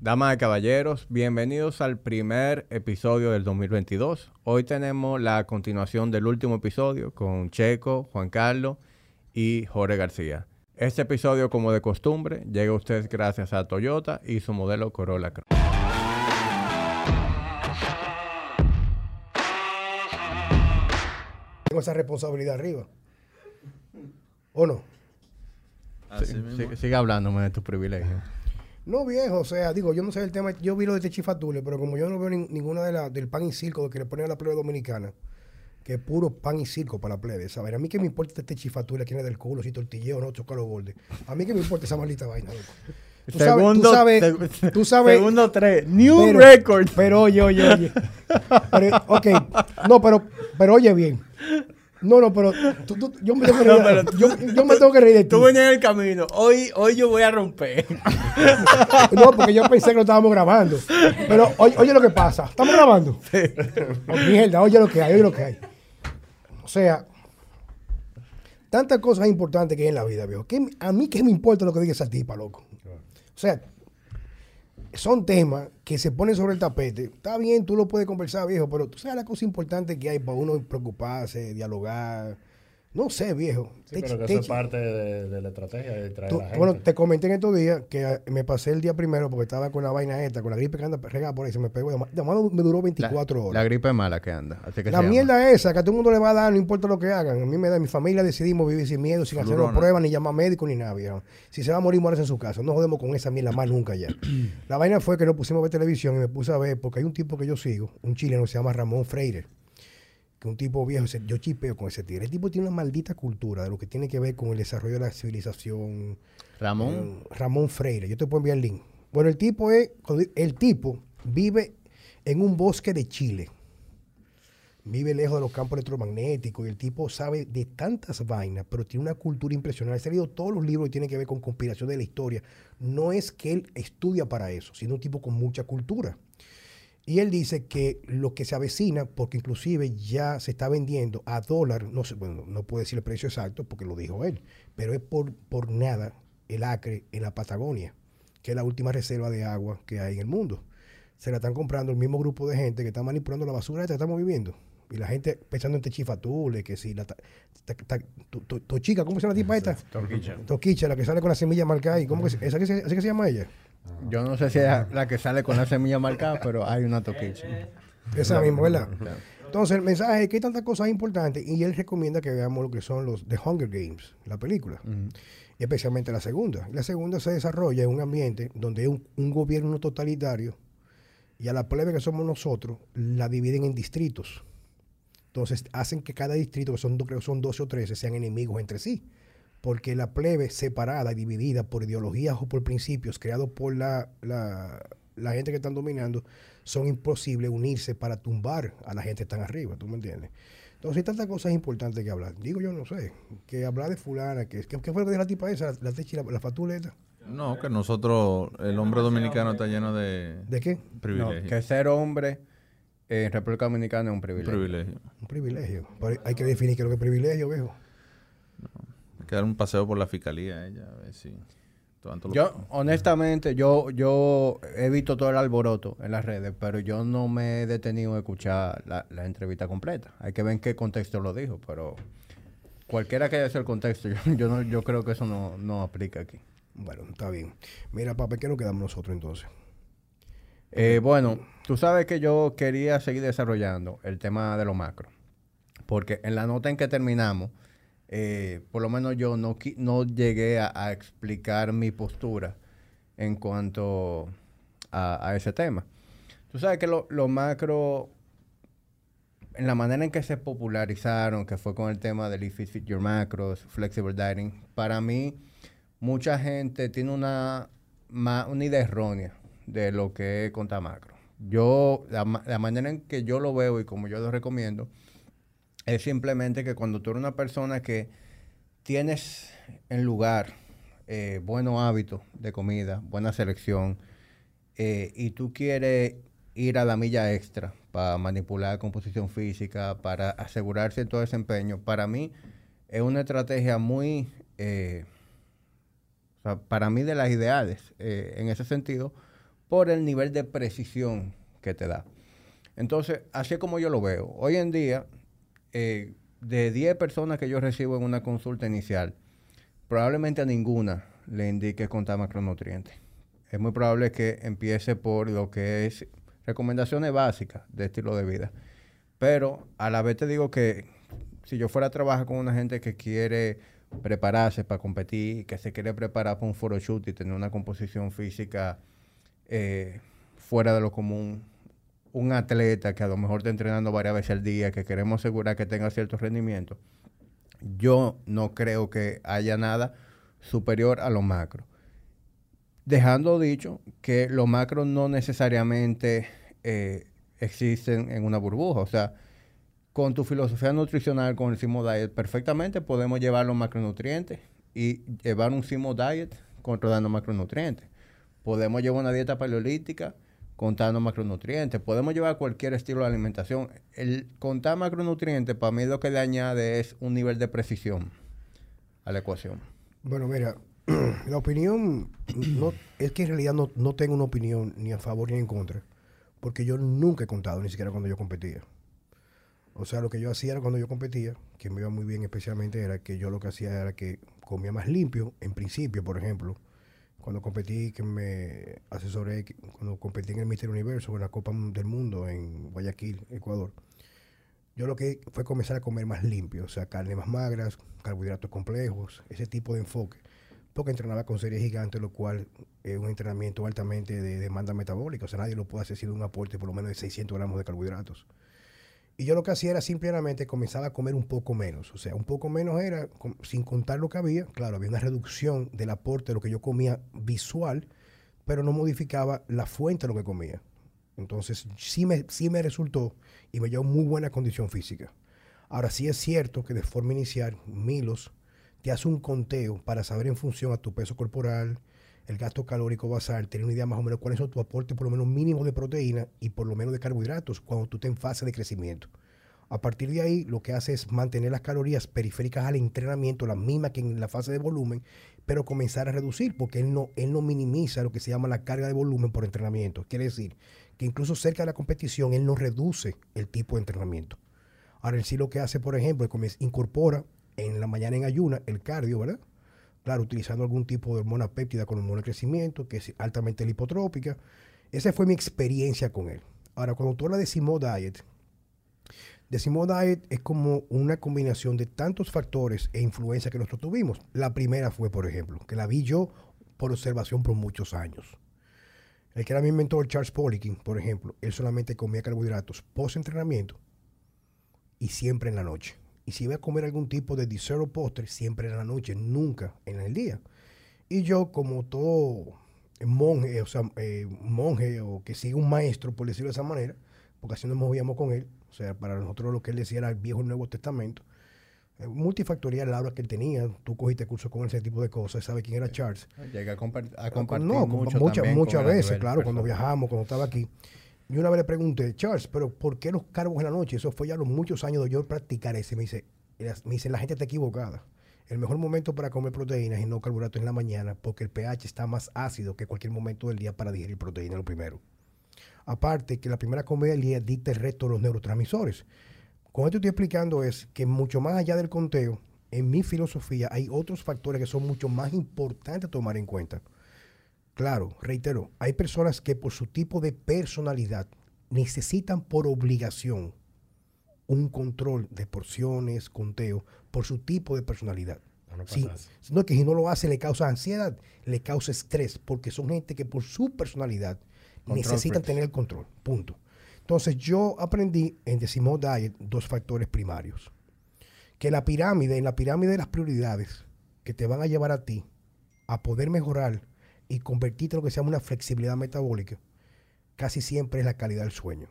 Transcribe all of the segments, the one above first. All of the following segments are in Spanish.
Damas y caballeros, bienvenidos al primer episodio del 2022. Hoy tenemos la continuación del último episodio con Checo, Juan Carlos y Jorge García. Este episodio, como de costumbre, llega a ustedes gracias a Toyota y su modelo Corolla Cross. Tengo esa responsabilidad arriba. ¿O no? Sí, sigue, sigue hablándome de tus privilegios. No, viejo, o sea, digo, yo no sé el tema, yo vi lo de Techifatule, pero como yo no veo nin- ninguna de la, del pan y circo que le ponen a la plebe dominicana, que es puro pan y circo para la plebe, ¿sabes? A mí que me importa este Techifatule, quién es del culo, si tortilleo o no, chocar los bordes. A mí que me importa esa maldita vaina, loco. Tú sabes, tú Segundo- sabes, tú sabes, Segundo tres. New pero- record. Pero oye, oye, oye. Pero, ok, no, pero, pero oye bien. No, no, pero tú- tú- yo me tengo que reír, No, yo, yo me tengo que reír de ti. Tú venías en el camino. Hoy, hoy yo voy a romper. No, porque yo pensé que lo estábamos grabando. Pero oye, oye lo que pasa. ¿Estamos grabando? Oh, mierda, oye lo que hay, oye lo que hay. O sea, tantas cosas importantes que hay en la vida, viejo. ¿Qué- a mí qué me importa lo que diga esa tipa, loco. O sea, son temas que se ponen sobre el tapete. Está bien, tú lo puedes conversar, viejo, pero tú sabes la cosa importante que hay para uno preocuparse, dialogar. No sé, viejo. Sí, Te- pero que te- eso es parte de, de la estrategia de traer Tú- a la gente. bueno, te comenté en estos días que ah, me pasé el día primero porque estaba con la vaina esta, con la gripe que anda regada por ahí, se me pegó. De más me duró 24 La horas. gripe mala que anda. Así que La se llama. mierda esa que a todo el mundo le va a dar, no importa lo que hagan. A mí me da, mi familia decidimos vivir sin miedo, sin hacer pruebas, ni llamar médico, ni nada, viejo. Si se va a morir, muérase en su casa. No jodemos con esa mierda más nunca ya. la vaina fue que nos pusimos a ver televisión y me puse a ver, porque hay un tipo que yo sigo, un chileno se llama Ramón Freire, que un tipo viejo, yo chipeo con ese tigre. El tipo tiene una maldita cultura de lo que tiene que ver con el desarrollo de la civilización, Ramón. eh, Ramón Freire. Yo te puedo enviar el link. Bueno, el tipo es, el tipo vive en un bosque de Chile. Vive lejos de los campos electromagnéticos y el tipo sabe de tantas vainas, pero tiene una cultura impresionante. Se ha leído todos los libros que tienen que ver con conspiración de la historia. No es que él estudia para eso, sino un tipo con mucha cultura. Y él dice que lo que se avecina, porque inclusive ya se está vendiendo a dólar, no sé, bueno, no puedo decir el precio exacto porque lo dijo él, pero es por, por nada el acre en la Patagonia, que es la última reserva de agua que hay en el mundo. Se la están comprando el mismo grupo de gente que está manipulando la basura esta que estamos viviendo. Y la gente pensando en techifatule, que si la... Tochica, ¿cómo se llama la tipa esta? Torquicha. Toquicha, la que sale con la semilla marcada ahí. ¿Cómo que se, esa que se, esa que se llama ella? Yo no sé si es la que sale con la semilla marcada, pero hay una toquicha. Esa misma, ¿verdad? Entonces, el mensaje es que hay tantas cosas importantes y él recomienda que veamos lo que son los The Hunger Games, la película, y especialmente la segunda. La segunda se desarrolla en un ambiente donde hay un, un gobierno totalitario y a la plebe que somos nosotros la dividen en distritos. Entonces, hacen que cada distrito, que son, creo que son 12 o 13, sean enemigos entre sí. Porque la plebe separada y dividida por ideologías o por principios creados por la, la, la gente que están dominando, son imposibles unirse para tumbar a la gente que están arriba, ¿tú me entiendes? Entonces hay tantas cosas importantes que hablar. Digo yo, no sé, que hablar de fulana, que, que, ¿qué fue lo que dijo la tipa esa, la, la techi, la, la fatuleta? No, que nosotros, el hombre dominicano está lleno de ¿De qué? No, privilegios. que ser hombre en República Dominicana es un Un privilegio. privilegio. Un privilegio. Pero hay que definir qué es lo que es privilegio, viejo. Que dar un paseo por la fiscalía ella, a ver si... tanto lo- Yo, honestamente, yo, yo he visto todo el alboroto en las redes, pero yo no me he detenido a escuchar la, la entrevista completa. Hay que ver en qué contexto lo dijo, pero cualquiera que haya sido el contexto, yo, yo, no, yo creo que eso no, no aplica aquí. Bueno, está bien. Mira, papá, ¿qué nos quedamos nosotros entonces? Eh, bueno, tú sabes que yo quería seguir desarrollando el tema de lo macro, porque en la nota en que terminamos, eh, por lo menos yo no, no llegué a, explicar mi postura en cuanto a, ese tema. Tú sabes que lo, lo macro, en la manera en que se popularizaron, que fue con el tema del If It Fit Your Macros, Flexible Dieting, para mí, mucha gente tiene una, idea errónea de lo que es contra macro. Yo, la, la manera en que yo lo veo y como yo lo recomiendo, es simplemente que cuando tú eres una persona que tienes en lugar eh, buenos hábitos de comida, buena selección, eh, y tú quieres ir a la milla extra para manipular composición física, para asegurar cierto desempeño, para mí es una estrategia muy, eh, o sea, para mí de las ideales, en ese sentido, por el nivel de precisión que te da. Entonces, así es como yo lo veo. Hoy en día, eh, de 10 personas que yo recibo en una consulta inicial, probablemente a ninguna le indique contar macronutrientes. Es muy probable que empiece por lo que es recomendaciones básicas de estilo de vida. Pero a la vez te digo que si yo fuera a trabajar con una gente que quiere prepararse para competir, que se quiere preparar para un foro shoot y tener una composición física eh, fuera de lo común, un atleta que a lo mejor está entrenando varias veces al día, que queremos asegurar que tenga cierto rendimiento, yo no creo que haya nada superior a lo macro. Dejando dicho que los macros no necesariamente eh, existen en una burbuja. O sea, con tu filosofía nutricional, con el Simo Diet, perfectamente podemos llevar los macronutrientes y llevar un Simo Diet controlando macronutrientes. Podemos llevar una dieta paleolítica contando macronutrientes. Podemos llevar cualquier estilo de alimentación. El contar macronutrientes, para mí lo que le añade es un nivel de precisión a la ecuación. Bueno, mira, la opinión no, es que en realidad no, no tengo una opinión ni a favor ni en contra, porque yo nunca he contado, ni siquiera cuando yo competía. O sea, lo que yo hacía era cuando yo competía, que me iba muy bien especialmente, era que yo lo que hacía era que comía más limpio, en principio, por ejemplo, cuando competí, que me asesoré, cuando competí en el Mister Universo, en la Copa del Mundo en Guayaquil, Ecuador, yo lo que fue comenzar a comer más limpio, o sea, carne más magras, carbohidratos complejos, ese tipo de enfoque. Porque entrenaba con series gigantes, lo cual es un entrenamiento altamente de demanda metabólica, o sea, nadie lo puede hacer sin un aporte por lo menos de 600 gramos de carbohidratos. Y yo lo que hacía era simplemente comenzaba a comer un poco menos. O sea, un poco menos era, sin contar lo que había, claro, había una reducción del aporte de lo que yo comía visual, pero no modificaba la fuente de lo que comía. Entonces, sí me, sí me resultó y me dio muy buena condición física. Ahora, sí es cierto que de forma inicial, Milos te hace un conteo para saber en función a tu peso corporal, el gasto calórico basal, tener una idea más o menos cuáles son tus aportes por lo menos mínimos de proteína y por lo menos de carbohidratos cuando tú estés en fase de crecimiento. A partir de ahí, lo que hace es mantener las calorías periféricas al entrenamiento, las mismas que en la fase de volumen, pero comenzar a reducir, porque él no, él no minimiza lo que se llama la carga de volumen por entrenamiento. Quiere decir que incluso cerca de la competición, él no reduce el tipo de entrenamiento. Ahora, él sí lo que hace, por ejemplo, es incorpora en la mañana en ayuna el cardio, ¿verdad? Utilizando algún tipo de hormona péptida con hormona de crecimiento, que es altamente lipotrópica. Esa fue mi experiencia con él. Ahora, cuando tú hablas de Simo Diet, Decimo Diet es como una combinación de tantos factores e influencias que nosotros tuvimos. La primera fue, por ejemplo, que la vi yo por observación por muchos años. El que era mi mentor, Charles Poliquin, por ejemplo, él solamente comía carbohidratos post-entrenamiento y siempre en la noche. Y si iba a comer algún tipo de dessert o postre, siempre en la noche, nunca en el día. Y yo, como todo monje, o sea, eh, monje o que sigue un maestro, por decirlo de esa manera, porque así nos movíamos con él, o sea, para nosotros lo que él decía era el Viejo y Nuevo Testamento, eh, multifactorial la obra que él tenía, tú cogiste curso con él, ese tipo de cosas, ¿sabes quién era Charles? Llegué a, compar- a compartir no, mucho muchas, muchas el veces, claro, cuando viajamos, cuando estaba aquí. Y una vez le pregunté, Charles, pero ¿por qué los carbos en la noche? Eso fue ya los muchos años de yo practicar ese. Me dice, me dice, la gente está equivocada. El mejor momento para comer proteínas y no carbohidratos es en la mañana porque el pH está más ácido que cualquier momento del día para digerir proteína, lo primero. Aparte que la primera comida del día dicta el resto de los neurotransmisores. Con esto estoy explicando es que mucho más allá del conteo, en mi filosofía hay otros factores que son mucho más importantes a tomar en cuenta. Claro, reitero, hay personas que por su tipo de personalidad necesitan por obligación un control de porciones, conteo, por su tipo de personalidad. No, no Sí, no, que si no lo hace le causa ansiedad, le causa estrés, porque son gente que por su personalidad Control necesitan tener el control. Punto. Entonces yo aprendí en Decimo Diet dos factores primarios. Que la pirámide, en la pirámide de las prioridades que te van a llevar a ti a poder mejorar y convertirte en lo que se llama una flexibilidad metabólica, casi siempre es la calidad del sueño.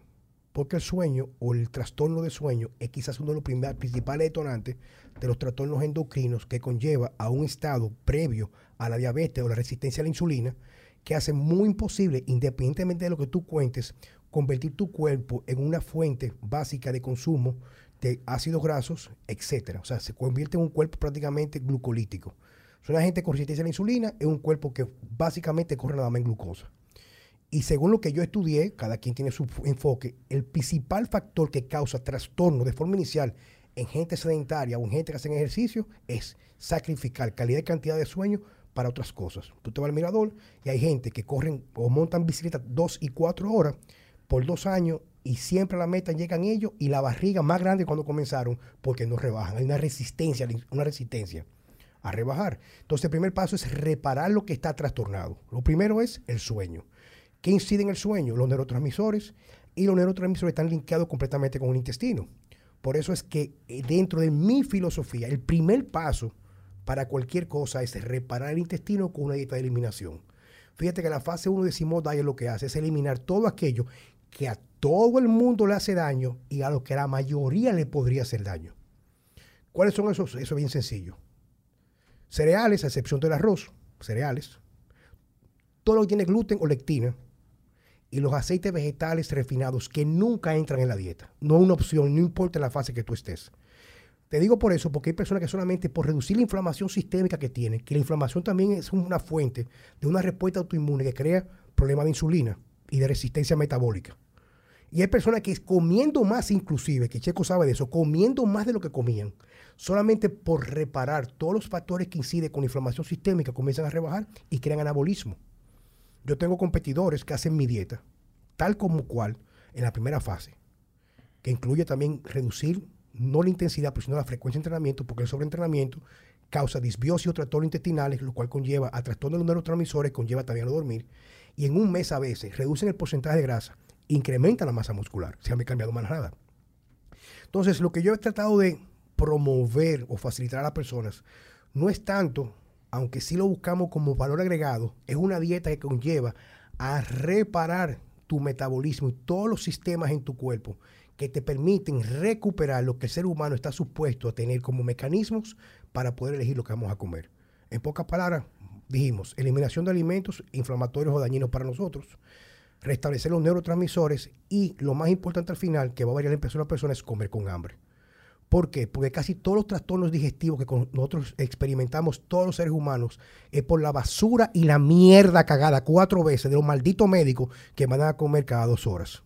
Porque el sueño o el trastorno de sueño es quizás uno de los principales detonantes de los trastornos endocrinos que conlleva a un estado previo a la diabetes o la resistencia a la insulina que hace muy imposible, independientemente de lo que tú cuentes, convertir tu cuerpo en una fuente básica de consumo de ácidos grasos, etcétera. O sea, se convierte en un cuerpo prácticamente glucolítico. Sea, una gente con resistencia a la insulina es un cuerpo que básicamente corre nada más en glucosa. Y según lo que yo estudié, cada quien tiene su enfoque, el principal factor que causa trastorno de forma inicial en gente sedentaria o en gente que hace ejercicio es sacrificar calidad y cantidad de sueño para otras cosas. Tú te vas al mirador y hay gente que corren o montan bicicleta dos y cuatro horas por dos años y siempre a la meta llegan ellos y la barriga más grande cuando comenzaron porque no rebajan. Hay una resistencia, una resistencia a rebajar. Entonces el primer paso es reparar lo que está trastornado. Lo primero es el sueño. ¿Qué incide en el sueño? Los neurotransmisores y los neurotransmisores están linkeados completamente con el intestino. Por eso es que eh, dentro de mi filosofía, el primer paso para cualquier cosa es reparar el intestino con una dieta de eliminación. Fíjate que la fase 1 de Simon Diet lo que hace es eliminar todo aquello que a todo el mundo le hace daño y a lo que a la mayoría le podría hacer daño. ¿Cuáles son esos? Eso es bien sencillo. Cereales, a excepción del arroz, cereales. Todo lo que tiene gluten o lectina y los aceites vegetales refinados que nunca entran en la dieta. No es una opción, no importa la fase que tú estés. Te digo por eso, porque hay personas que solamente por reducir la inflamación sistémica que tienen, que la inflamación también es una fuente de una respuesta autoinmune que crea problemas de insulina y de resistencia metabólica. Y hay personas que comiendo más inclusive, que Checo sabe de eso, comiendo más de lo que comían, solamente por reparar todos los factores que inciden con la inflamación sistémica, comienzan a rebajar y crean anabolismo. Yo tengo competidores que hacen mi dieta, tal como cual, en la primera fase, que incluye también reducir no la intensidad, pero sino la frecuencia de entrenamiento, porque el sobreentrenamiento causa disbiosis o trastornos intestinales, lo cual conlleva a trastornos de los neurotransmisores, conlleva también a no dormir, y en un mes a veces reducen el porcentaje de grasa, incrementan la masa muscular, se han cambiado más nada. Entonces, lo que yo he tratado de promover o facilitar a las personas no es tanto, aunque sí lo buscamos como valor agregado, es una dieta que conlleva a reparar tu metabolismo y todos los sistemas en tu cuerpo que te permiten recuperar lo que el ser humano está supuesto a tener como mecanismos para poder elegir lo que vamos a comer. En pocas palabras, dijimos, eliminación de alimentos inflamatorios o dañinos para nosotros, restablecer los neurotransmisores y lo más importante al final, que va a variar en persona a persona, es comer con hambre. ¿Por qué? Porque casi todos los trastornos digestivos que nosotros experimentamos todos los seres humanos es por la basura y la mierda cagada cuatro veces de los malditos médicos que van a comer cada dos horas.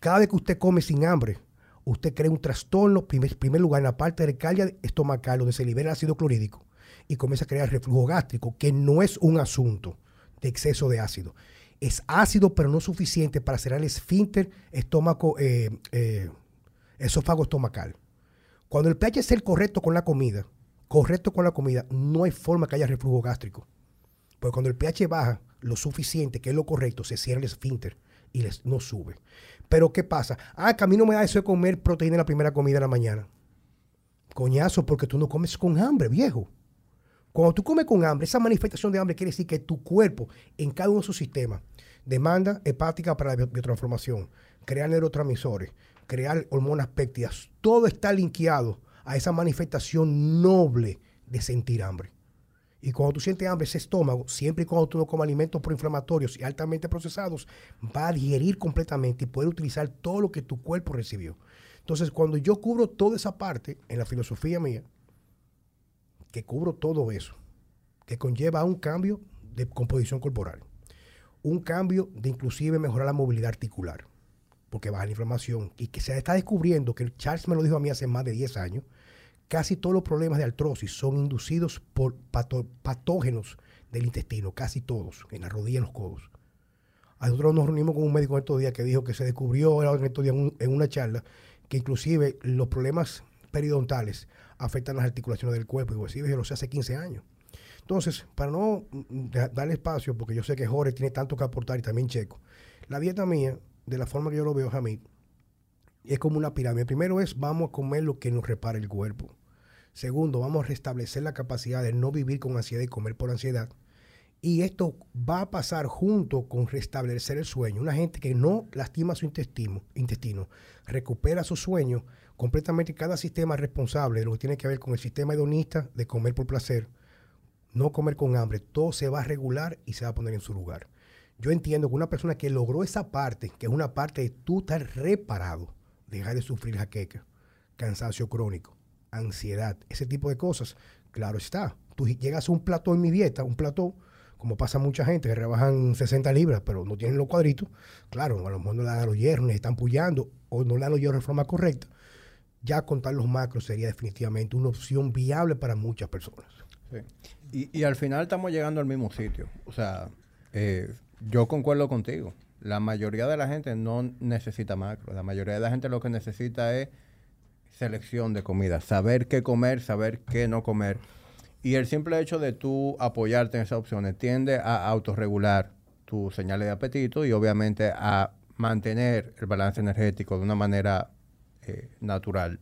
Cada vez que usted come sin hambre, usted crea un trastorno, en primer, primer lugar, en la parte del cardia estomacal, donde se libera el ácido clorhídrico y comienza a crear reflujo gástrico, que no es un asunto de exceso de ácido. Es ácido, pero no suficiente para cerrar el esfínter estómago, eh, eh, esófago estomacal. Cuando el pH es el correcto con la comida, correcto con la comida, no hay forma que haya reflujo gástrico. Porque cuando el pH baja lo suficiente, que es lo correcto, se cierra el esfínter y les, no sube. Pero ¿qué pasa? Ah, que a mí no me da eso de comer proteína en la primera comida de la mañana. Coñazo, porque tú no comes con hambre, viejo. Cuando tú comes con hambre, esa manifestación de hambre quiere decir que tu cuerpo, en cada uno de sus sistemas, demanda hepática para la bio- biotransformación, crear neurotransmisores, crear hormonas péptidas, todo está linkeado a esa manifestación noble de sentir hambre. Y cuando tú sientes hambre, ese estómago, siempre y cuando tú no comas alimentos proinflamatorios y altamente procesados, va a digerir completamente y poder utilizar todo lo que tu cuerpo recibió. Entonces, cuando yo cubro toda esa parte en la filosofía mía, que cubro todo eso, que conlleva un cambio de composición corporal, un cambio de inclusive mejorar la movilidad articular, porque baja la inflamación, y que se está descubriendo, que Charles me lo dijo a mí hace más de 10 años, casi todos los problemas de artrosis son inducidos por patógenos del intestino, casi todos, en la rodilla en los codos. Nosotros nos reunimos con un médico en estos días que dijo que se descubrió en estos días en, un- en una charla que inclusive los problemas periodontales afectan las articulaciones del cuerpo. Y sí, lo sé hace 15 años. Entonces, para no mm, da- darle espacio, porque yo sé que Jorge tiene tanto que aportar y también Checo, la dieta mía, de la forma que yo lo veo, Jamil, es como una pirámide. Primero es, vamos a comer lo que nos repara el cuerpo. Segundo, vamos a restablecer la capacidad de no vivir con ansiedad y comer por ansiedad. Y esto va a pasar junto con restablecer el sueño. Una gente que no lastima su intestino, intestino recupera su sueño, completamente cada sistema responsable de lo que tiene que ver con el sistema hedonista de comer por placer, no comer con hambre, todo se va a regular y se va a poner en su lugar. Yo entiendo que una persona que logró esa parte, que es una parte de tú estar reparado, dejar de sufrir jaqueca, cansancio crónico, ansiedad, ese tipo de cosas, claro está. Tú llegas a un plató en mi dieta, un plató, como pasa mucha gente que rebajan 60 libras, pero no tienen los cuadritos, claro, a lo mejor no le dan a los hierros, están pullando o no le dan los hierros de forma correcta. Ya contar los macros sería definitivamente una opción viable para muchas personas. Sí. Y, al final estamos llegando al mismo sitio. O sea, eh, yo concuerdo contigo. La mayoría de la gente no necesita macro. La mayoría de la gente lo que necesita es selección de comida. Saber qué comer, saber qué no comer. Y el simple hecho de tú apoyarte en esas opciones tiende a autorregular tus señales de apetito y obviamente a mantener el balance energético de una manera eh, natural.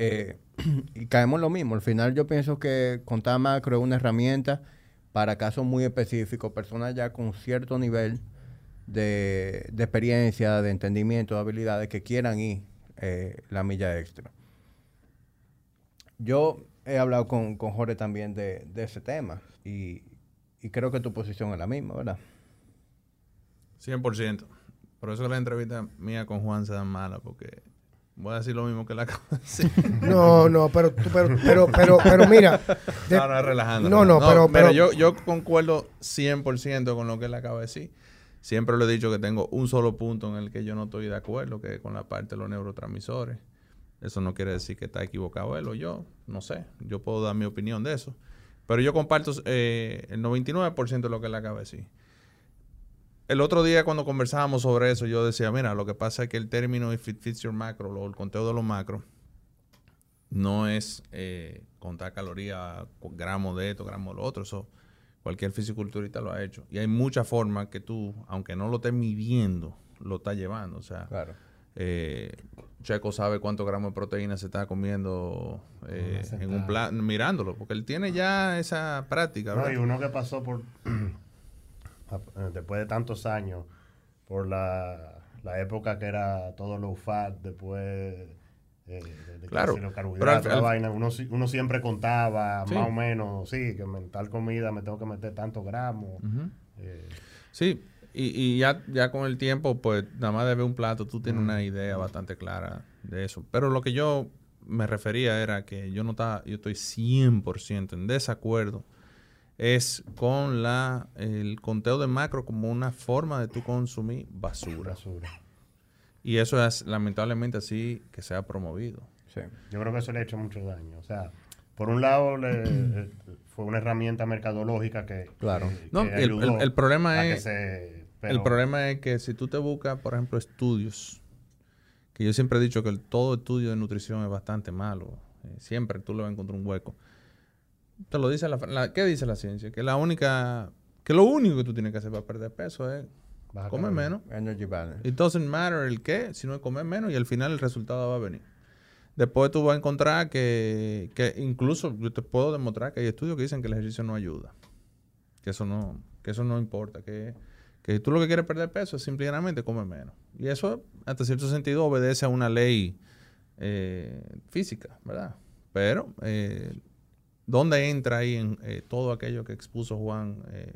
Eh, y caemos lo mismo. Al final yo pienso que contar macro es una herramienta para casos muy específicos, personas ya con cierto nivel de, experiencia, de entendimiento, de habilidades que quieran ir eh, la milla extra. Yo he hablado con, con Jorge también de, de ese tema y, y creo que tu posición es la misma, ¿verdad? 100%. Por eso la entrevista mía con Juan se da mala, porque voy a decir lo mismo que la decir. No, no, pero, pero, pero, pero, pero mira. de- no, no, relajando. No, no, pero- mira, pero- yo, yo concuerdo 100% con lo que él acaba de decir. Siempre le he dicho que tengo un solo punto en el que yo no estoy de acuerdo, que es con la parte de los neurotransmisores. Eso no quiere decir que está equivocado él o yo, no sé. Yo puedo dar mi opinión de eso. Pero yo comparto eh, el 99% de lo que él acaba de decir. El otro día cuando conversábamos sobre eso, yo decía, mira, lo que pasa es que el término if it fits your macro, o el conteo de los macros, no es eh, contar calorías, gramos de esto, gramos de lo otro. Eso cualquier fisiculturista lo ha hecho. Y hay muchas formas que tú, aunque no lo estés midiendo, lo estás llevando. O sea, Claro. eh, Checo sabe cuántos gramos de proteína se está comiendo eh, en un plan, mirándolo, porque él tiene ya esa práctica. No, uno que pasó por, después de tantos años, por la, la época que era todo low fat, después eh, de, de Claro, los pero al- vaina, uno, uno siempre contaba Sí. más o menos, sí, que en tal comida me tengo que meter tantos gramos. Eh, Sí, y, y ya, ya con el tiempo, pues nada más de ver un plato, tú tienes una idea bastante clara de eso. Pero lo que yo me refería era que yo no estaba, yo estoy 100% en desacuerdo, es con la el conteo de macro como una forma de tú consumir basura. basura. Y eso es lamentablemente así que se ha promovido. Sí. Yo creo que eso le ha hecho mucho daño. O sea, por un lado le- eh, fue una herramienta mercadológica que, Claro. que- No, que el- el- ayudó el problema es- se- el problema es que si tú te buscas, por ejemplo, estudios, que yo siempre he dicho que el- todo estudio de nutrición es bastante malo, eh, siempre tú le vas a encontrar un hueco. Te lo dice la, la- ¿qué dice la ciencia? Que la única, que lo único que tú tienes que hacer para perder peso es Baja comer menos. Energy balance. It doesn't matter el qué, sino el comer menos y al final el resultado va a venir. Después tú vas a encontrar que, que incluso yo te puedo demostrar que hay estudios que dicen que el ejercicio no ayuda. Que eso no, que eso no importa. Que, que si tú lo que quieres perder peso es simplemente comer menos. Y eso, hasta cierto sentido, obedece a una ley eh, física, ¿verdad? Pero, eh, ¿dónde entra ahí en eh, todo aquello que expuso Juan eh,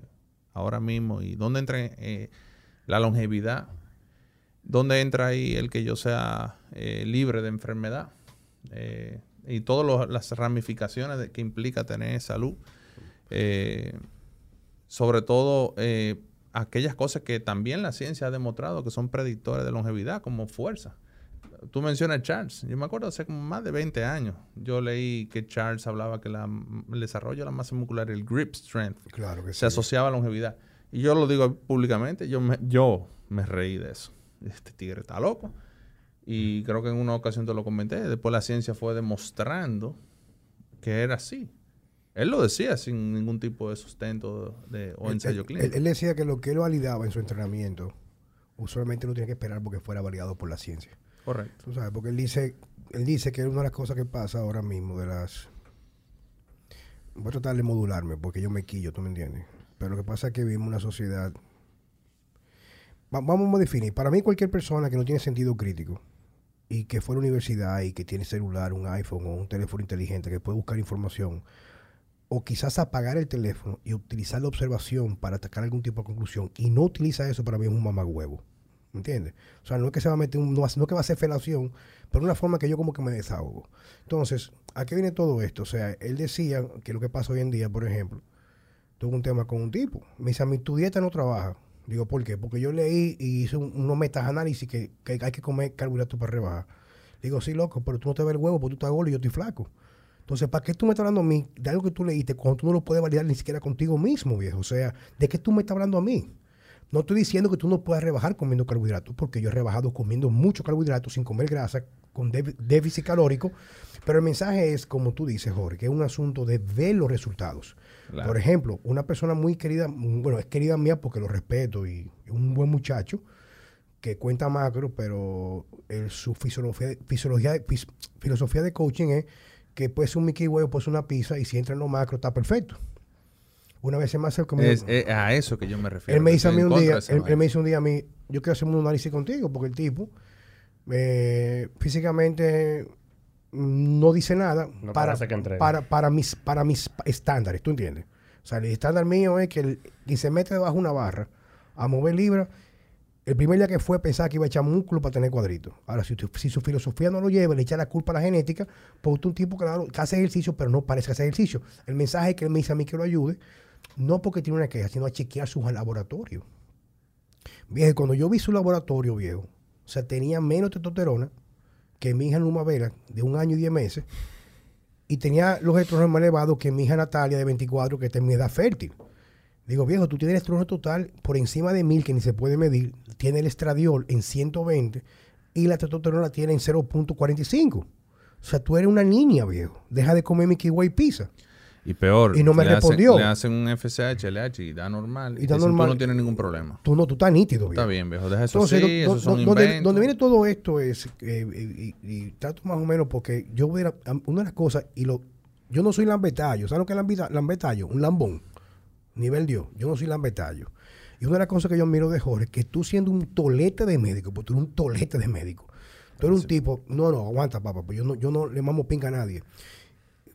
ahora mismo? ¿Y dónde entra eh, la longevidad? ¿Dónde entra ahí el que yo sea libre de enfermedad? Y todas las ramificaciones que implica tener salud. Sobre todo aquellas cosas que también la ciencia ha demostrado que son predictores de longevidad, como fuerza. Tú mencionas Charles. Yo me acuerdo hace como más de 20 años. Yo leí que Charles hablaba que la- el desarrollo de la masa muscular, el grip strength, Claro que sí. se asociaba a longevidad. Y yo lo digo públicamente, yo me, yo me reí de eso. Este tigre está loco. Y creo que en una ocasión te lo comenté. Después la ciencia fue demostrando que era así. Él lo decía sin ningún tipo de sustento de, o ensayo clínico. él- él decía que lo que él validaba en su entrenamiento, usualmente no tiene que esperar porque fuera validado por la ciencia. Correcto. Tú sabes, porque él dice, él dice que una de las cosas que pasa ahora mismo de las... Voy a tratar de modularme porque yo me quillo, ¿tú me entiendes? Pero lo que pasa es que vivimos una sociedad... Va- vamos a definir. Para mí cualquier persona que no tiene sentido crítico y que fue a la universidad y que tiene celular, un iPhone o un teléfono inteligente que puede buscar información o quizás apagar el teléfono y utilizar la observación para atacar algún tipo de conclusión y no utiliza eso para mí es un mamagüevo. ¿Me entiendes? O sea, no es que se va a meter, un, no, no es que va a ser felación, pero una forma que yo como que me desahogo. Entonces, ¿a qué viene todo esto? O sea, él decía que lo que pasa hoy en día, por ejemplo, tuve un tema con un tipo. Me dice, a mí tu dieta no trabaja. Digo, ¿por qué? Porque yo leí y hice un- unos metaanálisis que, que hay que comer carbohidratos para rebajar. Digo, sí, loco, pero tú no te ves el huevo porque tú estás gordo y yo estoy flaco. Entonces, ¿para qué tú me estás hablando a mí de algo que tú leíste cuando tú no lo puedes validar ni siquiera contigo mismo, viejo? O sea, ¿de qué tú me estás hablando a mí? No estoy diciendo que tú no puedas rebajar comiendo carbohidratos, porque yo he rebajado comiendo mucho carbohidrato sin comer grasa, con dé- déficit calórico. Pero el mensaje es, como tú dices, Jorge, que es un asunto de ver los resultados. Claro. Por ejemplo, una persona muy querida, mm, bueno, es querida mía porque lo respeto y es un buen muchacho que cuenta macro, pero el- su fisiología, fisiología, fis- filosofía de coaching es que puede ser un Mickey Way o puede ser una pizza y si entra en lo macro está perfecto. Una vez se me acercó Es, es a eso que yo me refiero. él me dice a mí un día, él, me dice un día a mí, yo quiero hacer un análisis contigo porque el tipo eh, físicamente no dice nada No para, que para, para, mis, para mis estándares, ¿tú entiendes? O sea, el estándar mío es que el, que se mete debajo de una barra a mover libras. El primer día que fue pensaba que iba a echar músculo para tener cuadritos. Ahora, si, tu- si su filosofía no lo lleva, le echa la culpa a la genética, pues usted es un tipo claro, que hace ejercicio, pero no parece que hace ejercicio. El mensaje es que él me dice a mí que lo ayude, no porque tiene una queja, sino a chequear sus laboratorios. Viejo, cuando yo vi su laboratorio, viejo, o sea, tenía menos testosterona que mi hija Numa Vela, de un año y diez meses, y tenía los estrógenos más elevados que mi hija Natalia, de 24, que está en mi edad fértil. Digo, viejo, tú tienes el estrógeno total por encima de 1000, que ni se puede medir, tiene el estradiol en 120 y la testosterona tiene en 0.45. O sea, tú eres una niña, viejo. Deja de comer Mickey Way pizza. Y peor. Y no me le hacen- respondió. le hacen un FSH, LH y da normal. Y da dicen, normal. Tú no tienes ningún problema. Tú no, tú estás nítido, viejo. Está bien, viejo. Deja eso Entonces, así. do- do- son donde, viene todo esto es, eh, y, y- y trato más o menos porque yo voy a, una de las cosas, y lo, yo no soy lambetallo, ¿sabes lo que es lambetallo? Un lambón, nivel Dios, yo no soy lambetallo. Y una de las cosas que yo admiro de Jorge, que tú siendo un tolete de médico, porque tú eres un tolete de médico, tú eres un tipo, no, no, aguanta papá, pues yo no, yo no le mamo pinga a nadie.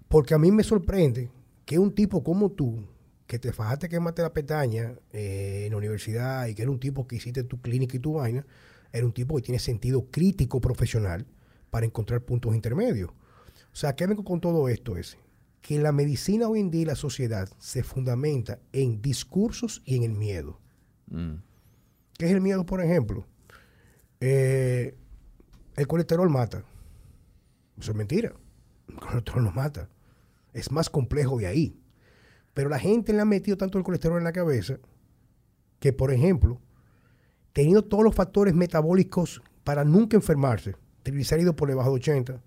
Porque a mí me sorprende que un tipo como tú, que te fajaste quemaste la pestaña eh, en la universidad y que era un tipo que hiciste tu clínica y tu vaina, era un tipo que tiene sentido crítico profesional para encontrar puntos intermedios. O sea, ¿qué vengo con todo esto? Es que la medicina hoy en día y la sociedad se fundamenta en discursos y en el miedo. Mm. ¿Qué es el miedo, por ejemplo? Eh, el colesterol mata. Eso es mentira. El colesterol no mata. Es más complejo de ahí. Pero la gente le ha metido tanto el colesterol en la cabeza que, por ejemplo, teniendo todos los factores metabólicos para nunca enfermarse, triglicéridos por debajo de 80,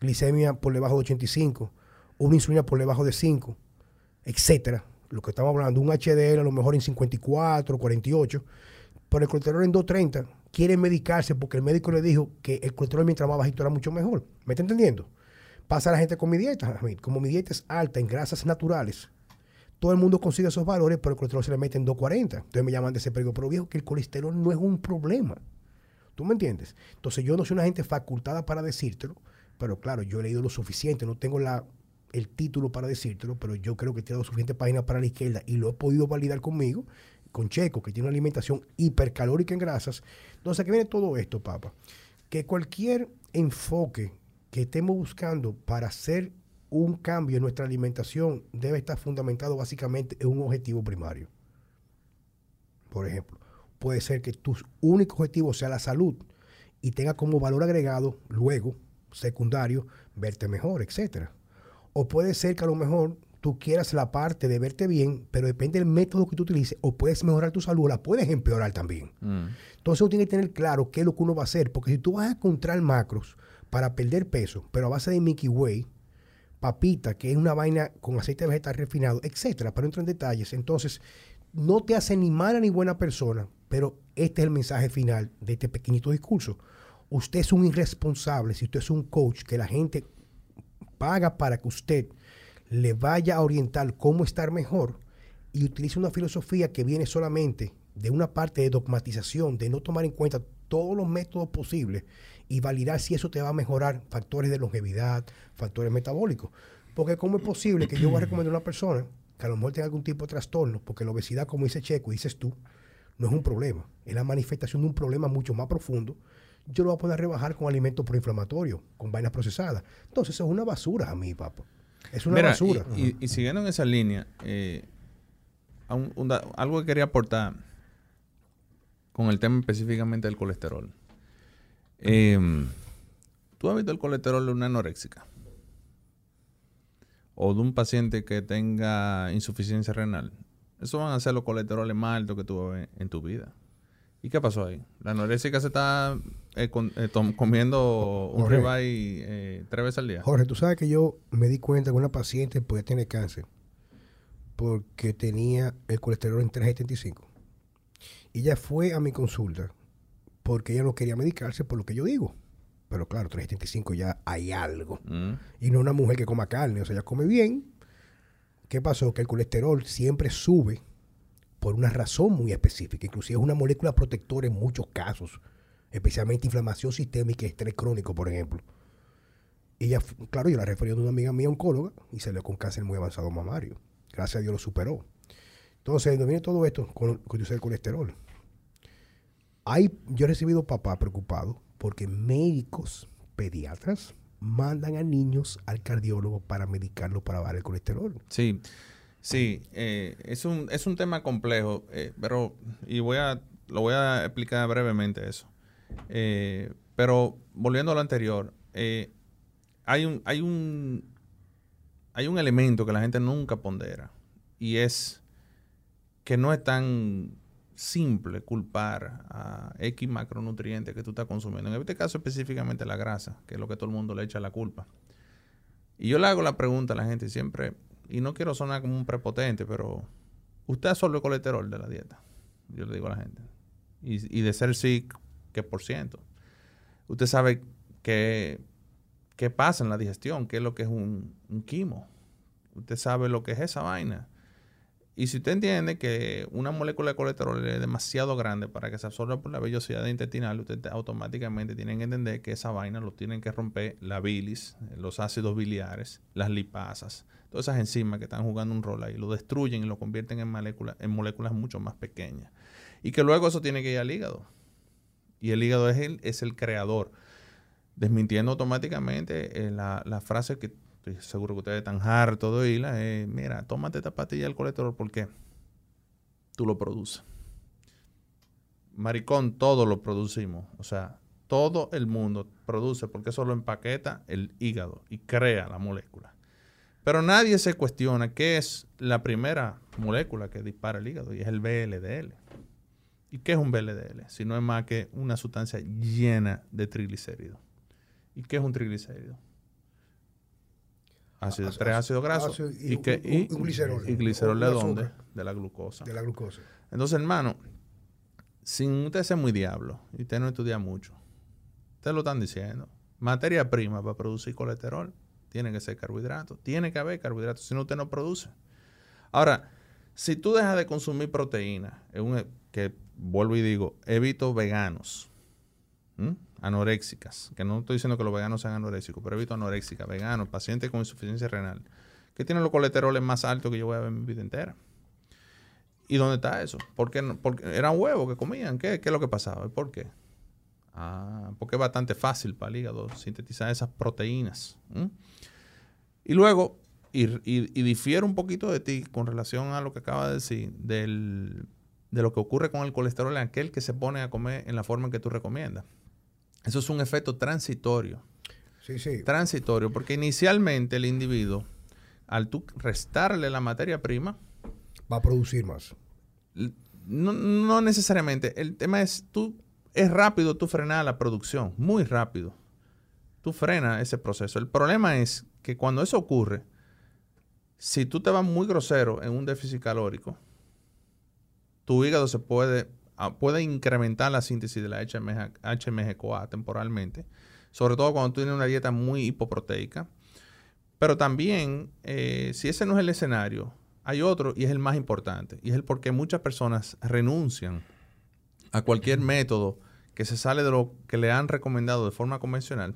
glicemia por debajo de 85, una insulina por debajo de 5, etcétera. Lo que estamos hablando, un HDL a lo mejor en 54, 48, pero el colesterol en 230, quieren medicarse porque el médico le dijo que el colesterol mientras más bajito era mucho mejor. ¿Me está entendiendo? Pasa la gente con mi dieta, como mi dieta es alta en grasas naturales, todo el mundo consigue esos valores, pero el colesterol se le mete en 240. Entonces me llaman de ese periodo, pero viejo, que el colesterol no es un problema. ¿Tú me entiendes? Entonces yo no soy una gente facultada para decírtelo, pero claro, yo he leído lo suficiente, no tengo la, el título para decírtelo, pero yo creo que he tirado suficiente páginas para la izquierda y lo he podido validar conmigo, con Checo, que tiene una alimentación hipercalórica en grasas. Entonces, ¿qué viene todo esto, papá? Que cualquier enfoque que estemos buscando para hacer un cambio en nuestra alimentación debe estar fundamentado básicamente en un objetivo primario. Por ejemplo, puede ser que tu único objetivo sea la salud y tenga como valor agregado luego, secundario, verte mejor, etcétera. O puede ser que a lo mejor tú quieras la parte de verte bien, pero depende del método que tú utilices, o puedes mejorar tu salud, o la puedes empeorar también. Mm. Entonces uno tiene que tener claro qué es lo que uno va a hacer, porque si tú vas a encontrar macros para perder peso, pero a base de Mickey Way, papita, que es una vaina con aceite vegetal refinado, etcétera, para no entrar en detalles, entonces no te hace ni mala ni buena persona, pero este es el mensaje final de este pequeñito discurso. Usted es un irresponsable si usted es un coach que la gente paga para que usted le vaya a orientar cómo estar mejor y utilice una filosofía que viene solamente de una parte de dogmatización, de no tomar en cuenta todos los métodos posibles y validar si eso te va a mejorar factores de longevidad, factores metabólicos. Porque ¿cómo es posible que yo voy a recomendar a una persona que a lo mejor tenga algún tipo de trastorno? Porque la obesidad, como dice Checo, y dices tú, no es un problema, es la manifestación de un problema mucho más profundo. Yo lo voy a poder rebajar con alimentos proinflamatorios, con vainas procesadas. Entonces, eso es una basura a mí, papá. Es una Mira, basura. Y, y- y siguiendo en esa línea, eh, un- un algo que quería aportar con el tema específicamente del colesterol. Em, ¿Tú has visto el colesterol de una anoréxica? O de un paciente que tenga insuficiencia renal. Esos van a ser los colesteroles más altos que tú vas a ver en tu vida. ¿Y qué pasó ahí? La anoréxica se está eh, con- eh, tom- comiendo un Jorge. ribeye eh, tres veces al día. Jorge, tú sabes que yo me di cuenta que una paciente podía tener cáncer porque tenía el colesterol en 375. Y ella fue a mi consulta porque ella no quería medicarse por lo que yo digo. Pero claro, 375 ya hay algo. Mm. Y no una mujer que coma carne, o sea, ella come bien. ¿Qué pasó? Que el colesterol siempre sube por una razón muy específica. Inclusive es una molécula protectora en muchos casos, especialmente inflamación sistémica y estrés crónico, por ejemplo. Ella, claro, yo la referí a una amiga mía oncóloga y salió con cáncer muy avanzado mamario. Gracias a Dios lo superó. Entonces, ¿dónde viene todo esto con, con el colesterol? Hay, yo he recibido papá preocupado porque médicos pediatras mandan a niños al cardiólogo para medicarlo para bajar el colesterol. Sí, sí, eh, es, un, es un tema complejo, eh, pero, y voy a, lo voy a explicar brevemente eso. Eh, pero volviendo a lo anterior, eh, hay un, hay un, hay un elemento que la gente nunca pondera, y es que no es tan simple culpar a X macronutrientes que tú estás consumiendo. En este caso específicamente la grasa, que es lo que todo el mundo le echa la culpa. Y yo le hago la pregunta a la gente siempre, y no quiero sonar como un prepotente, pero ¿usted absorbe colesterol de la dieta? Yo le digo a la gente. Y, y de ser sí, ¿qué por ciento? Usted sabe qué, qué pasa en la digestión, qué es lo que es un, un quimo. Usted sabe lo que es esa vaina. Y si usted entiende que una molécula de colesterol es demasiado grande para que se absorba por la vellosidad intestinal, usted te- automáticamente tiene que entender que esa vaina lo tienen que romper la bilis, los ácidos biliares, las lipasas, todas esas enzimas que están jugando un rol ahí, lo destruyen y lo convierten en moléculas, en moléculas mucho más pequeñas. Y que luego eso tiene que ir al hígado. Y el hígado es el, es el creador, desmintiendo automáticamente eh, la frase que estoy seguro que ustedes están hartos de oírla, es, mira, tómate esta pastilla del colesterol porque tú lo produces. Maricón, todo lo producimos. O sea, todo el mundo produce porque eso lo empaqueta el hígado y crea la molécula. Pero nadie se cuestiona qué es la primera molécula que dispara el hígado y es el VLDL. ¿Y qué es un VLDL? Si no es más que una sustancia llena de triglicéridos. ¿Y qué es un triglicérido? Ácido, Ácido- tres ácidos grasos. ácido y ¿Y, un- y- glicerol. ¿Y glicerol de dónde? De la glucosa. de la glucosa. Entonces, hermano, sin usted ser muy diablo y usted no estudia mucho, ustedes lo están diciendo. Materia prima para producir colesterol tiene que ser carbohidratos. Tiene que haber carbohidratos, si no, usted no produce. Ahora, si tú dejas de consumir proteína, es un- que vuelvo y digo, evito veganos, ¿m? Anoréxicas, que no estoy diciendo que los veganos sean anoréxicos, pero evito anoréxicas, veganos, pacientes con insuficiencia renal, que tienen los colesteroles más altos que yo voy a ver en mi vida entera. ¿Y dónde está eso? ¿Por? Porque eran huevos que comían. ¿Qué, ¿Qué es lo que pasaba? ¿Y por qué? Ah, porque es bastante fácil para el hígado sintetizar esas proteínas. Y luego, y, y, difiere un poquito de ti con relación a lo que acaba de decir, del, de lo que ocurre con el colesterol en aquel que se pone a comer en la forma en que tú recomiendas. Eso es un efecto transitorio Sí, sí. transitorio, porque inicialmente el individuo, al tú restarle la materia prima, Va a producir más. no, no necesariamente. El tema es, tú, es rápido tú frenar la producción, muy rápido. Tú frenas ese proceso. El problema es que cuando eso ocurre, si tú te vas muy grosero en un déficit calórico, tu hígado se puede, puede incrementar la síntesis de la HMG, HMG-CoA temporalmente, sobre todo cuando tú tienes una dieta muy hipoproteica. Pero también, eh, si ese no es el escenario, hay otro y es el más importante, y es el por qué muchas personas renuncian a cualquier método que se sale de lo que le han recomendado de forma convencional,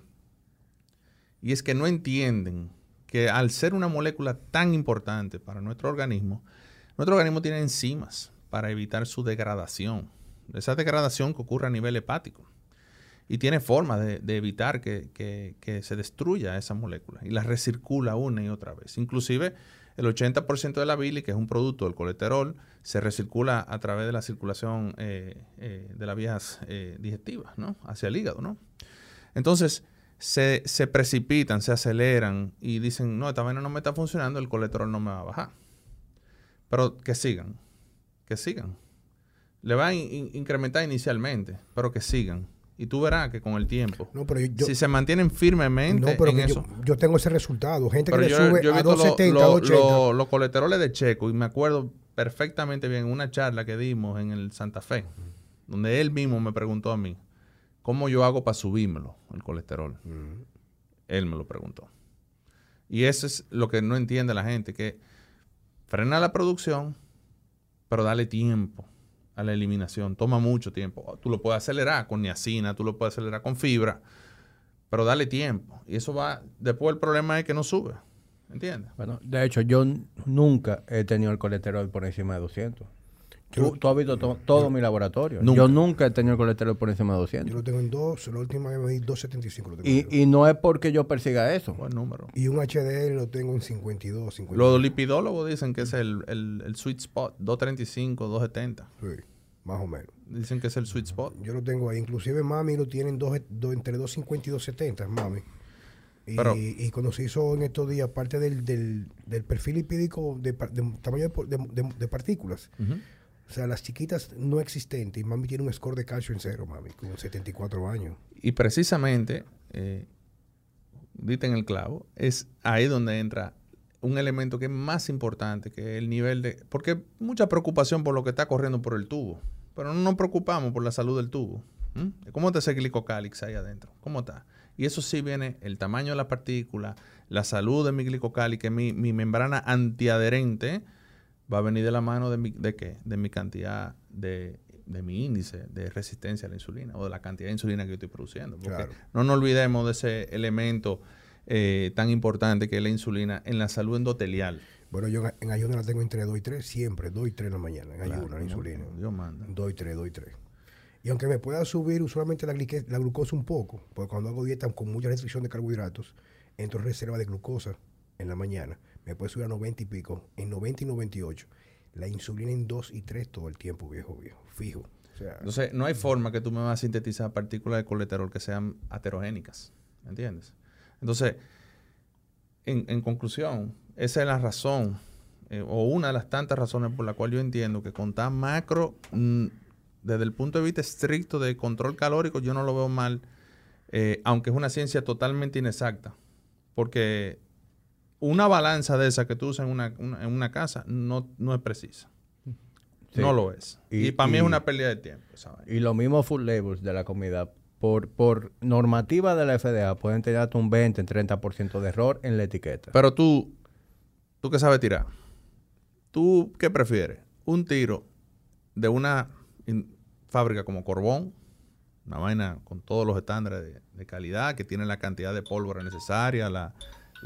y es que no entienden que al ser una molécula tan importante para nuestro organismo, nuestro organismo tiene enzimas para evitar su degradación, esa degradación que ocurre a nivel hepático. Y tiene forma de, evitar que, se destruya esa molécula y la recircula una y otra vez. Inclusive el 80% de la bilis, que es un producto del colesterol, se recircula a través de la circulación eh, eh, de las vías eh, digestivas, ¿no? Hacia el hígado, ¿no? Entonces, se, se precipitan, se aceleran y dicen, no, esta vaina no me está funcionando, el colesterol no me va a bajar. Pero que sigan, que sigan. Le va a in- in- incrementar inicialmente, pero que sigan. Y tú verás que con el tiempo, No, pero yo, si se mantienen firmemente no, pero en eso. yo, yo tengo ese resultado. Gente Pero que le yo, sube yo he a visto lo- 270, lo- 280. lo- los colesteroles de Checo y me acuerdo perfectamente bien una charla que dimos en el Santa Fe, donde él mismo me preguntó a mí, ¿cómo yo hago para subírmelo, el colesterol? Él me lo preguntó. Y eso es lo que no entiende la gente, que frena la producción, pero dale tiempo a la eliminación. Toma mucho tiempo. Tú lo puedes acelerar con niacina, tú lo puedes acelerar con fibra, pero dale tiempo. Y eso va, después el problema es que no sube. ¿Entiendes? Bueno, de hecho, yo nunca he tenido el colesterol por encima de 200. Tú, tú has visto to- todo mi laboratorio. Nunca. Yo nunca he tenido el colesterol por encima de 200. Yo lo tengo en dos, la última vez me di 275. Lo tengo Y, y no es porque yo persiga eso. Buen número. Y un HDL lo tengo en 52, 52. Los lipidólogos dicen que es el, el- el sweet spot, 235, 270. Sí, más o menos. Dicen que es el sweet spot. Yo lo tengo ahí. Inclusive mami lo tienen dos, dos- entre 250 y 270, mami. Y, Pero- y cuando se hizo en estos días, parte del, del, del perfil lipídico de, de tamaño de, por- de- de- de partículas. O sea, las chiquitas no existentes, y mami tiene un score de calcio en cero, mami, con 74 años. Y precisamente, eh, dite en el clavo, es ahí donde entra un elemento que es más importante que el nivel de... Porque mucha preocupación por lo que está corriendo por el tubo, pero no nos preocupamos por la salud del tubo. ¿m? ¿Cómo está ese glicocálix ahí adentro? ¿Cómo está? Y eso sí viene el tamaño de la partícula, la salud de mi glicocálix, mi, mi membrana antiadherente va a venir de la mano de mi, de qué? De mi cantidad de, de mi índice de resistencia a la insulina o de la cantidad de insulina que yo estoy produciendo. Porque Claro. no nos olvidemos de ese elemento eh, tan importante que es la insulina en la salud endotelial. Bueno, yo en- ayuno la tengo entre 2 y 3, siempre, 2 y 3 en la mañana, en ayuno, la Claro, insulina. Dios manda. 2 y 3, 2 y 3. Y aunque me pueda subir usualmente la, la glucosa un poco, porque cuando hago dieta con mucha restricción de carbohidratos, entro en reserva de glucosa en la mañana, me puede subir a 90 y pico, en 90 y 98. La insulina en 2 y 3 todo el tiempo, viejo, viejo, fijo. Entonces, no hay forma que tú me vas a sintetizar partículas de colesterol que sean aterogénicas. ¿Me entiendes? Entonces, en, en conclusión, esa es la razón, eh, o una de las tantas razones por la cual yo entiendo que contar macro, mm, desde el punto de vista estricto de control calórico, yo no lo veo mal, eh, aunque es una ciencia totalmente inexacta. Porque una balanza de esa que tú usas en una, una- en una casa no, no es precisa. Sí. No lo es. Y, Y- para mí es una pérdida de tiempo. Y los mismos food labels de la comida, por, por normativa de la FDA, pueden tener hasta un 20, 30% de error en la etiqueta. Pero tú, tú que sabes tirar, ¿tú qué prefieres? ¿Un tiro de una fábrica como Corbón, una vaina con todos los estándares de, de calidad, que tiene la cantidad de pólvora necesaria, la,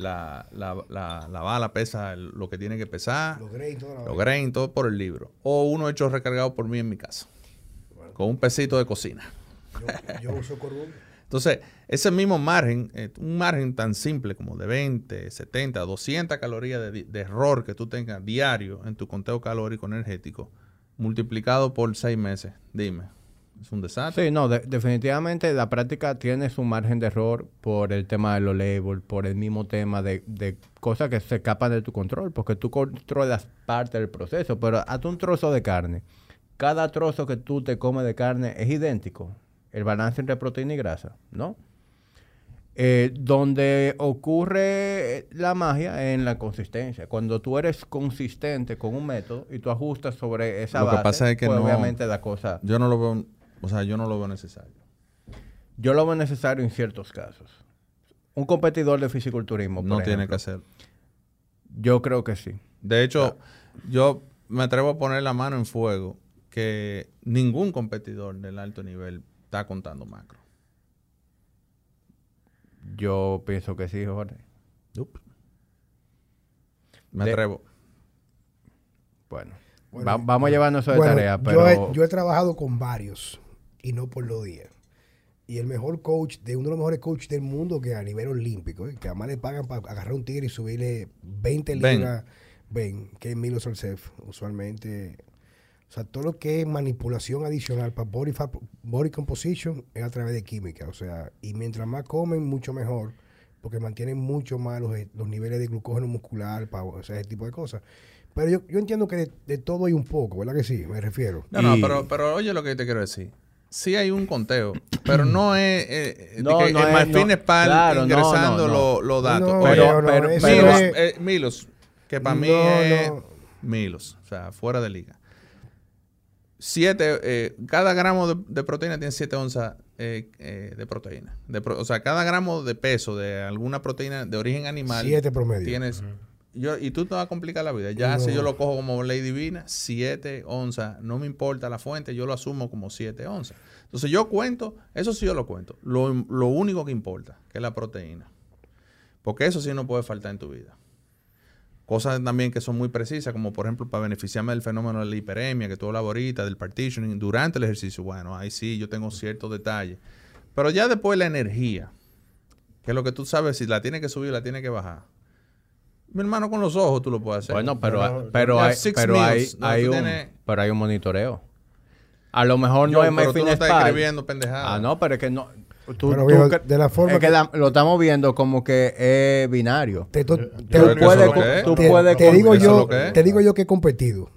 la, la- la- la bala pesa lo que tiene que pesar, los grain, todo por el libro? O uno hecho recargado por mí en mi casa, con un pesito de cocina. Yo, yo uso Corbón. Entonces, ese mismo margen, eh, un margen tan simple como de 20, 70, 200 calorías de, de error que tú tengas diario en tu conteo calórico energético, multiplicado por seis meses, dime, es un desastre. Sí, no, de- definitivamente la práctica tiene su margen de error por el tema de los labels, por el mismo tema de, de cosas que se escapan de tu control, porque tú controlas parte del proceso, pero hazte un trozo de carne. Cada trozo que tú te comes de carne es idéntico. El balance entre proteína y grasa, ¿no? Eh, donde ocurre la magia en la consistencia. Cuando tú eres consistente con un método y tú ajustas sobre esa Lo que base, pasa es que pues no- obviamente la cosa... Yo no lo veo, o sea, yo no lo veo necesario. Yo lo veo necesario en ciertos casos. Un competidor de fisiculturismo, por No tiene que hacer. Yo creo que sí. De hecho, yo me atrevo a poner la mano en fuego que ningún competidor del alto nivel está contando macro. Yo pienso que sí, Jorge. Me De- atrevo. Bueno, Bueno, va- vamos a llevarnos eso de Bueno, tarea, yo pero he- yo he trabajado con varios y no por los días. Y el mejor coach, de uno de los mejores coaches del mundo que a nivel olímpico, ¿eh? que además le pagan para agarrar un tigre y subirle 20 Ben. libras ven, que es Milos Alcef, usualmente, o sea, todo lo que es manipulación adicional para body, fat- body composition es a través de química, o sea, y mientras más comen, mucho mejor, porque mantienen mucho más los, los niveles de glucógeno muscular, pa- o sea, ese tipo de cosas. Pero yo, yo entiendo que de, de todo hay un poco, ¿verdad que sí? Me refiero. No, no, pero, pero oye lo que te quiero decir. Sí hay un conteo, pero no es... eh, eh, No, que no el es- Marfín no, Spal claro, no, ingresando no, no. lo- los datos. Pero- pero- pero- Milos, eh, Milos, que para mí es no. Milos, o sea, fuera de liga. Siete, eh, cada gramo de, de proteína tiene 7 onzas eh, eh, de proteína. De pro- o sea, cada gramo de peso de alguna proteína de origen animal Siete promedio. tienes... Yo, y tú te vas a complicar la vida. Ya No. si yo lo cojo como ley divina, 7 onzas, no me importa la fuente, yo lo asumo como 7 onzas. Entonces yo cuento, eso sí yo lo cuento, lo, lo único que importa, que es la proteína. Porque eso sí no puede faltar en tu vida. Cosas también que son muy precisas, como por ejemplo para beneficiarme del fenómeno de la hiperemia, que tú hablabas ahorita, del partitioning, durante el ejercicio. Bueno, ahí sí, yo tengo ciertos detalles. Pero ya después la energía, que es lo que tú sabes, si la tienes que subir, la tienes que bajar. Mi hermano, con los ojos tú lo puedes hacer. Bueno, pero, Pero- hay, pero hay, no, hay un, tienes- pero hay un monitoreo. A lo mejor Yo, no es pero tú no estás escribiendo pendejadas. Ah, no, pero es que no. Tú, Pero, tú viejo, cre- de la forma es que que- la- lo estamos viendo como que es binario. Te, Tú puedes, tú te- puedes te digo yo, te digo yo que he competido.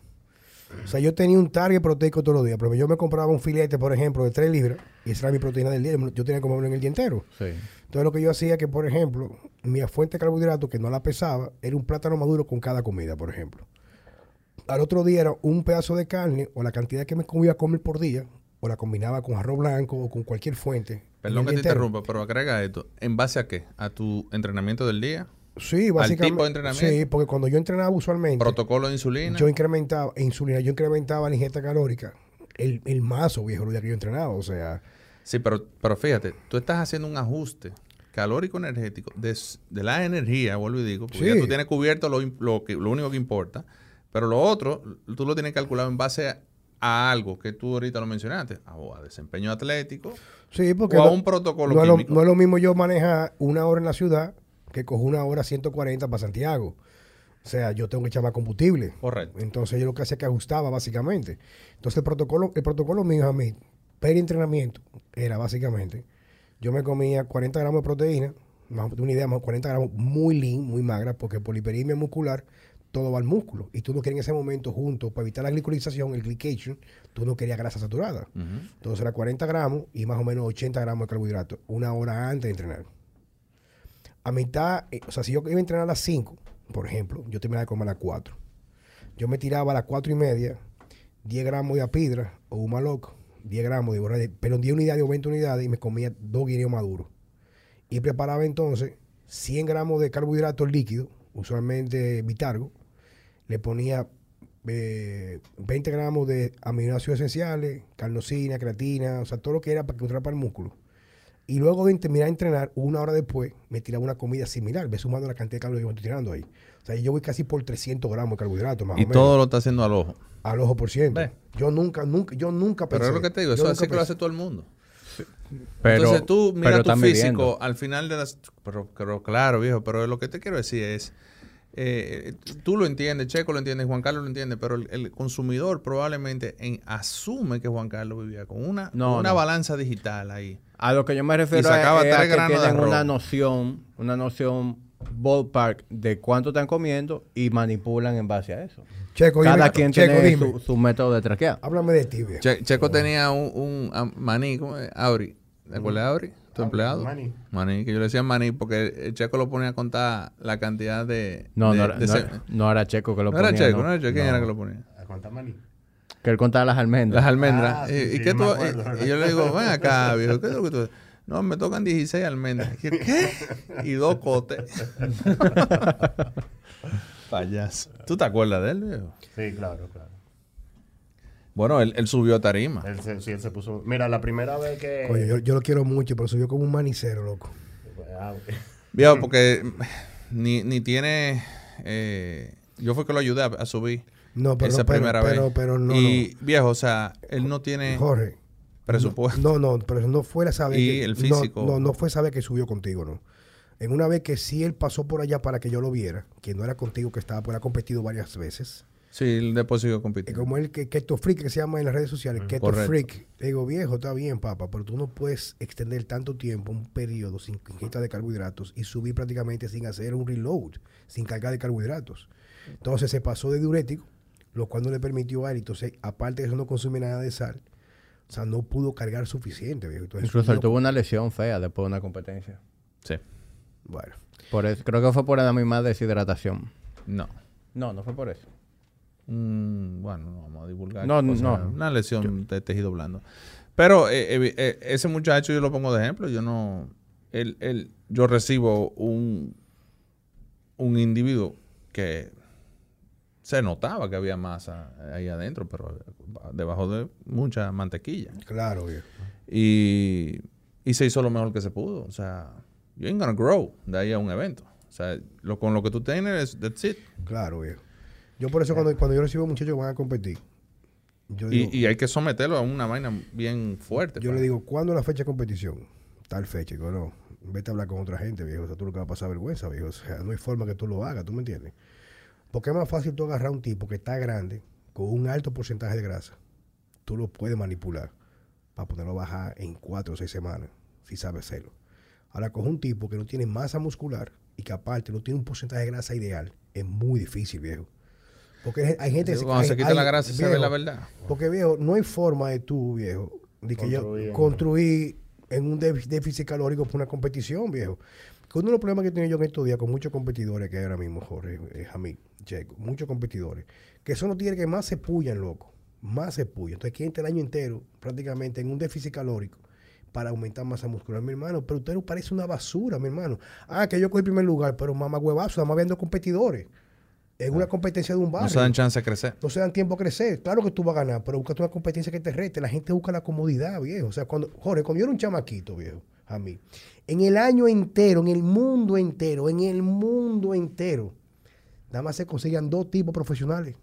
O sea, yo tenía un target proteico todos los días, pero yo me compraba un filete, por ejemplo, de 3 libras, y esa era mi proteína del día. Yo tenía que comerlo en el día entero. Sí. Entonces lo que yo hacía que, por ejemplo, mi fuente de carbohidratos, que no la pesaba, era un plátano maduro con cada comida, por ejemplo. Al otro día era un pedazo de carne o la cantidad que me comía a comer por día, o la combinaba con arroz blanco o con cualquier fuente. en Perdón el que día te entero. interrumpa, pero agrega esto. ¿En base a qué? ¿A tu entrenamiento del día? Sí, básicamente. tipo de entrenamiento? Sí, porque cuando yo entrenaba usualmente, ¿Protocolo de insulina? yo incrementaba, insulina, yo incrementaba la ingesta calórica, el, el mazo, viejo, los días que yo entrenaba. O sea, Sí, pero, pero fíjate, tú estás haciendo un ajuste calórico energético de, la energía, vuelvo y digo, porque Sí. ya tú tienes cubierto lo, lo, que, lo único que importa, pero lo otro, tú lo tienes calculado en base a, a algo que tú ahorita lo mencionaste, a, o a desempeño atlético, sí, porque o a un protocolo no es lo, no es lo mismo yo manejar una hora en la ciudad que cojo una hora 140 para Santiago. O sea, yo tengo que echar más combustible. Correcto. Entonces yo lo que hacía es que ajustaba básicamente. Entonces el protocolo, el protocolo mío a mí, entrenamiento era básicamente, yo me comía 40 gramos de proteína, más una idea, más 40 gramos muy lean, muy magra, porque por hiperimia muscular todo va al músculo. Y tú no querías en ese momento junto, para evitar la glicolización, el glycation, tú no querías grasa saturada. Entonces era 40 gramos y más o menos 80 gramos de carbohidratos, una hora antes de entrenar. A mitad, eh, o sea, si yo iba a entrenar a las 5, por ejemplo, yo terminaba de comer a las 4. Yo me tiraba a las 4 y media, 10 gramos de apidra o humaloc, 10 gramos de pero 10 unidades o 20 unidades y me comía dos guineos maduros. Y preparaba entonces 100 gramos de carbohidratos líquidos, usualmente Vitargo, le ponía eh, 20 gramos de aminoácidos esenciales, carnosina, creatina, o sea, todo lo que era para que para el músculo. Y luego de terminar de entrenar, una hora después, me tiraba una comida similar, ve sumando la cantidad de calorías que estoy tirando ahí. O sea, yo voy casi por 300 gramos de carbohidratos, más Y o menos. todo lo está haciendo al ojo. Al ojo por ciento. Yo nunca, nunca, yo nunca pensé. Pero es lo que te digo, eso así que lo hace todo el mundo. Pero, Entonces tú mira pero tu físico midiendo. al final de las... Pero, pero claro, viejo, pero lo que te quiero decir es... eh, tú lo entiendes, Checo lo entiende, Juan Carlos lo entiende, pero el, el consumidor probablemente en- asume que Juan Carlos vivía con una, No, una no. balanza digital ahí. A lo que yo me refiero sacaba es, es a que tienen una noción, una noción ballpark de cuánto están comiendo y manipulan en base a eso. Checo, Cada dime, quien Checo, tiene dime. su, su método de traquear. Háblame de ti, viejo. Che- Checo tenía un, un maní, ¿cómo es? Auri. ¿Te acuerdas de Auri? Tu Auri, empleado. Maní. Maní, que yo le decía maní porque el Checo lo ponía a contar la cantidad de... No, de- no, era, de no, era- no era Checo que lo no ponía. era Checo, no, no. era Checo. ¿Quién No. era que lo ponía? ¿A cuánta maní? Que él contaba las almendras. Las almendras. Ah, sí, y, sí, qué yo tú- me acuerdo. y- y yo le digo, ven acá, viejo, ¿qué es lo que tú No, me tocan 16 almendras. ¿Qué? Y dos cotes. Payaso. ¿Tú te acuerdas de él, viejo? Sí, claro, claro. Bueno, él, él subió a tarima. Él se, sí, él se puso. Mira, la primera vez que. Oye, yo, yo lo quiero mucho, pero subió como un manicero, loco. Ah, Viejo, porque ni, ni tiene... eh, yo fue que lo ayudé a, a subir No, pero, esa pero, primera pero, vez. pero no, y, viejo, o sea, él no tiene. Jorge. Presupuesto. No, no, pero no fue la saber Y que, el no, físico. No, no, fue saber que subió contigo, no. En una vez que sí él pasó por allá para que yo lo viera, que no era contigo que estaba, porque ha competido varias veces. Sí, después siguió Y compitiendo. como el que Keto Freak que se llama en las redes sociales, Keto correcto. Freak, le digo, viejo, está bien, papá, pero tú no puedes extender tanto tiempo, un periodo sin ingesta de carbohidratos y subir prácticamente sin hacer un reload, sin cargar de carbohidratos. Entonces se pasó de diurético, lo cual no le permitió a él, entonces, aparte de eso, no consume nada de sal. O sea, no pudo cargar suficiente, viejo. Entonces, Incluso él tuvo una lesión fea después de una competencia. Sí. Bueno, Por eso, creo que fue por la misma deshidratación. No. No, no fue por eso. Mm, bueno, no vamos a divulgar. No, no. Una lesión de tejido blando. Pero eh, eh, eh, ese muchacho yo lo pongo de ejemplo. Yo no. Él, él- yo recibo un, un individuo que se notaba que había masa ahí adentro, pero debajo de mucha mantequilla. claro, viejo. Y, y se hizo lo mejor que se pudo. O sea, you ain't gonna grow de ahí a un evento. O sea, lo, con lo que tú tienes, that's it. Claro, viejo. Yo por eso cuando, cuando yo recibo muchachos que van a competir, yo digo, Y, y hay que someterlo a una vaina bien fuerte. Yo le digo, ¿cuándo la fecha de competición? Tal fecha. Digo, no, vete a hablar con otra gente, viejo. O sea, tú lo que vas a pasar vergüenza, viejo. O sea, no hay forma que tú lo hagas, ¿tú me entiendes? Porque es más fácil tú agarrar a un tipo que está grande, con un alto porcentaje de grasa. Tú lo puedes manipular para ponerlo a bajar en cuatro o seis semanas, si sabes hacerlo. Ahora, coge un tipo que no tiene masa muscular y que aparte no tiene un porcentaje de grasa ideal. Es muy difícil, viejo. Porque hay- gente... Digo, cuando hay- se quita hay- la grasa se ve viejo, la verdad. porque, viejo, no hay forma de tú, viejo, de que yo Construir en- un déficit, déficit calórico por una competición, viejo. Que uno de los problemas que tengo yo en estos días con muchos competidores que hay ahora mismo, Jorge, eh, Jamil, Checo, muchos competidores, que son los tigres que más se pullan, loco. Más se pullan. Entonces, quieren estar el año entero prácticamente en un déficit calórico para aumentar masa muscular, mi hermano. Pero usted no parece una basura, mi hermano. Ah, que yo cogí el primer lugar, pero mamá huevazo, además viendo competidores. En una competencia de un barrio No se dan chance de crecer. no se dan tiempo a crecer. Claro que tú vas a ganar, pero buscate una competencia que te rete. La gente busca la comodidad, viejo. O sea, cuando, Jorge, cuando yo era un chamaquito, viejo, a mí, en el año entero, en el mundo entero, en el mundo entero, nada más se conseguían dos tipos profesionales.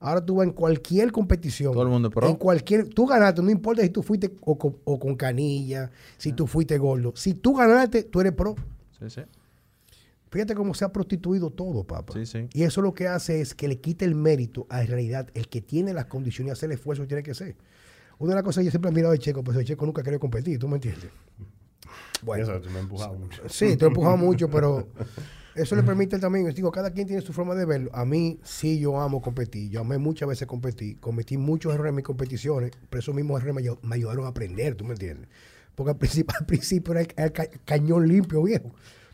Ahora tú vas en cualquier competición. Todo el mundo pro. En cualquier, tú ganaste, no importa si tú fuiste o con, o con canilla, si tú fuiste gordo. Si tú ganaste, tú eres pro. Sí, sí. Fíjate cómo se ha prostituido todo, papá. Sí, sí. Y eso lo que hace es que le quita el mérito a en realidad el que tiene las condiciones y hace el esfuerzo que tiene que hacer. Una de las cosas que yo siempre he mirado de Checo, pues el Checo nunca quería competir, ¿tú me entiendes? Bueno, Eso tú me empujado mucho. sí, te he empujado mucho, pero eso le permite también, digo, cada quien tiene su forma de verlo. A mí sí yo amo competir, yo amé muchas veces competir, cometí muchos errores en mis competiciones, pero esos mismos errores me, ayu- me ayudaron a aprender, ¿tú me entiendes? Porque al principio, al principio era el, el ca- cañón limpio, viejo.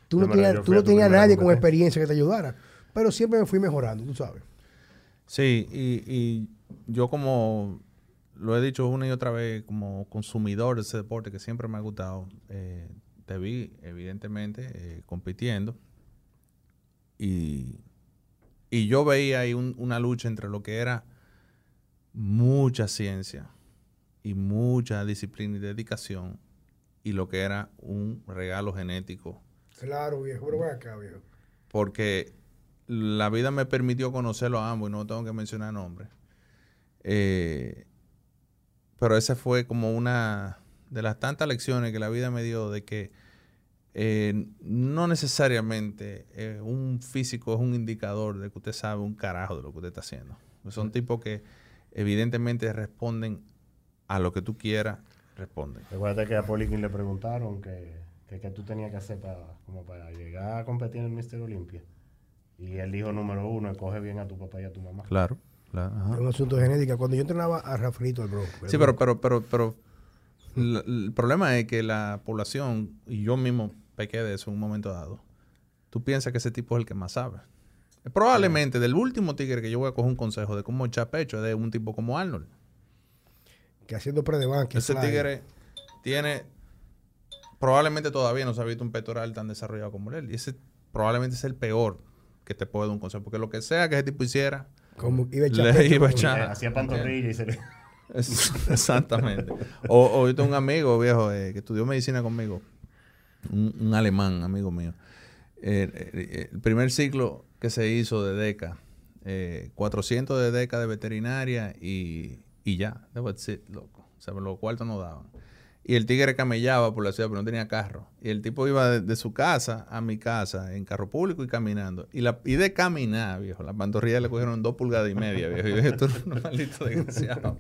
Tú no tenías, tú no tenías nadie con experiencia que te ayudara, pero siempre me fui mejorando, tú sabes. Sí, y, y yo como lo he dicho una y otra vez, como consumidor de ese deporte que siempre me ha gustado, eh, te vi evidentemente eh, compitiendo y, y yo veía ahí un- una lucha entre lo que era mucha ciencia y mucha disciplina y dedicación y lo que era un regalo genético Claro, viejo, pero acá, viejo. porque la vida me permitió conocerlo a ambos y no tengo que mencionar nombres. Eh, pero esa fue como una de las tantas lecciones que la vida me dio de que eh, no necesariamente eh, un físico es un indicador de que usted sabe un carajo de lo que usted está haciendo. Son tipos que evidentemente responden a lo que tú quieras, responden. Recuerda que a Polikin le preguntaron que, que, qué tú tenías que hacer para, como para llegar a competir en el Mister Olympia. Y él dijo, número uno, escoge bien a tu papá y a tu mamá. Claro, claro. ajá. Es un asunto de genética. Cuando yo entrenaba a Rafaelito, el bro. Sí, pero, pero, pero, pero el problema es que la población, y yo mismo pequé de eso en un momento dado, tú piensas que ese tipo es el que más sabe. Probablemente del último tigre que yo voy a coger un consejo de cómo echar pecho es de un tipo como Arnold. Que haciendo pre de. Ese fly. tigre tiene, probablemente todavía no se ha visto un pectoral tan desarrollado como él. Y ese probablemente es el peor que te puede dar un consejo. Porque lo que sea que ese tipo hiciera, Como iba a echar Le pecho iba a echar- Eh, Hacía pantorrilla y se le... Exactamente. O, o yo tengo un amigo viejo eh, que estudió medicina conmigo, un, un alemán, amigo mío. Eh, eh, el primer ciclo que se hizo de DECA, eh, 400 de DECA de veterinaria y, y ya, it, loco. O sea, los cuartos no daban. Y el tigre camellaba por la ciudad, pero no tenía carro. Y el tipo iba de, su casa a mi casa en carro público y caminando. Y, la, y de caminar, viejo, las pantorrillas le cogieron dos pulgadas y media, viejo. Y tú eres un maldito desgraciado.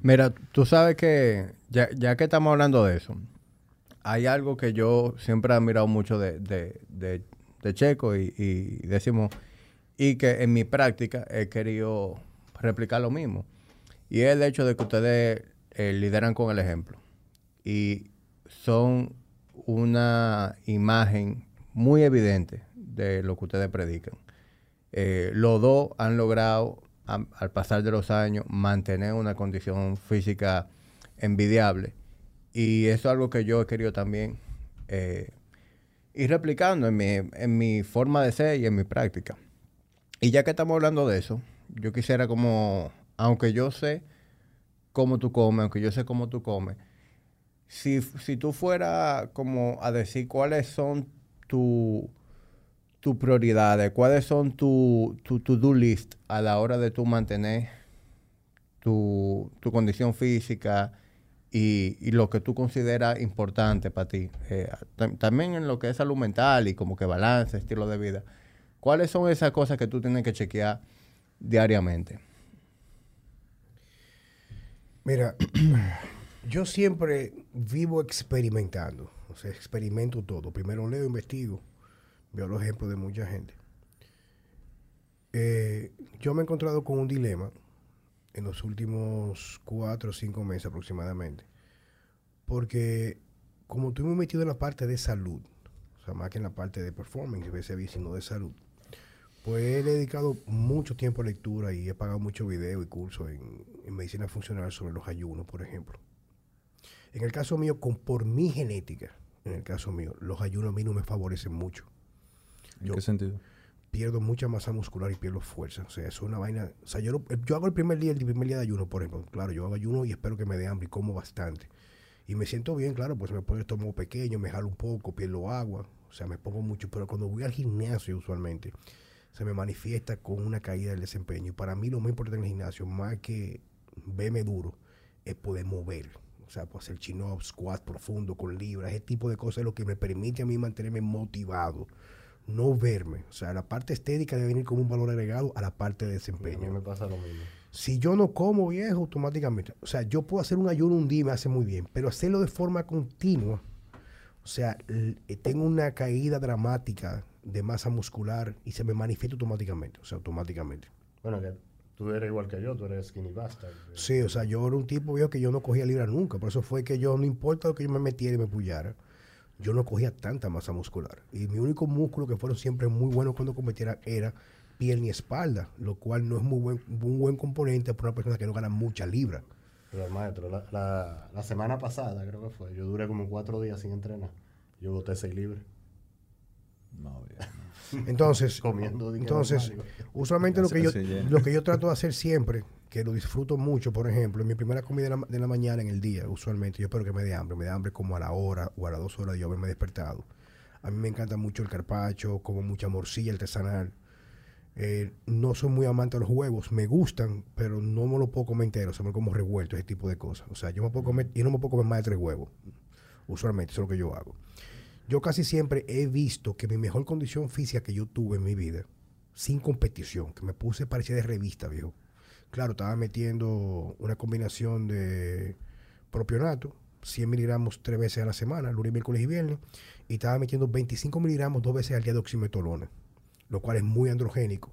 Mira, tú sabes que, ya, ya que estamos hablando de eso, hay algo que yo siempre he admirado mucho de, de, de, de Checo y, y decimos, y que en mi práctica he querido replicar lo mismo. Y es el hecho de que ustedes eh, lideran con el ejemplo. Y son una imagen muy evidente de lo que ustedes predican. Eh, los dos han logrado, al pasar de los años, mantener una condición física envidiable. Y eso es algo que yo he querido también eh, ir replicando en mi, en mi forma de ser y en mi práctica. Y ya que estamos hablando de eso, yo quisiera como, aunque yo sé cómo tú comes, aunque yo sé cómo tú comes, si, si tú fueras como a decir cuáles son tu- tus prioridades, cuáles son tu, to-do list a la hora de tú mantener tu, tu condición física y, y lo que tú consideras importante para ti. Eh, tam- también en lo que es salud mental y como que balance, estilo de vida. ¿Cuáles son esas cosas que tú tienes que chequear diariamente? Mira, yo siempre vivo experimentando. O sea, experimento todo. Primero leo, investigo, veo los ejemplos de mucha gente. Eh, yo me he encontrado con un dilema en los últimos cuatro o cinco meses aproximadamente. Porque como estoy muy metido en la parte de salud, o sea, más que en la parte de performance, a veces sino de salud, pues he dedicado mucho tiempo a lectura y he pagado muchos videos y cursos en, en medicina funcional sobre los ayunos, por ejemplo. En el caso mío, con, por mi genética, en el caso mío, los ayunos a mí no me favorecen mucho. ¿En Yo- qué sentido? Pierdo mucha masa muscular y pierdo fuerza. O sea, es una vaina. O sea, yo, no- yo hago el primer día, el primer día de ayuno, por ejemplo. Claro, yo hago ayuno y espero que me dé hambre y como bastante. Y me siento bien, claro, pues me pone el estómago pequeño, me jalo un poco, pierdo agua. O sea, me pongo mucho. Pero cuando voy al gimnasio, usualmente, se me manifiesta con una caída del desempeño. Y para mí lo más importante en el gimnasio, más que verme duro, es poder mover. O sea, puedo hacer chin-up, squat profundo con libras, ese tipo de cosas es lo que me permite a mí mantenerme motivado. No verme. O sea, la parte estética debe venir como un valor agregado a la parte de A mí desempeño. me pasa lo mismo. Si yo no como viejo, automáticamente. O sea, yo puedo hacer un ayuno un día y me hace muy bien, pero hacerlo de forma continua. O sea, eh, tengo una caída dramática de masa muscular y se me manifiesta automáticamente. O sea, automáticamente. Bueno, que tú eres igual que yo, tú eres skinny bastard. Sí, o sea, yo era un tipo viejo que yo no cogía libra nunca. Por eso fue que yo, no importa lo que yo me metiera y me pullara, yo no cogía tanta masa muscular. Y mi único músculo que fueron siempre muy buenos cuando competiera era pierna y espalda, lo cual no es muy buen, un buen componente para una persona que no gana mucha libra. Pero maestro, la, la, la semana pasada creo que fue, yo duré como cuatro días sin entrenar. Yo boté seis libres. No. Entonces, Comiendo dinero entonces usualmente lo que, yo, lo que yo trato de hacer siempre, que lo disfruto mucho, por ejemplo, en mi primera comida de la, de la mañana en el día, usualmente, yo espero que me dé hambre, me dé hambre como a la hora o a las dos horas de yo haberme despertado. A mí me encanta mucho el carpacho, como mucha morcilla artesanal. Eh, no soy muy amante de los huevos, me gustan, pero no me lo puedo comer entero, se me como revuelto, ese tipo de cosas. O sea, yo me puedo comer, y no me puedo comer más de tres huevos, usualmente, eso es lo que yo hago. Yo casi siempre he visto que mi mejor condición física que yo tuve en mi vida, sin competición, que me puse parecía de revista, viejo. Claro, estaba metiendo una combinación de propionato, 100 miligramos tres veces a la semana, lunes, miércoles y viernes, y estaba metiendo 25 miligramos dos veces al día de oximetolona, lo cual es muy androgénico.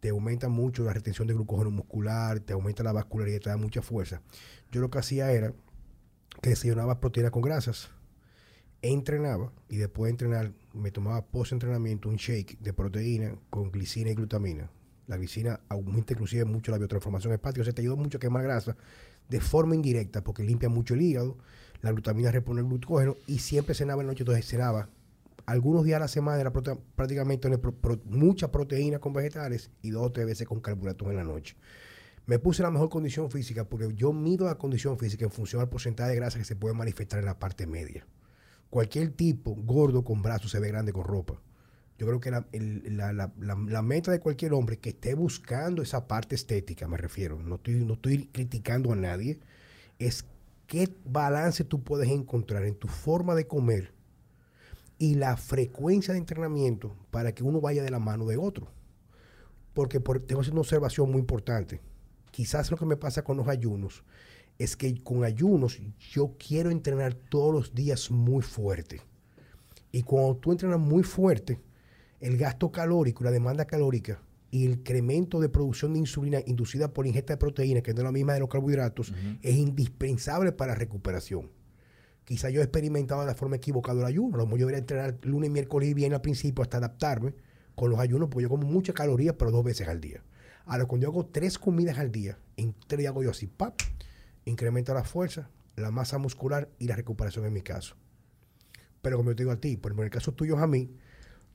Te aumenta mucho la retención de glucógeno muscular, te aumenta la vascularidad, te da mucha fuerza. Yo lo que hacía era que desayunaba proteína con grasas, entrenaba y después de entrenar me tomaba post entrenamiento un shake de proteína con glicina y glutamina. La glicina aumenta inclusive mucho la biotransformación hepática, o sea, te ayuda mucho a quemar grasa de forma indirecta porque limpia mucho el hígado, la glutamina repone el glucógeno y siempre cenaba en la noche, entonces cenaba algunos días a la semana era prácticamente mucha proteína con vegetales y dos o tres veces con carbohidratos en la noche. Me puse la mejor condición física porque yo mido la condición física en función al porcentaje de grasa que se puede manifestar en la parte media. Cualquier tipo gordo con brazos se ve grande con ropa. Yo creo que la, la- la- la- meta de cualquier hombre que esté buscando esa parte estética, me refiero, no estoy, no estoy criticando a nadie, es qué balance tú puedes encontrar en tu forma de comer y la frecuencia de entrenamiento para que uno vaya de la mano de otro. Porque por, tengo una observación muy importante. Quizás lo que me pasa con los ayunos es que con ayunos yo quiero entrenar todos los días muy fuerte. Y cuando tú entrenas muy fuerte, el gasto calórico, la demanda calórica y el incremento de producción de insulina inducida por ingesta de proteína, que no es la misma de los carbohidratos, es indispensable para la recuperación. Quizá yo he experimentado de la forma equivocada el ayuno. A lo mejor yo debería entrenar lunes, miércoles y viernes al principio hasta adaptarme con los ayunos, porque yo como muchas calorías, pero dos veces al día. Ahora, cuando yo hago tres comidas al día, en tres hago yo así, ¡pap! Incrementa la fuerza, la masa muscular y la recuperación en mi caso. Pero como yo te digo a ti, por ejemplo, en el caso tuyo, a mí,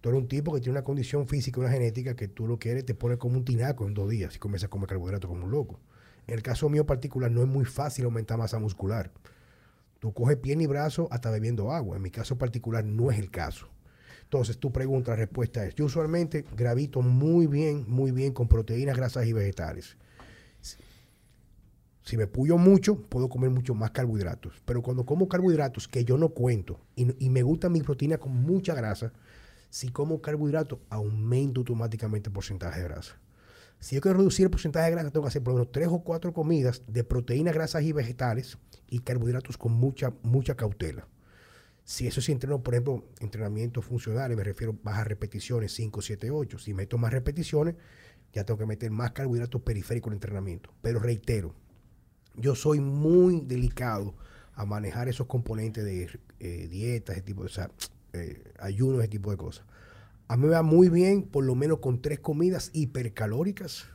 tú eres un tipo que tiene una condición física, una genética que tú lo quieres, te pone como un tinaco en dos días y comienzas a comer carbohidratos como un loco. En el caso mío particular, no es muy fácil aumentar masa muscular. Tú coges pierna y brazo hasta bebiendo agua. En mi caso particular no es el caso. Entonces, tu pregunta, la respuesta es, yo usualmente gravito muy bien, muy bien con proteínas, grasas y vegetales. Si me puyo mucho, puedo comer mucho más carbohidratos. Pero cuando como carbohidratos que yo no cuento y, me gusta mi proteína con mucha grasa, si como carbohidratos, aumento automáticamente el porcentaje de grasa. Si yo quiero reducir el porcentaje de grasa, tengo que hacer por lo menos tres o cuatro comidas de proteínas, grasas y vegetales y carbohidratos con mucha, mucha cautela. Si eso es entreno, por ejemplo, entrenamientos funcionales, me refiero a bajas repeticiones, 5, 7, 8. Si meto más repeticiones, ya tengo que meter más carbohidratos periféricos en el entrenamiento. Pero reitero, yo soy muy delicado a manejar esos componentes de eh, dieta, ese tipo de o sea, eh, ayuno, ese tipo de cosas. A mí me va muy bien, por lo menos con tres comidas hipercalóricas.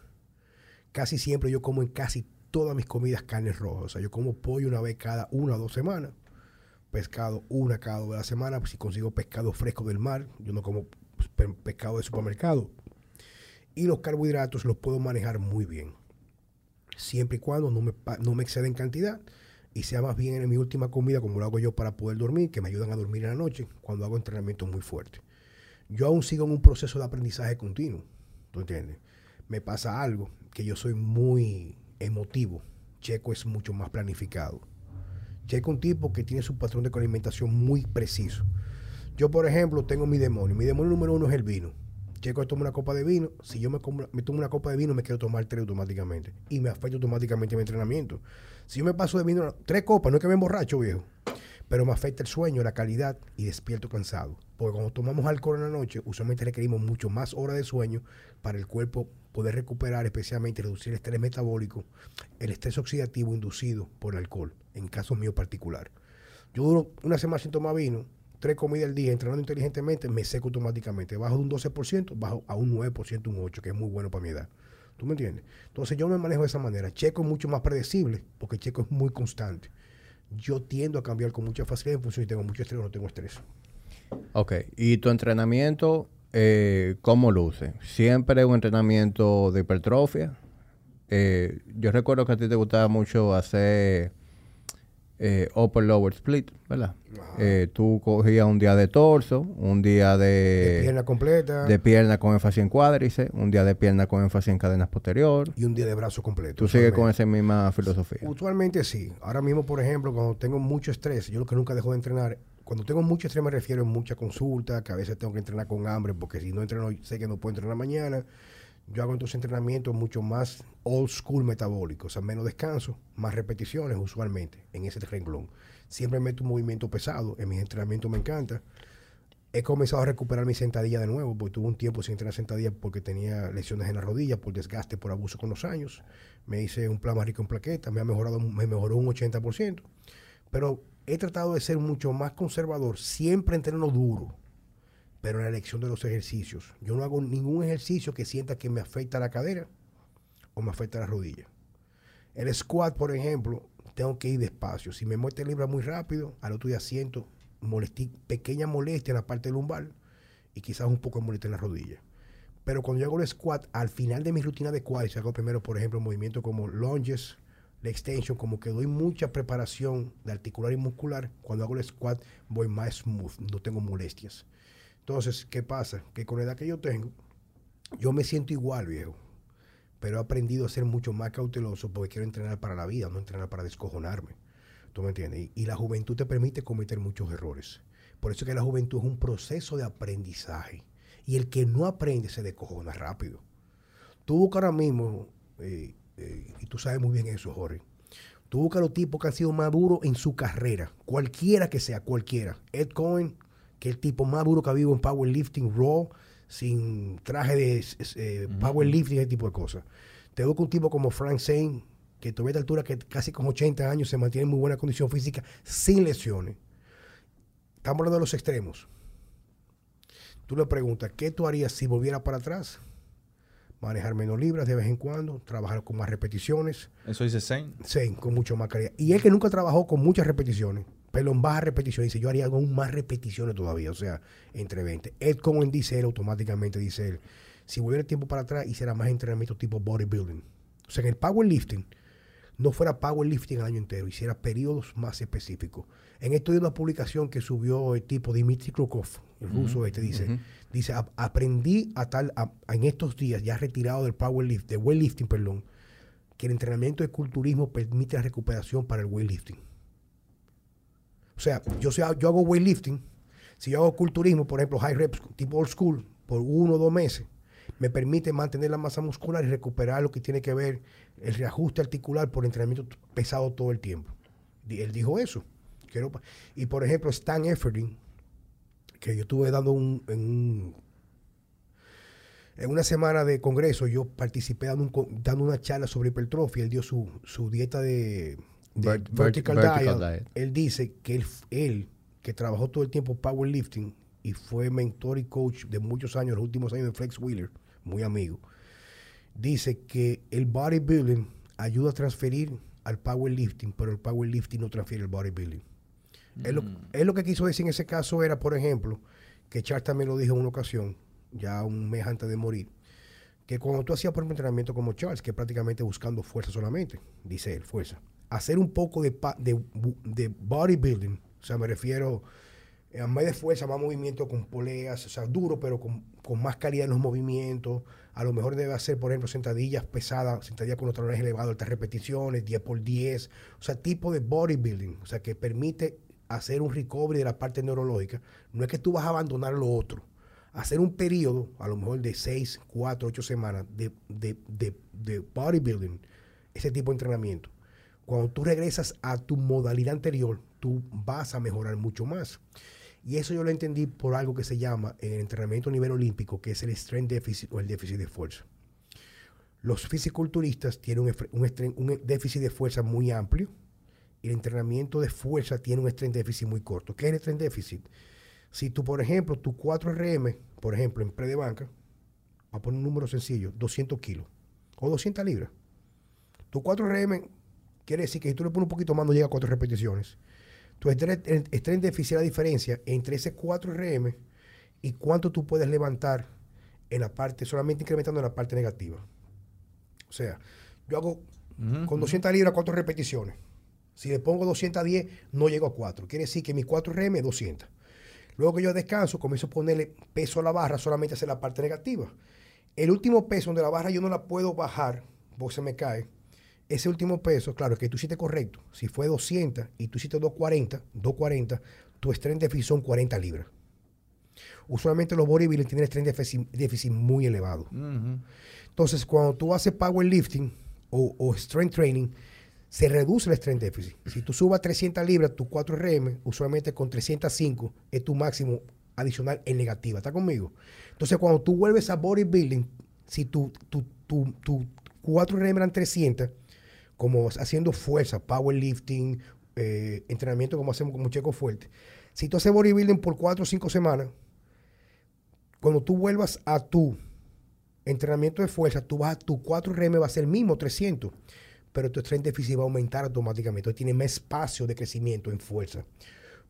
Casi siempre yo como en casi todas mis comidas carnes rojas. O sea, yo como pollo una vez cada una o dos semanas. Pescado una cada dos de la semana. Si consigo pescado fresco del mar, yo no como pe- pescado de supermercado. Y los carbohidratos los puedo manejar muy bien. Siempre y cuando no me, no me exceden cantidad y sea más bien en mi última comida, como lo hago yo para poder dormir, que me ayudan a dormir en la noche cuando hago entrenamiento muy fuerte. Yo aún sigo en un proceso de aprendizaje continuo. ¿Tú entiendes? Me pasa algo que yo soy muy emotivo. Checo es mucho más planificado. Checo es un tipo que tiene su patrón de alimentación muy preciso. Yo, por ejemplo, tengo mi demonio. Mi demonio número uno es el vino. Checo toma una copa de vino. Si yo me tomo una copa de vino, me quiero tomar tres automáticamente. Y me afecta automáticamente mi entrenamiento. Si yo me paso de vino, tres copas, no es que me emborracho, viejo. Pero me afecta el sueño, la calidad y despierto cansado. Porque cuando tomamos alcohol en la noche, usualmente requerimos mucho más horas de sueño para el cuerpo poder recuperar, especialmente reducir el estrés metabólico, el estrés oxidativo inducido por el alcohol, en caso mío particular. Yo duro una semana sin tomar vino, tres comidas al día, entrenando inteligentemente, me seco automáticamente. Bajo de un 12%, bajo a un 9%, un 8%, que es muy bueno para mi edad. ¿Tú me entiendes? Entonces yo me manejo de esa manera. Checo es mucho más predecible, porque Checo es muy constante. Yo tiendo a cambiar con mucha facilidad en función si tengo mucho estrés o no tengo estrés. Ok, ¿y tu entrenamiento eh, cómo luce? ¿Siempre un entrenamiento de hipertrofia? Eh, yo recuerdo que a ti te gustaba mucho hacer eh, upper lower split, ¿verdad? Eh, tú cogías un día de torso, un día De de, pierna completa de pierna con énfasis en cuádriceps, un día de pierna con énfasis en cadenas posterior. y un día de brazo completo. Tú sigues con esa misma filosofía. Usualmente sí. Ahora mismo, por ejemplo, cuando tengo mucho estrés, yo lo que nunca dejo de entrenar, cuando tengo mucho estrés me refiero a mucha consulta, que a veces tengo que entrenar con hambre, porque si no entreno, sé que no puedo entrenar mañana. Yo hago entonces entrenamientos mucho más old school metabólico, o sea, menos descanso, más repeticiones usualmente en ese renglón. Siempre meto un movimiento pesado, en mis entrenamientos me encanta. He comenzado a recuperar mi sentadilla de nuevo, porque tuve un tiempo sin entrenar sentadilla porque tenía lesiones en la rodilla, por desgaste, por abuso con los años. Me hice un plasma rico en plaquetas, me ha mejorado, me mejoró un 80%. Pero he tratado de ser mucho más conservador, siempre entreno duro, pero en la elección de los ejercicios. Yo no hago ningún ejercicio que sienta que me afecta la cadera o me afecta la rodilla. El squat, por ejemplo, tengo que ir despacio. Si me muerte libra muy rápido, al otro día siento molesti- pequeña molestia en la parte lumbar y quizás un poco de molestia en la rodilla. Pero cuando yo hago el squat, al final de mi rutina de quadris, hago primero, por ejemplo, movimientos como lunges, la extension, como que doy mucha preparación de articular y muscular. Cuando hago el squat, voy más smooth, no tengo molestias. Entonces, ¿qué pasa? Que con la edad que yo tengo, yo me siento igual, viejo. Pero he aprendido a ser mucho más cauteloso porque quiero entrenar para la vida, no entrenar para descojonarme. ¿Tú me entiendes? Y, la juventud te permite cometer muchos errores. Por eso es que la juventud es un proceso de aprendizaje. Y el que no aprende se descojona rápido. Tú buscas ahora mismo, eh, eh, y tú sabes muy bien eso, Jorge. Tú buscas los tipos que han sido más duros en su carrera, cualquiera que sea, cualquiera. Ed Cohen, que es el tipo más duro que ha habido en powerlifting, raw, sin traje de eh, powerlifting, ese tipo de cosas. Te busco un tipo como Frank Zane, que a esta altura, que casi con 80 años se mantiene en muy buena condición física, sin lesiones. Estamos hablando de los extremos. Tú le preguntas, ¿qué tú harías si volviera para atrás? Manejar menos libras de vez en cuando, trabajar con más repeticiones. Eso dice Zane. Sí, con mucho más calidad. Y él que nunca trabajó con muchas repeticiones, pero en bajas repeticiones, dice, yo haría aún más repeticiones todavía, o sea, entre 20. Ed Cohen dice él, automáticamente dice él, si volviera el tiempo para atrás, hiciera más entrenamiento tipo bodybuilding. O sea, en el powerlifting, no fuera powerlifting el año entero, hiciera periodos más específicos. En esto hay una publicación que subió el tipo Dimitri Krukov, el ruso este, dice, dice, "A- aprendí a tal, a- en estos días, ya retirado del powerlift, de weightlifting, perdón, que el entrenamiento de culturismo permite la recuperación para el weightlifting. O sea, yo, sea, yo hago weightlifting, si yo hago culturismo, por ejemplo, high reps, tipo old school, por uno o dos meses, me permite mantener la masa muscular y recuperar lo que tiene que ver el reajuste articular por entrenamiento pesado todo el tiempo. Él dijo eso. Y por ejemplo, Stan Efferding, que yo estuve dando un, en, un- en una semana de congreso, yo participé dando, dando una charla sobre hipertrofia. Él dio su, su dieta de, de Vert- vertical, vertical diet. diet. Él dice que él, él, que trabajó todo el tiempo powerlifting y fue mentor y coach de muchos años, los últimos años de Flex Wheeler, muy amigo, dice que el bodybuilding ayuda a transferir al powerlifting, pero el powerlifting no transfiere el bodybuilding. Él, lo, él lo que quiso decir en ese caso era, por ejemplo, que Charles también lo dijo en una ocasión, ya un mes antes de morir, que cuando tú hacías por ejemplo entrenamiento como Charles, que prácticamente buscando fuerza solamente, dice él, fuerza, hacer un poco de, de, de bodybuilding, o sea, me refiero eh, a más de fuerza, más movimiento con poleas, o sea, duro, pero con, con más calidad en los movimientos. A lo mejor debe hacer, por ejemplo, sentadillas pesadas, sentadillas con los talones elevados, altas repeticiones, 10 por 10, o sea, tipo de bodybuilding, o sea, que permite hacer un recovery de la parte neurológica. No es que tú vas a abandonar lo otro. Hacer un periodo, a lo mejor de 6, 4, 8 semanas de, de, de, de bodybuilding, ese tipo de entrenamiento. Cuando tú regresas a tu modalidad anterior, tú vas a mejorar mucho más. Y eso yo lo entendí por algo que se llama en el entrenamiento a nivel olímpico, que es el strength deficit o el déficit de fuerza. Los fisiculturistas tienen un, un déficit de fuerza muy amplio y el entrenamiento de fuerza tiene un strength deficit muy corto. ¿Qué es el strength deficit? Si tú, por ejemplo, tu 4RM, por ejemplo, en pre de banca, a poner un número sencillo, 200 kilos o 200 libras. Tu 4RM quiere decir que si tú le pones un poquito más, no llega a 4 repeticiones. Tu strength el strength deficit es la diferencia entre ese 4RM y cuánto tú puedes levantar en la parte, solamente incrementando en la parte negativa. O sea, yo hago con 200 libras 4 repeticiones. Si le pongo 210, no llego a 4. Quiere decir que mi 4RM es 200. Luego que yo descanso, comienzo a ponerle peso a la barra, solamente hacer la parte negativa. El último peso donde la barra yo no la puedo bajar, porque se me cae. Ese último peso, claro, es que tú hiciste correcto. Si fue 200 y tú hiciste 240, 240, tu strength deficit son 40 libras. Usualmente los bodybuilders tienen strength deficit, déficit muy elevado. Entonces, cuando tú haces powerlifting o, o strength training, se reduce el strength deficit. Si tú subas 300 libras, tu 4RM, usualmente con 305 es tu máximo adicional en negativa. ¿Está conmigo? Entonces, cuando tú vuelves a bodybuilding, si tu, tu, tu, tu 4RM eran 300, como haciendo fuerza, powerlifting, eh, entrenamiento como hacemos con muchachos fuerte. Si tú haces bodybuilding por 4 o 5 semanas, cuando tú vuelvas a tu entrenamiento de fuerza, tú vas a tu 4RM va a ser el mismo, 300, pero tu strength deficit va a aumentar automáticamente. Tiene más espacio de crecimiento en fuerza.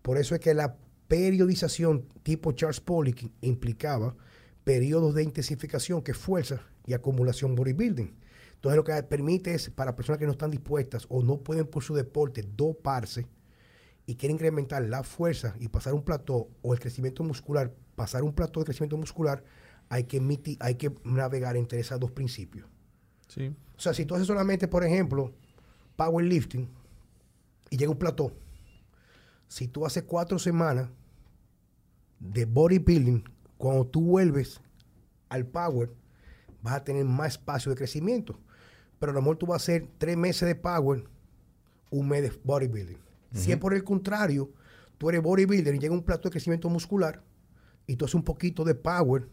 Por eso es que la periodización tipo Charles Poliquin implicaba periodos de intensificación, que es fuerza y acumulación bodybuilding. Entonces lo que permite es, para personas que no están dispuestas o no pueden por su deporte doparse y quieren incrementar la fuerza y pasar un plató o el crecimiento muscular pasar un plato de crecimiento muscular, hay que, miti- hay que navegar entre esos dos principios. Sí. O sea, si tú haces solamente, por ejemplo, powerlifting y llega un plató, si tú haces cuatro semanas de bodybuilding, cuando tú vuelves al power, vas a tener más espacio de crecimiento. Pero a lo mejor tú vas a hacer tres meses de power, un mes de bodybuilding. Si es por el contrario, tú eres bodybuilder y llega un plato de crecimiento muscular y tú haces un poquito de power,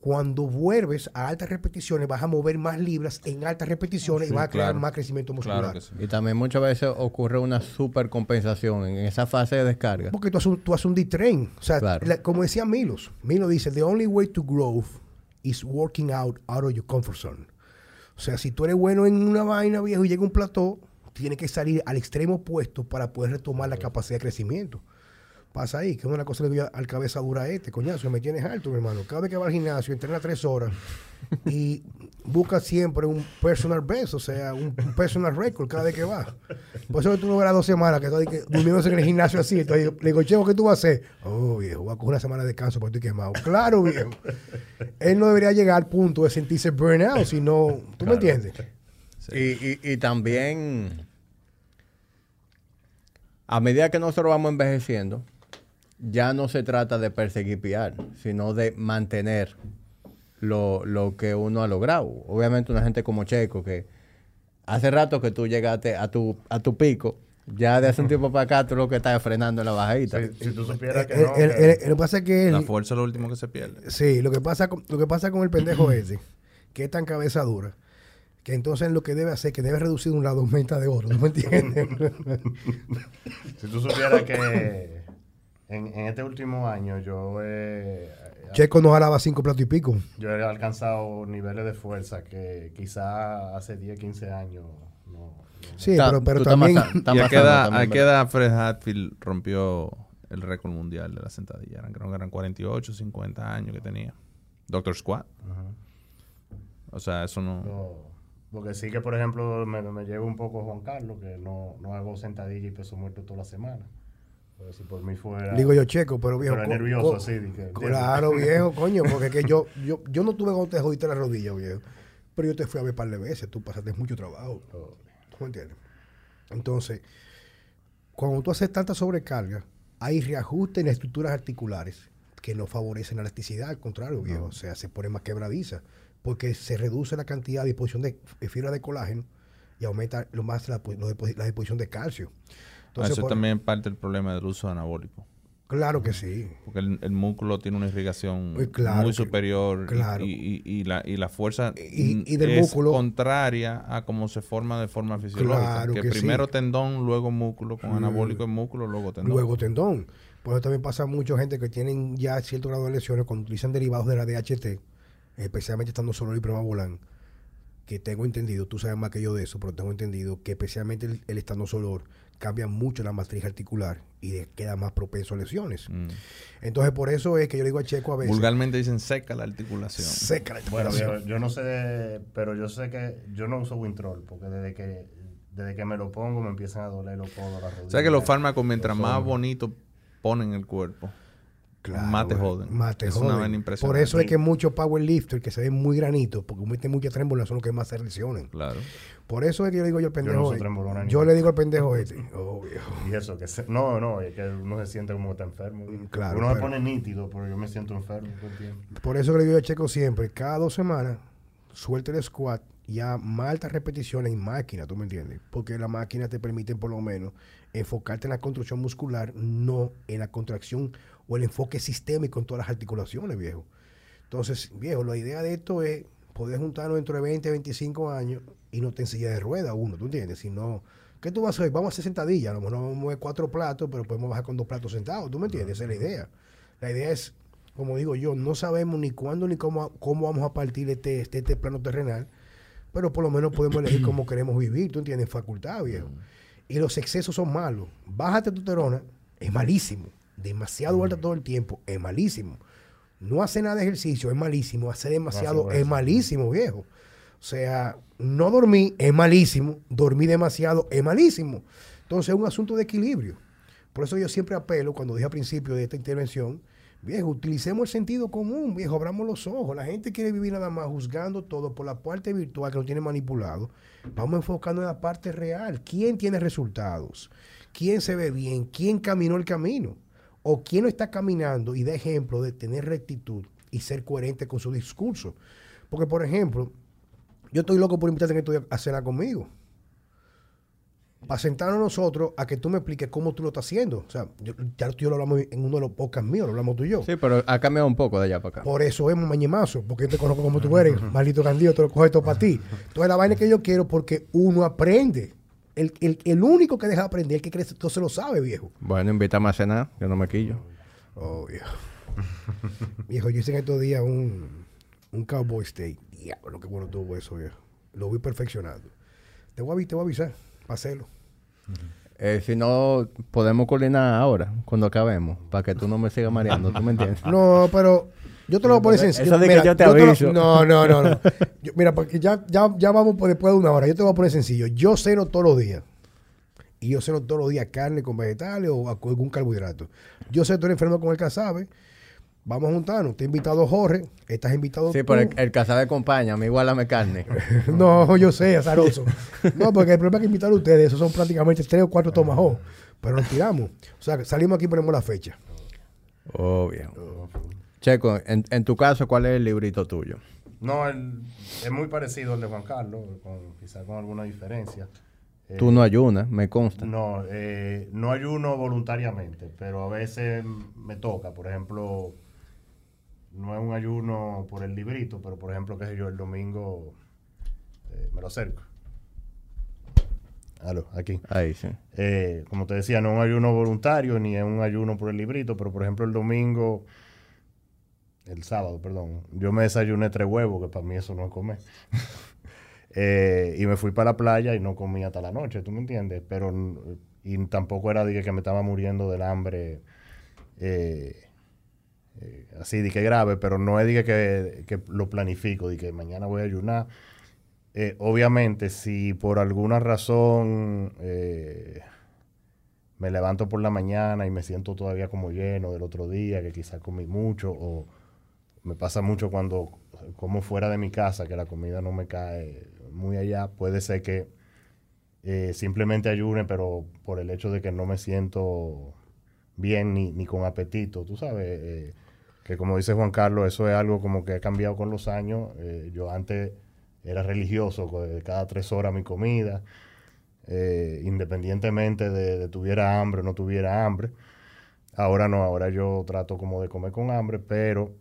cuando vuelves a altas repeticiones vas a mover más libras en altas repeticiones y vas a crear claro. más crecimiento muscular. Claro que sí. Y también muchas veces ocurre una supercompensación en esa fase de descarga. Porque tú haces un, tú haces un D-Train. O sea, Claro. la- como decía Milos, Milos dice, the only way to grow is working out out of your comfort zone. O sea, si tú eres bueno en una vaina, viejo, y llega un plató, tienes que salir al extremo opuesto para poder retomar la capacidad de crecimiento. Pasa ahí, que es una cosa que le digo al cabeza dura este, coñazo, me tienes alto, mi hermano. Cada vez que va al gimnasio, entrena tres horas y busca siempre un personal best, o sea, un, un personal record cada vez que va. Por eso que tú no verás dos semanas que de que durmiéndose en el gimnasio así. Entonces, le digo, Chevo, ¿qué tú vas a hacer? Oh, viejo, voy a coger una semana de descanso porque estoy quemado. Claro, viejo. Él no debería llegar al punto de sentirse burnout, sino, ¿tú me entiendes? Y, y- y también, a medida que nosotros vamos envejeciendo, ya no se trata de perseguir PR, sino de mantener lo, lo que uno ha logrado. Obviamente una gente como Checo, que hace rato que tú llegaste a tu, a tu pico, ya de hace un tiempo para acá tú lo que estás frenando en la bajadita. Si, si tú supieras que Él- no, que- él- lo que pasa es que él, La fuerza es lo último que se pierde. Sí, lo que pasa con, lo que pasa con el pendejo ese, que es tan cabeza dura, que entonces lo que debe hacer, que debe reducir de un lado, aumenta de otro, ¿tú me entiendes? si tú supieras que en, en este último año yo he, Checo nos jalaba cinco platos y pico. yo he alcanzado niveles de fuerza que quizá hace 10, 15 años no. no- Sí, Está- pero, pero también... a qué edad, Fred Hatfield rompió el récord mundial de la sentadilla. Eran, creo que eran 48, 50 años que tenía. Doctor Squat. O sea, eso no... no- porque sí que, por ejemplo, me, me lleva un poco Juan Carlos, que no, no hago sentadilla y peso muerto toda la semana. Porque si por mí fuera... Digo yo, Checo, pero viejo... Pero co- nervioso co- así, Claro, viejo, coño, porque es que yo, yo, yo no tuve cuando te jodiste la rodilla, viejo. Pero yo te fui a ver un par de veces, tú pasaste mucho trabajo. ¿Tú me entiendes? Entonces, cuando tú haces tanta sobrecarga, hay reajuste en las estructuras articulares que no favorecen la elasticidad, al contrario, viejo. O sea, se pone más quebradiza, porque se reduce la cantidad de disposición de fibra de colágeno y aumenta lo más la, depo- la disposición de calcio. Entonces, eso por- también es parte del problema del uso anabólico. Claro que sí. Porque el, el músculo tiene una irrigación Pues claro muy que- superior claro. y, y- y la, y la fuerza Y- mm, del es músculo- contraria a cómo se forma de forma fisiológica. Claro que, que primero sí. tendón, luego músculo, con anabólico en músculo, luego tendón. Luego tendón. Por eso también pasa mucha gente que tienen ya cierto grado de lesiones cuando utilizan derivados de la DHT, especialmente estando solo y premavolán, que tengo entendido, tú sabes más que yo de eso, pero tengo entendido que especialmente el, el estandosolor cambia mucho la matriz articular y de- queda más propenso a lesiones. Mm. Entonces, por eso es que yo le digo a Checo a veces, Vulgarmente dicen seca la articulación. seca la Bueno, articulación. yo, yo no sé, pero yo sé que yo no uso Wintrol porque desde que desde que me lo pongo me empiezan a doler los codos, las rodillas. O sea que los fármacos, mientras los más bonito ponen el cuerpo, Claro, más te bueno, joden. más te es una joden. vaina impresionante. Por eso es que muchos powerlifters que se ven muy granitos, porque meten mucha trémbola, son los que más se lesionan. Claro. Por eso es que yo le digo yo al pendejo. no este. yo le digo al pendejo este. Oh, viejo. Y eso, que se- no, no, es que uno se siente como que está enfermo. claro, uno pero- se pone nítido, pero yo me siento enfermo todo el tiempo. Por eso que le digo yo a Checo siempre, cada dos semanas, suelta el squat ya más altas repeticiones en máquina, ¿tú me entiendes? Porque la máquina te permite por lo menos enfocarte en la construcción muscular, no en la contracción o el enfoque sistémico en todas las articulaciones, viejo. Entonces, viejo, la idea de esto es poder juntarnos dentro de 20, 25 años y no te en silla de rueda uno, ¿tú entiendes? Sino, ¿qué tú vas a hacer? Vamos a hacer sentadilla, a lo mejor no vamos a mover cuatro platos, pero podemos bajar con dos platos sentados, ¿tú me entiendes? Esa es la idea. La idea es, como digo yo, no sabemos ni cuándo ni cómo, cómo vamos a partir de este, este, este plano terrenal, pero por lo menos podemos elegir cómo queremos vivir, ¿tú entiendes? Facultad, viejo. Y los excesos son malos. Bájate tu terona, es malísimo. Demasiado alta todo el tiempo, es malísimo. No hacer nada de ejercicio, es malísimo. Hacer demasiado, es malísimo, viejo. O sea, no dormir es malísimo. Dormir demasiado es malísimo. Entonces es un asunto de equilibrio. Por eso yo siempre apelo, cuando dije al principio de esta intervención, Viejo, utilicemos el sentido común, viejo, abramos los ojos. La gente quiere vivir nada más juzgando todo por la parte virtual que lo tiene manipulado. Vamos enfocando en la parte real. ¿Quién tiene resultados? ¿Quién se ve bien? ¿Quién caminó el camino? ¿O quién no está caminando y da ejemplo de tener rectitud y ser coherente con su discurso? Porque, por ejemplo, yo estoy loco por invitarte días a cenar conmigo para sentarnos nosotros a que tú me expliques cómo tú lo estás haciendo. O sea, yo- ya tú y yo lo hablamos en uno de los podcasts míos, lo hablamos tú y yo. Sí, pero ha cambiado un poco de allá para acá. Por eso es un mañemazo, porque yo te conozco como tú eres, maldito candido, te lo coge todo para ti. Entonces la vaina que yo quiero porque uno aprende. El, el, el único que deja de aprender, el que cree, todo se lo sabe, viejo. Bueno, invítame a cenar, yo no me quillo. Oh, viejo. viejo, yo hice en estos días un, un cowboy steak. Diablo, qué bueno tuvo eso, viejo. Lo vi perfeccionado. Te voy a, te voy a avisar para hacerlo. Eh, si no, podemos coordinar ahora, cuando acabemos, para que tú no me sigas mareando, ¿tú me entiendes? No, pero yo te lo voy a poner Eso sencillo. de que yo te lo- aviso. no, no, no, no. Yo- mira, porque ya, ya, ya vamos por después de una hora. Yo te lo voy a poner sencillo. Yo ceno todos los días. Y yo ceno todos los días carne con vegetales o algún carbohidrato. Yo sé, tú eres enfermo con el casabe. Vamos a juntarnos. Te he invitado Jorge. Estás invitado Sí, tú. pero el, el casabe acompaña, me igualame carne. No, yo sé, azaroso. No, porque el problema es que invitar a ustedes, esos son prácticamente tres o cuatro tomahawk. Pero nos tiramos. O sea, que salimos aquí y ponemos la fecha. Obvio. Checo, en, en tu caso, ¿cuál es el librito tuyo? No, el- es muy parecido al de Juan Carlos, con, quizá con alguna diferencia. Eh, Tú no ayunas, me consta. No, eh, no ayuno voluntariamente, pero a veces me toca. Por ejemplo, no es un ayuno por el librito, pero por ejemplo, qué sé yo, el domingo eh, me lo acerco. Aló, aquí. Ahí sí. Eh, como te decía, no es un ayuno voluntario ni es un ayuno por el librito, pero por ejemplo el domingo, el sábado, perdón, yo me desayuné tres huevos, que para mí eso no es comer. Eh, y me fui para la playa y no comí hasta la noche, ¿tú me entiendes? Pero y tampoco era de que, me estaba muriendo del hambre eh, eh, así de que grave, pero no es de que, que, lo planifico, de que mañana voy a ayunar. Eh, obviamente, si por alguna razón me levanto por la mañana y me siento todavía como lleno del otro día, que quizás comí mucho, o me pasa mucho cuando como fuera de mi casa, que la comida no me cae muy allá, puede ser que eh, simplemente ayune, pero por el hecho de que no me siento bien ni, ni con apetito, tú sabes, eh, que como dice Juan Carlos, eso es algo como que ha cambiado con los años. Eh, yo antes era religioso, cada tres horas mi comida, independientemente de, de tuviera hambre o no tuviera hambre. Ahora no, ahora yo trato como de comer con hambre, pero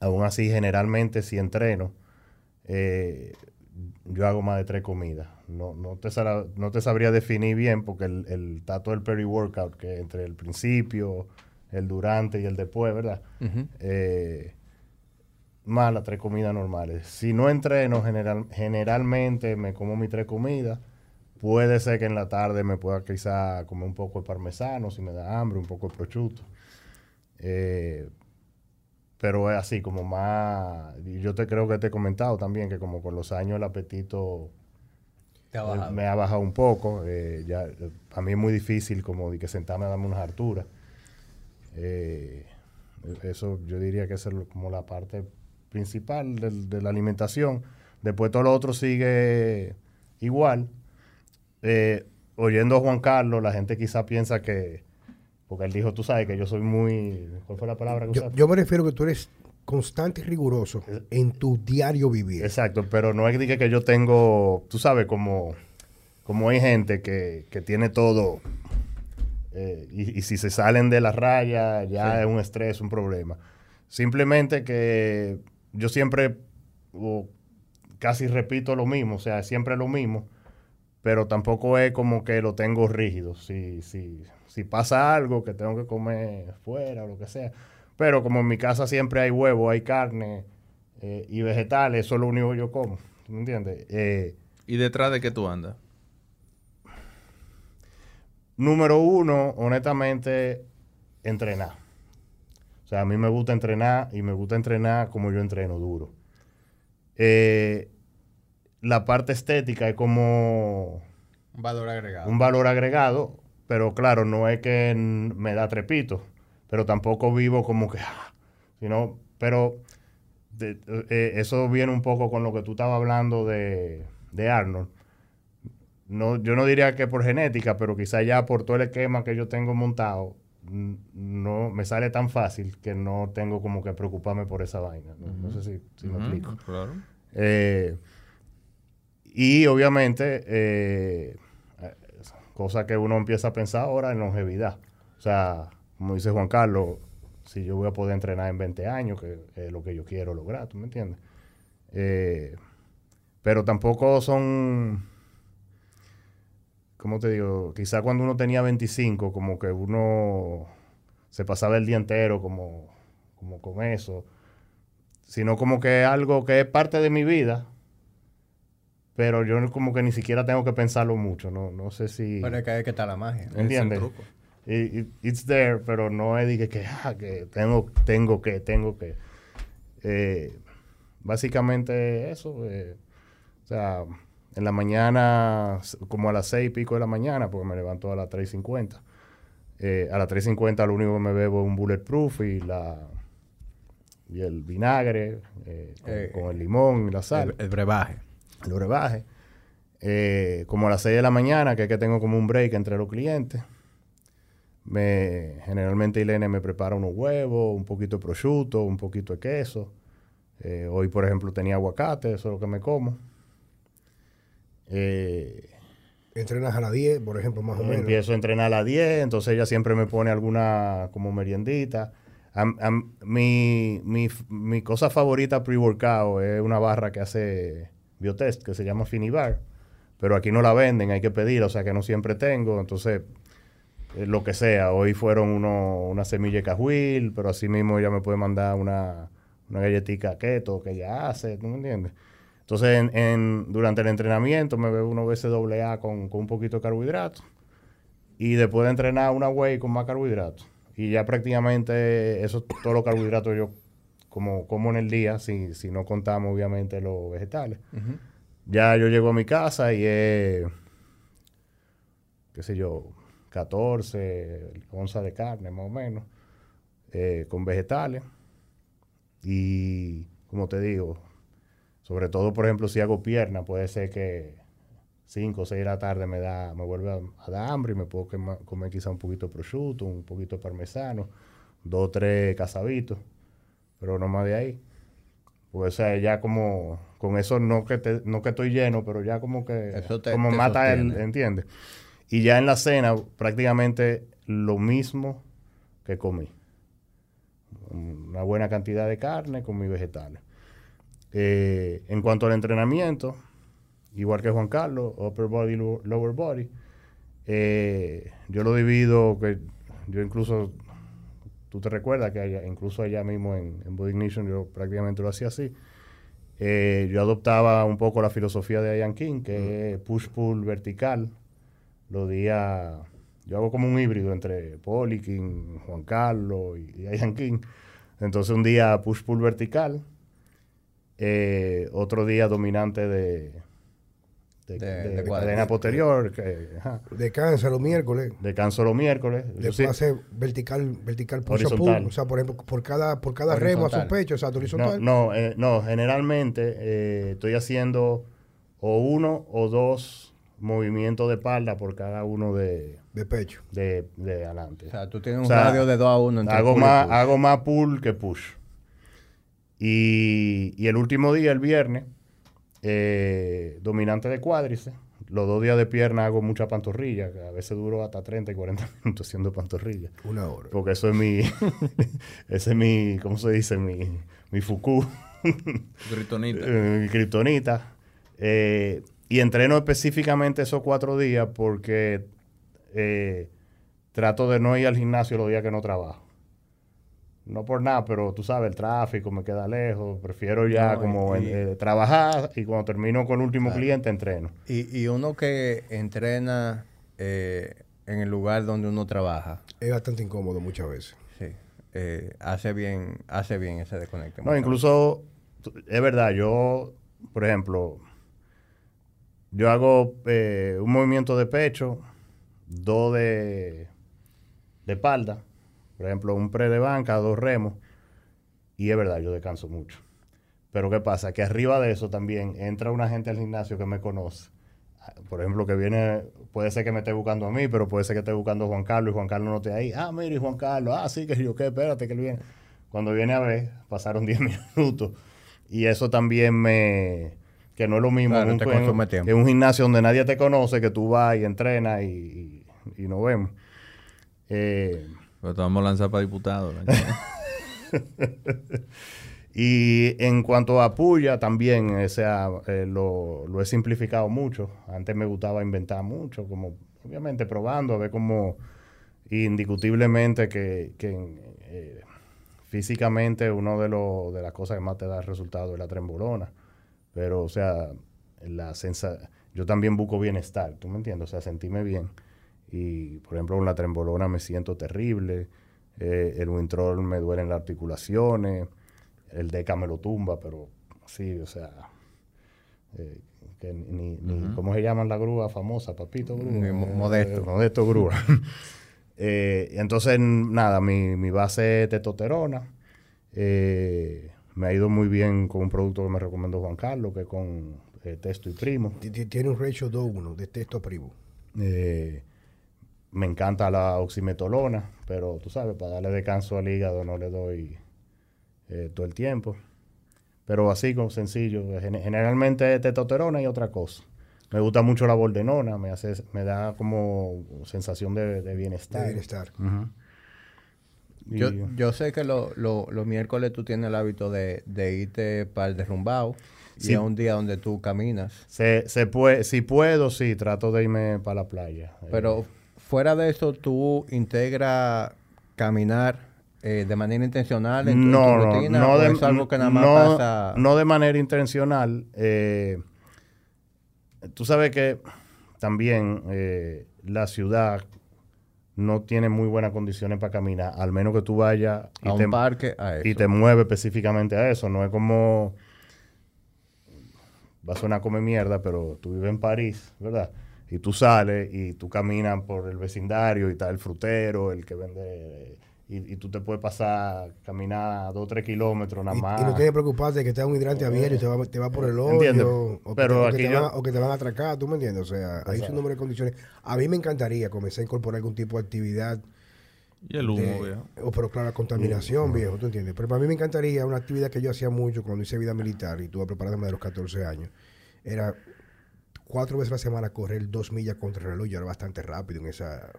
aún así generalmente si entreno, eh, yo hago más de tres comidas. No, no, te, no te sabría definir bien porque el, el tato del peri-workout, que entre el principio, el durante y el después, ¿verdad? Eh, más las tres comidas normales. Si no entreno, general, generalmente me como mis tres comidas. Puede ser que en la tarde me pueda quizá comer un poco de parmesano si me da hambre, un poco de prosciutto. Eh, pero es así, como más... Yo te creo que te he comentado también que como con los años el apetito ha eh, me ha bajado un poco. eh, ya, eh, a mí es muy difícil como de que sentarme a darme unas alturas. Eh, eso yo diría que esa es como la parte principal de la alimentación. Después todo lo otro sigue igual. Eh, oyendo a Juan Carlos, la gente quizá piensa que, porque él dijo, tú sabes que yo soy muy, ¿cuál fue la palabra que Yo, usaste? yo me refiero que tú eres constante y riguroso en tu diario vivir. Exacto, pero no es que, que yo tengo, tú sabes, como, como hay gente que, que tiene todo eh, y, y si se salen de la raya ya es un estrés, un problema. Simplemente que yo siempre o casi repito lo mismo, o sea, siempre lo mismo, pero tampoco es como que lo tengo rígido. Si, si, si pasa algo que tengo que comer fuera o lo que sea. Pero como en mi casa siempre hay huevo, hay carne eh, y vegetales, eso es lo único que yo como. ¿tú ¿Me entiendes? Eh, ¿Y detrás de qué tú andas? Número uno, honestamente, entrenar. O sea, a mí me gusta entrenar y me gusta entrenar como yo entreno duro. Eh, la parte estética es como Un valor agregado. un valor agregado, pero claro, no es que me da trepito. pero tampoco vivo como que, ah, sino, pero de- eh, eso viene un poco con lo que tú estabas hablando de, de Arnold. No, yo no diría que por genética, pero quizá ya por todo el esquema que yo tengo montado, no me sale tan fácil que no tengo como que preocuparme por esa vaina. No, no sé si, si me explico. Claro. Eh, y obviamente, eh, cosa que uno empieza a pensar ahora en longevidad. O sea, como dice Juan Carlos, si yo voy a poder entrenar en 20 años, que es lo que yo quiero lograr, ¿tú me entiendes? Eh, pero tampoco son, ¿cómo te digo? Quizá cuando uno tenía 25, como que uno se pasaba el día entero como, como con eso sino como que algo que es parte de mi vida, pero yo como que ni siquiera tengo que pensarlo mucho, no, no sé si... Pero es que ahí que está la magia. ¿Entiendes? Es It's there, pero no es de que, que, ah, que tengo, tengo que, tengo que. Eh, básicamente eso. eh, o sea, en la mañana, como a las seis y pico de la mañana, porque me levanto a las 3.50. Eh, a las 3.50 lo único que me bebo es un bulletproof y la y el vinagre eh, con, Eh, con el limón y la sal El, el brebaje. El brebaje. Eh, como a las 6 de la mañana, que es que tengo como un break entre los clientes. Me, generalmente Ilene me prepara unos huevos, un poquito de prosciutto, un poquito de queso. Eh, hoy, por ejemplo, tenía aguacate, eso es lo que me como. Eh, Entrenas a las 10, por ejemplo, más o menos. Empiezo a entrenar a las 10, entonces ella siempre me pone alguna como meriendita. Am- am- mi, mi, mi cosa favorita pre-workout es una barra que hace Biotest, que se llama Finibar. Pero aquí no la venden, hay que pedirla, o sea que no siempre tengo. Entonces, eh, lo que sea. Hoy fueron uno, una semilla de cajuil, pero así mismo ella me puede mandar una, una galletita keto que ella hace, ¿tú me entiendes? Entonces, en, durante el entrenamiento me bebo unos veces doble A con, con un poquito de carbohidratos. Y después de entrenar una whey con más carbohidratos. Y ya prácticamente eso, todos los carbohidratos yo como, como en el día, si, si no contamos obviamente los vegetales. Ya yo llego a mi casa y es, qué sé yo, 14 onzas de carne más o menos, eh, con vegetales. Y como te digo, sobre todo, por ejemplo, si hago pierna, puede ser que 5 o 6 de la tarde me da me vuelve a, a dar hambre y me puedo quema- comer quizá un poquito de prosciutto, un poquito de parmesano, dos o tres casabitos, pero no más de ahí. Pues o sea, ya como con eso no que te- no que estoy lleno, pero ya como que Eso te- como te mata el, sostiene. ¿entiendes? Y ya en la cena prácticamente lo mismo que comí. Una buena cantidad de carne con mis vegetales. Eh, en cuanto al entrenamiento, igual que Juan Carlos, upper body, lo- lower body, eh, yo lo divido, que yo incluso, tú te recuerdas que incluso allá mismo en, en Body Ignition yo prácticamente lo hacía así. Eh, yo adoptaba un poco la filosofía de Ian King, que es push-pull vertical. Los días, yo hago como un híbrido entre Polikin, Juan Carlos y, y Ian King. Entonces un día push-pull vertical, eh, otro día dominante de, de, De- de- de de cadena posterior, que, los miércoles. descanso los miércoles. Después sí- hace vertical, vertical Horizontal. pull. O sea, por ejemplo, por cada, por cada remo un Horizontal. pecho, o sea, no, horizontal. no, eh, no, generalmente eh, estoy haciendo o uno o dos movimientos de espalda por cada uno de, De pecho. de, de adelante. O sea, tú tienes un O sea, radio de 2 a 1 entre hago más, hago más pull que push. Y, y el último día, el viernes, eh, dominante de cuádriceps. Los dos días de pierna hago mucha pantorrilla, que a veces duro hasta 30 y 40 minutos haciendo pantorrilla. Una hora. Porque eso es mi, ese es mi, ¿cómo se dice? Mi, mi fuku, Gritonita. eh, mi kriptonita. Eh, y entreno específicamente esos cuatro días porque eh, trato de no ir al gimnasio los días que no trabajo. No por nada, pero tú sabes, el tráfico me queda lejos. Prefiero ya No, como y- eh, trabajar y cuando termino con el último Claro. cliente entreno. Y, y uno que entrena eh, en el lugar donde uno trabaja, Es bastante incómodo muchas veces. sí, eh, hace bien hace bien ese desconecte. No, incluso, es verdad, yo, por ejemplo, yo hago eh, un movimiento de pecho, dos de, de espalda, Por ejemplo, un pre de banca, dos remos. Y es verdad, yo descanso mucho. Pero ¿qué pasa? Que arriba de eso también entra una gente al gimnasio que me conoce. Por ejemplo, que viene, puede ser que me esté buscando a mí, pero puede ser que esté buscando a Juan Carlos y Juan Carlos no esté ahí. Ah, mire, Juan Carlos, ah, sí, que yo qué, espérate que él viene. Cuando viene a ver, pasaron 10 minutos. Y eso también me, que no es lo mismo Claro, en, un, en gimnasio donde nadie te conoce, que tú vas y entrenas y, y, y nos vemos. Eh, Pero te vamos a lanzar para diputado. y en cuanto a Puya, también o sea, eh, lo, lo he simplificado mucho. Antes me gustaba inventar mucho, como obviamente probando, a ver cómo indiscutiblemente que, que, eh, físicamente uno de, los de las cosas que más te da resultado es la trembolona. Pero, o sea, la sensa yo también busco bienestar, ¿tú me entiendes? O sea, sentirme bien. Y, por ejemplo, con la trembolona me siento terrible. eh, el Wintrol me duelen las articulaciones. El Deca me lo tumba, pero sí, o sea... eh, que ni, ni- ¿Cómo se llama la grúa famosa? Papito Grúa. Ni mo- Eh, Modesto. Modesto Grúa. Eh, entonces, nada, mi, mi base es testosterona. Eh, me ha ido muy bien con un producto que me recomendó Juan Carlos, que es con eh, Testo y Primo. Tiene un ratio 2-1 de texto a primo. Eh, me encanta la oximetolona, pero tú sabes, para darle descanso al hígado no le doy eh, todo el tiempo. Pero así como sencillo, gen- generalmente es testosterona y otra cosa. Me gusta mucho la bordenona, me hace, me da como sensación de, de bienestar. De bienestar. Yo, yo sé que lo- lo- los miércoles tú tienes el hábito de, de irte para el derrumbado. Sí. Y es un día donde tú caminas. Se, se puede, si puedo, sí, trato de irme para la playa. Eh, Pero fuera de eso, tú integras caminar eh, de manera intencional en tu, en tu no, no, rutina. no ¿O de, es algo que nada más no- pasa. no de manera intencional. eh, tú sabes que también eh, la ciudad no tiene muy buenas condiciones para caminar, al menos que tú vayas y, a un te, parque, a eso. y te mueves específicamente a eso. No es como... Va a sonar come mierda, pero tú vives en París, ¿verdad? Y tú sales y tú caminas por el vecindario y está el frutero, el que vende... Y, y tú te puedes pasar, caminar dos o tres kilómetros nada más. y no tienes que preocuparte de que da un hidrante abierto y te va, te va por el hoyo. O, que Pero te, o que aquí te yo- van, a- o que te van a atracar, ¿tú me entiendes? O sea, hay un número de condiciones. A mí me encantaría comenzar a incorporar algún tipo de actividad. y el humo, de- pero claro, la contaminación, viejo, ¿tú entiendes? Pero para mí me encantaría una actividad que yo hacía mucho cuando hice vida militar y estuve preparándome de los 14 años. Era cuatro veces a la semana correr dos millas contra el reloj. Yo era bastante rápido en esa,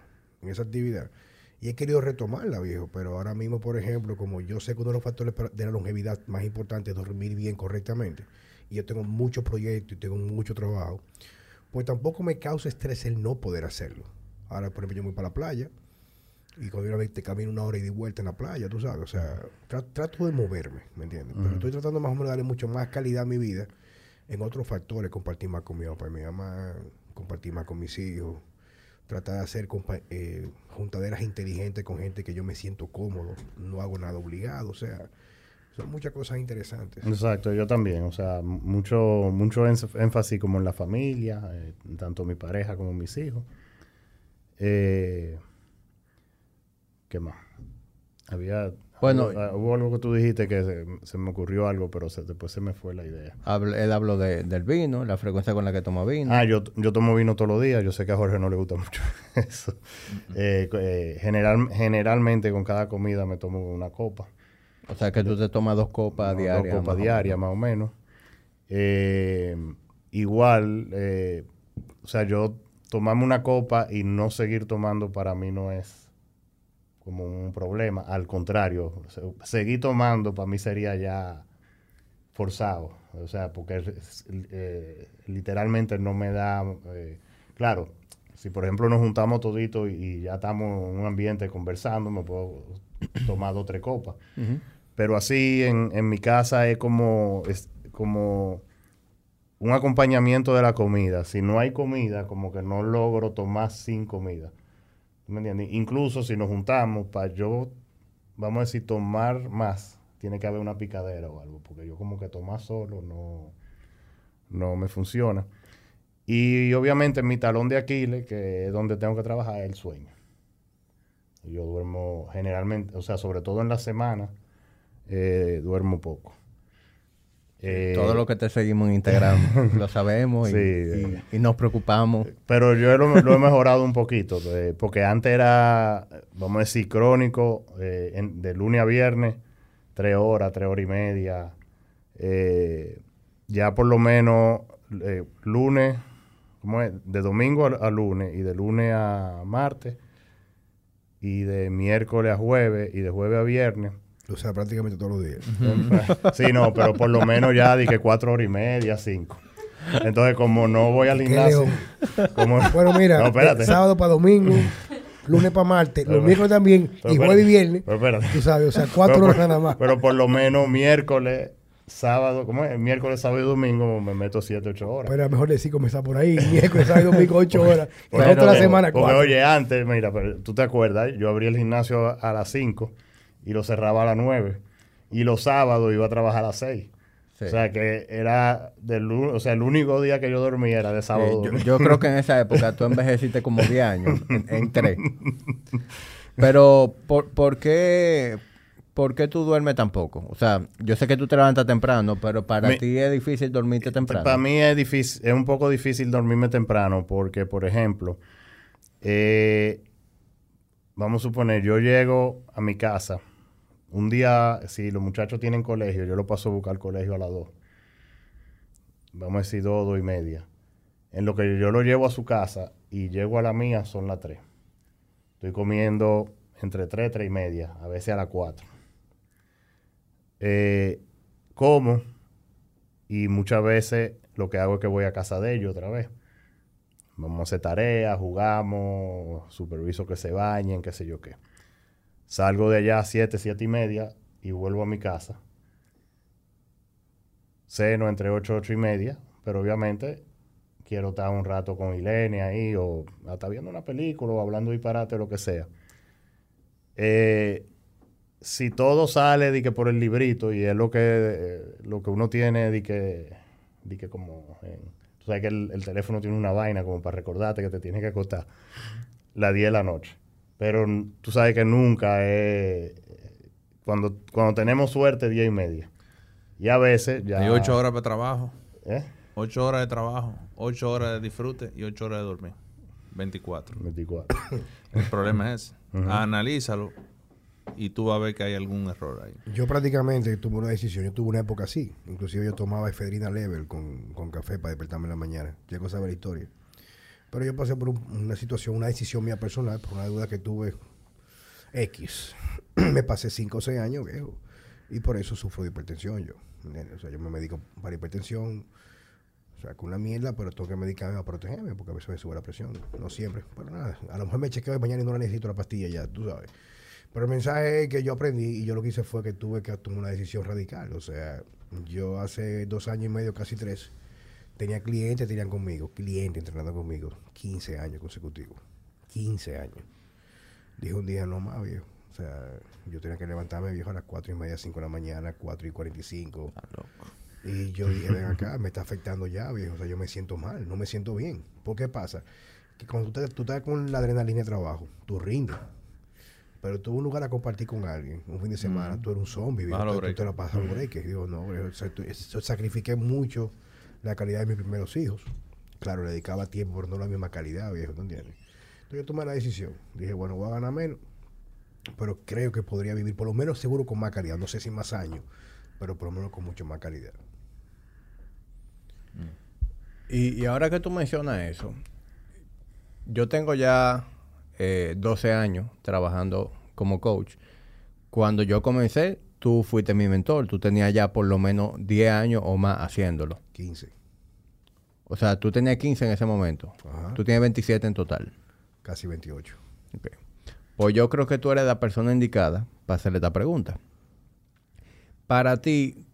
en esa actividad. Y he querido retomarla, viejo. Pero ahora mismo, por ejemplo, como yo sé que uno de los factores de la longevidad más importantes es dormir bien correctamente, y yo tengo muchos proyectos y tengo mucho trabajo, pues tampoco me causa estrés el no poder hacerlo. Ahora, por ejemplo, yo voy para la playa y cuando yo te camino una hora y de vuelta en la playa, tú sabes. O sea, tra- trato de moverme, ¿me entiendes? Pero estoy tratando más o menos de darle mucho más calidad a mi vida en otros factores, compartir más con mi papá y mi mamá, compartir más con mis hijos, tratar de hacer eh, juntaderas inteligentes con gente que yo me siento cómodo, no hago nada obligado, o sea, son muchas cosas interesantes. Exacto, yo también. O sea, mucho, mucho énf- énfasis como en la familia, eh, tanto mi pareja como mis hijos. Eh, ¿Qué más? Había... Bueno- hubo, ah, hubo algo que tú dijiste que se, se me ocurrió algo, pero se- después se me fue la idea. Él habló de- del vino, la frecuencia con la que toma vino. Ah, yo, yo tomo vino todos los días. Yo sé que a Jorge no le gusta mucho eso. Eh, eh, general, generalmente con cada comida me tomo una copa. O sea que tú te tomas dos copas No, diarias. Dos copas diarias, más o menos. Eh, igual, eh, o sea, yo tomarme una copa y no seguir tomando para mí no es como un problema. Al contrario, se- seguir tomando para mí sería ya forzado. O sea, porque eh, literalmente no me da... eh, claro, si por ejemplo nos juntamos toditos y, y ya estamos en un ambiente conversando, me puedo tomar dos o tres copas. Pero así en, en mi casa es como, es como un acompañamiento de la comida. Si no hay comida, como que no logro tomar sin comida. ¿Tú ¿Me entiendes? Incluso si nos juntamos, para yo, vamos a decir, tomar más, tiene que haber una picadera o algo, porque yo como que tomar solo no, no me funciona. Y obviamente mi talón de Aquiles, que es donde tengo que trabajar, es el sueño. Yo duermo generalmente, o sea, sobre todo en la semana, eh, duermo poco. Eh, Todo lo que te seguimos en Instagram lo sabemos y, Sí, y- y nos preocupamos. Pero yo lo, lo he mejorado un poquito, eh, porque antes era, vamos a decir, crónico, eh, en- de lunes a viernes, tres horas, tres horas y media. Eh, ya por lo menos eh, lunes, ¿cómo es? De domingo a, a lunes y de lunes a martes y de miércoles a jueves y de jueves a viernes. O sea, prácticamente todos los días. Sí, no, pero por lo menos ya di que cuatro horas y media, cinco. Entonces, como no voy al gimnasio, como, Bueno, mira, No, espérate. sábado para domingo, lunes para martes, los miércoles también, pero y jueves y viernes. pero espérate. Tú sabes, o sea, cuatro Pero horas nada más. Pero por lo menos miércoles, sábado, ¿cómo es? Miércoles, sábado y domingo me meto siete, ocho horas. Pero mejor decir comenzar por ahí, miércoles, sábado y domingo, ocho horas. Y Porque la otra no, semana, porque, cuatro. oye, antes, mira, pero tú te acuerdas, yo abrí el gimnasio a las 5 y lo cerraba a las 9. Y los sábados iba a trabajar a las 6. Sí. O sea que era del, o sea, el único día que yo dormía era de sábado. Eh, yo, creo que en esa época tú envejeciste como 10 años, en. Pero, ¿por, por qué, ¿por qué tú duermes tan poco? O sea, yo sé que tú te levantas temprano, pero para ti es difícil dormirte temprano. Para mí es difícil, es un poco difícil dormirme temprano porque, por ejemplo, eh, vamos a suponer, yo llego a mi casa un día, si los muchachos tienen colegio, yo lo paso a buscar al colegio a las 2. Vamos a decir 2, 2 y media. En lo que yo lo llevo a su casa y llego a la mía son las 3. Estoy comiendo entre 3, 3 y media, a veces a las 4. Eh, como y muchas veces lo que hago es que voy a casa de ellos otra vez. Vamos a hacer tareas, jugamos, superviso que se bañen, qué sé yo qué. Salgo de allá a 7, 7 y media y vuelvo a mi casa. Ceno entre 8, 8 y media, pero obviamente quiero estar un rato con Ilene ahí o hasta viendo una película o hablando disparate o lo que sea. Eh, si todo sale de que por el librito y es lo que eh, lo que uno tiene de que que como en- tú sabes que el, el teléfono tiene una vaina como para recordarte que te tienes que acostar las 10 de la noche pero tú sabes que nunca es cuando cuando tenemos suerte 10 y media y a veces ya Hay ocho horas de trabajo, ¿eh? ocho horas de trabajo, ocho horas de disfrute y ocho horas de dormir. 24. 24 El problema es ese. Analízalo y tú vas a ver que hay algún error ahí. Yo prácticamente tuve una decisión. Yo tuve una época así. Inclusive yo tomaba efedrina level con, con café para despertarme en la mañana. Llego a saber la historia. Pero yo pasé por un- una situación, una decisión mía personal, por una duda que tuve X. me pasé 5 o 6 años, viejo. Y por eso sufro de hipertensión yo. ¿entiendes? O sea, yo me medico para hipertensión. O sea, con una mierda, pero tengo que medicarme para protegerme porque a veces me sube la presión. No siempre. Pero nada, a lo mejor me chequeo de mañana y no la necesito la pastilla ya, tú sabes. Pero el mensaje que yo aprendí y yo lo que hice fue que tuve que tomar una decisión radical. O sea, yo hace dos años y medio, casi tres, tenía clientes, tenían conmigo, clientes entrenando conmigo, 15 años consecutivos. 15 años. Dije un día, no más, viejo. O sea, yo tenía que levantarme, viejo, a las 4 y media, 5 de la mañana, 4 y 45. Y yo dije, ven acá, me está afectando ya, viejo. O sea, yo me siento mal, no me siento bien. ¿Por qué pasa? Que cuando tú, te- tú estás con la adrenalina de trabajo, tú rindes. Pero tú un lugar a compartir con alguien, un fin de semana, tú eres un zombie, viejo. Tú, tú te la pasas a break. Digo, no, viejo, o sea, tú- eso- sacrifiqué mucho la calidad de mis primeros hijos. Claro, le dedicaba tiempo, pero no la misma calidad, viejo, ¿tú entiendes? Entonces yo tomé la decisión. Dije, bueno, voy a ganar menos, pero creo que podría vivir por lo menos seguro con más calidad. No sé si más años, pero por lo menos con mucho más calidad. Y, y ahora que tú mencionas eso, yo tengo ya eh, 12 años trabajando como coach. Cuando yo comencé, tú fuiste mi mentor. Tú tenías ya por lo menos 10 años o más haciéndolo. 15. O sea, tú tenías 15 en ese momento. Ajá. Tú tienes 27 en total. Casi 28. Ok. Pues yo creo que tú eres la persona indicada para hacerle esta pregunta. Para ti,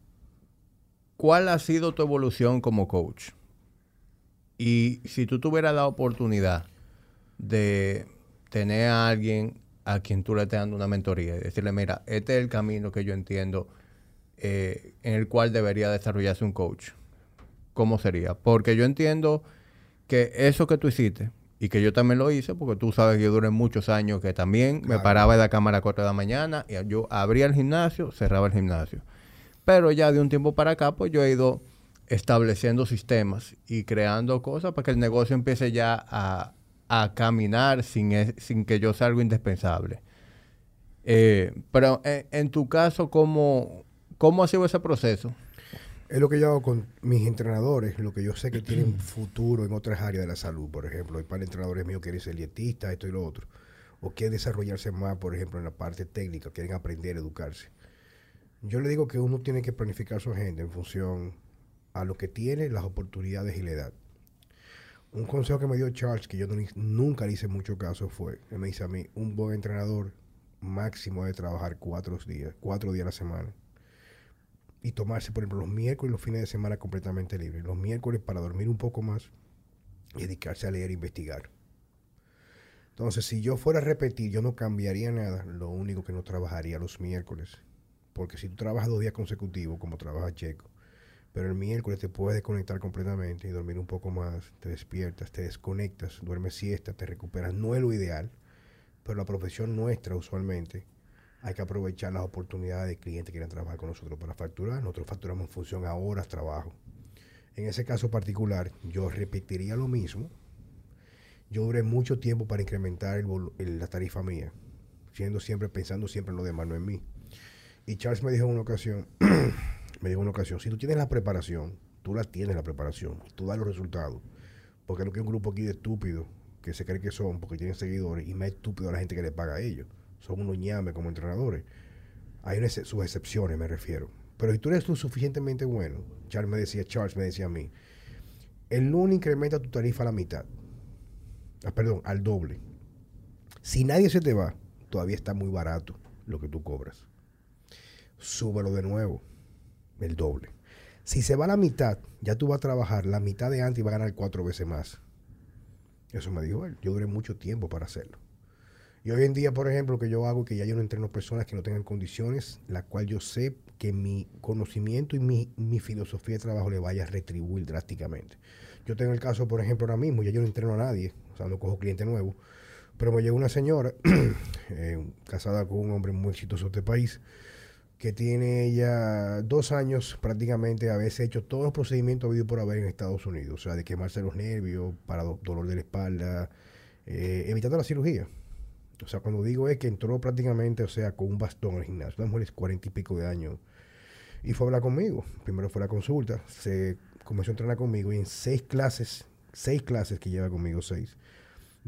¿cuál ha sido tu evolución como coach? Y si tú tuvieras la oportunidad de tener a alguien a quien tú le estés dando una mentoría y decirle, mira, este es el camino que yo entiendo eh, en el cual debería desarrollarse un coach, ¿cómo sería? Porque yo entiendo que eso que tú hiciste, y que yo también lo hice, porque tú sabes que yo duré muchos años que también me paraba de la cámara a 4 de la mañana y yo abría el gimnasio, cerraba el gimnasio. Pero ya de un tiempo para acá, pues yo he ido estableciendo sistemas y creando cosas para que el negocio empiece ya a, a caminar sin, sin que yo sea algo indispensable. Eh, pero en, en tu caso, ¿cómo, ¿cómo ha sido ese proceso? Es lo que yo hago con mis entrenadores, lo que yo sé que tienen futuro en otras áreas de la salud. Por ejemplo, hay para entrenadores míos que quieren ser dietistas, esto y lo otro. O quieren desarrollarse más, por ejemplo, en la parte técnica, quieren aprender, educarse. Yo le digo que uno tiene que planificar su agenda en función a lo que tiene, las oportunidades y la edad. Un consejo que me dio Charles, que yo nunca le hice mucho caso, fue, él me dice a mí, un buen entrenador máximo de trabajar cuatro días, cuatro días a la semana y tomarse, por ejemplo, los miércoles y los fines de semana completamente libres. Los miércoles para dormir un poco más y dedicarse a leer e investigar. Entonces, si yo fuera a repetir, yo no cambiaría nada. Lo único que no trabajaría los miércoles. Porque si tú trabajas dos días consecutivos, como trabaja Checo, pero el miércoles te puedes desconectar completamente y dormir un poco más, te despiertas, te desconectas, duermes siesta, te recuperas. No es lo ideal, pero la profesión nuestra usualmente hay que aprovechar las oportunidades de clientes que quieran trabajar con nosotros para facturar. Nosotros facturamos en función a horas trabajo. En ese caso particular, yo repetiría lo mismo. Yo duré mucho tiempo para incrementar la tarifa mía, siendo siempre pensando siempre en lo demás, no en mí. Y Charles me dijo en una ocasión, me dijo en una ocasión, si tú tienes la preparación, tú la tienes la preparación, tú das los resultados. Porque lo que hay un grupo aquí de estúpidos que se cree que son porque tienen seguidores y más estúpido a la gente que le paga a ellos. Son unos ñames como entrenadores. Hay una ex- sus excepciones, me refiero. Pero si tú eres lo suficientemente bueno, Charles me decía, Charles me decía a mí, el lunes incrementa tu tarifa a la mitad. Ah, perdón, al doble. Si nadie se te va, todavía está muy barato lo que tú cobras. Súbelo de nuevo, el doble. Si se va la mitad, ya tú vas a trabajar la mitad de antes y vas a ganar cuatro veces más. Eso me dijo él. Yo duré mucho tiempo para hacerlo. Y hoy en día, por ejemplo, lo que yo hago que ya yo no entreno personas que no tengan condiciones, la cual yo sé que mi conocimiento y mi, mi filosofía de trabajo le vaya a retribuir drásticamente. Yo tengo el caso, por ejemplo, ahora mismo, ya yo no entreno a nadie, o sea, no cojo cliente nuevo, pero me llegó una señora eh, casada con un hombre muy exitoso de este país, que tiene ya dos años prácticamente haberse hecho todos los procedimientos habidos por haber en Estados Unidos, o sea, de quemarse los nervios, para do- dolor de la espalda, eh, evitando la cirugía. O sea, cuando digo es que entró prácticamente, o sea, con un bastón al gimnasio, una mujer de cuarenta y pico de años, y fue a hablar conmigo. Primero fue la consulta, se comenzó a entrenar conmigo y en seis clases, seis clases que lleva conmigo, seis,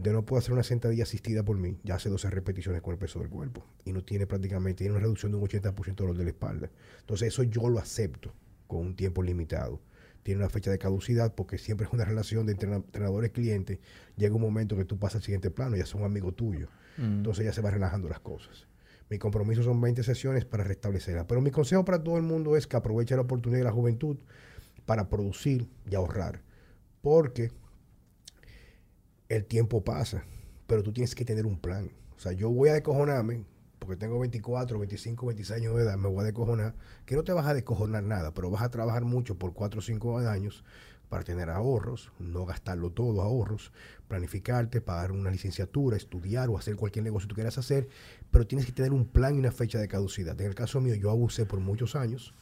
de no puedo hacer una sentadilla asistida por mí, ya hace 12 repeticiones con el peso del cuerpo y no tiene prácticamente, tiene una reducción de un 80% de dolor de la espalda. Entonces eso yo lo acepto con un tiempo limitado. Tiene una fecha de caducidad porque siempre es una relación de entrena- entrenadores-clientes. Llega un momento que tú pasas al siguiente plano, ya son amigos tuyos. Entonces ya se va relajando las cosas. Mi compromiso son 20 sesiones para restablecerla. Pero mi consejo para todo el mundo es que aproveche la oportunidad de la juventud para producir y ahorrar. Porque el tiempo pasa, pero tú tienes que tener un plan. O sea, yo voy a descojonarme, porque tengo 24, 25, 26 años de edad, me voy a descojonar, que no te vas a descojonar nada, pero vas a trabajar mucho por 4 o 5 años para tener ahorros, no gastarlo todo, ahorros, planificarte, pagar una licenciatura, estudiar o hacer cualquier negocio que tú quieras hacer, pero tienes que tener un plan y una fecha de caducidad. En el caso mío, yo abusé por muchos años,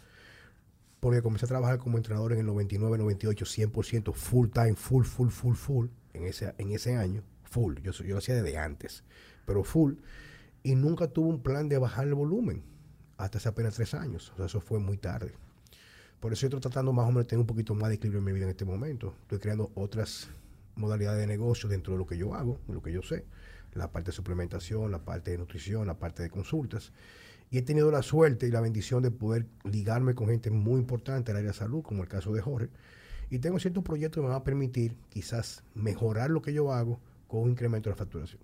porque comencé a trabajar como entrenador en el 99, 98, 100%, full time, full, full, full, full, en ese, en ese año, full. Yo, yo lo hacía desde antes, pero full. Y nunca tuve un plan de bajar el volumen, hasta hace apenas tres años. O sea, eso fue muy tarde. Por eso estoy tratando más o menos de tener un poquito más de equilibrio en mi vida en este momento. Estoy creando otras modalidades de negocio dentro de lo que yo hago, lo que yo sé. La parte de suplementación, la parte de nutrición, la parte de consultas. Y he tenido la suerte y la bendición de poder ligarme con gente muy importante en el área de salud, como el caso de Jorge. Y tengo ciertos proyectos que me van a permitir quizás mejorar lo que yo hago con un incremento de la facturación.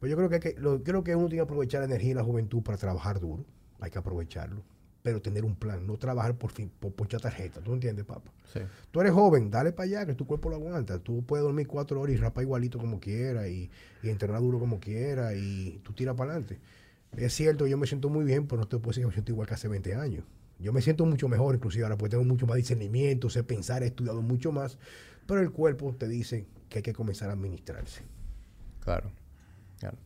Pues yo creo que, hay que- lo- creo que uno tiene que aprovechar la energía y la juventud para trabajar duro. Hay que aprovecharlo. Pero tener un plan, no trabajar por fin, por ponchar tarjeta. ¿Tú entiendes, papá? Sí. Tú eres joven, dale para allá, que tu cuerpo lo aguanta. Tú puedes dormir cuatro horas y rapar igualito como quiera y, y entrenar duro como quiera y tú tiras para adelante. Es cierto, yo me siento muy bien, pero no te puedo decir que me siento igual que hace 20 años. Yo me siento mucho mejor, inclusive ahora, porque tengo mucho más discernimiento, sé pensar, he estudiado mucho más, pero el cuerpo te dice, que hay que comenzar a administrarse. Claro. claro.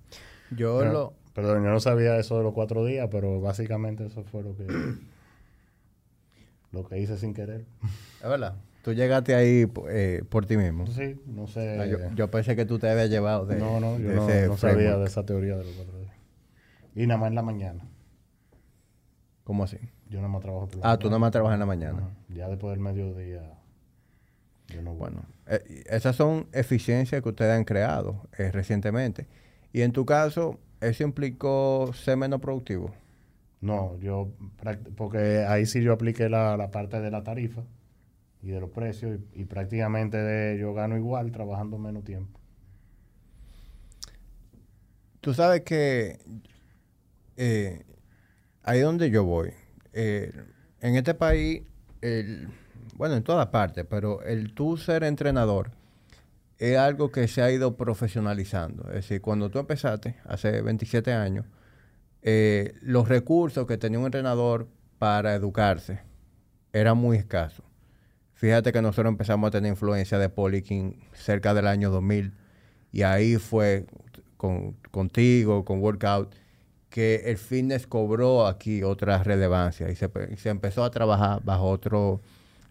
Yo lo... Perdón, yo no sabía eso de los cuatro días, pero básicamente eso fue lo que lo que hice sin querer. Es verdad. Tú llegaste ahí eh, por ti mismo. Sí, no sé. Ah, yo, yo pensé que tú te habías llevado de no, no, yo no, sabía de esa teoría de los cuatro días. Y nada más en la mañana. ¿Cómo así? Yo nada más trabajo por la Ah, tú nada más trabajas en la mañana. Ajá. Ya después del mediodía, yo no voy. Bueno, eh, esas son eficiencias que ustedes han creado eh, recientemente. Y en tu caso, ¿eso implicó ser menos productivo? No, yo, porque ahí sí yo apliqué la, la parte de la tarifa y de los precios y, y prácticamente de- yo gano igual trabajando menos tiempo. Tú sabes que eh, ahí donde yo voy, eh, en este país, el- bueno, en todas partes, pero el tú ser entrenador es algo que se ha ido profesionalizando. Es decir, cuando tú empezaste, hace 27 años, eh, los recursos que tenía un entrenador para educarse eran muy escasos. Fíjate que nosotros empezamos a tener influencia de Polikin cerca del año 2000 y ahí fue con, contigo, con Workout, que el fitness cobró aquí otra relevancia y se, pe- y se empezó a trabajar bajo otro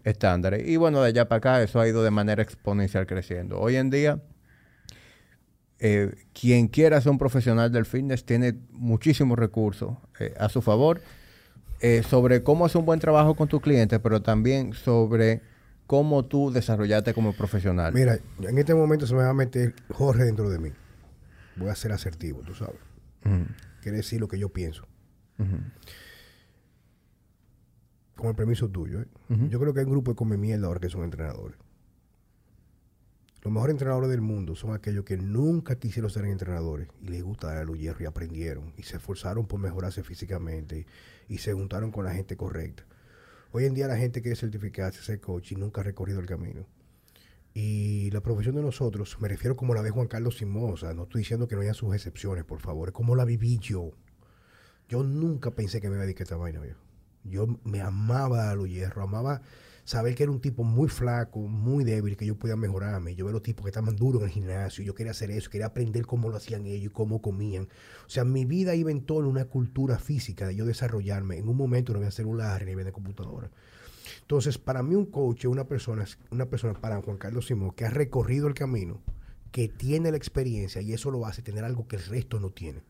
estándar. Y bueno, de allá para acá eso ha ido de manera exponencial creciendo. Hoy en día, eh, quien quiera ser un profesional del fitness tiene muchísimos recursos eh, a su favor eh, sobre cómo hacer un buen trabajo con tus clientes, pero también sobre cómo tú desarrollarte como profesional. Mira, en este momento se me va a meter Jorge dentro de mí. Voy a ser asertivo, tú sabes. Ujú, Quiere decir lo que yo pienso. Con el permiso tuyo. ¿eh? Yo creo que hay un grupo de come mierda ahora que son entrenadores. Los mejores entrenadores del mundo son aquellos que nunca quisieron ser entrenadores y les gusta dar a los hierros y aprendieron y se esforzaron por mejorarse físicamente y, y se juntaron con la gente correcta. Hoy en día la gente quiere certificarse, ser coach y nunca ha recorrido el camino. Y la profesión de nosotros, me refiero como la de Juan Carlos sea, no estoy diciendo que no haya sus excepciones, por favor, es como la viví yo. Yo nunca pensé que me iba a dedicar a esta vaina, viejo. Yo me amaba a los hierros, amaba saber que era un tipo muy flaco, muy débil, que yo podía mejorarme. Yo veía los tipos que estaban duros en el gimnasio, yo quería hacer eso, quería aprender cómo lo hacían ellos cómo comían. O sea, mi vida iba en torno a una cultura física de yo desarrollarme. En un momento no había celular ni había computadora. Entonces, para mí un coach es una persona, una persona para Juan Carlos Simón que ha recorrido el camino, que tiene la experiencia y eso lo hace tener algo que el resto no tiene.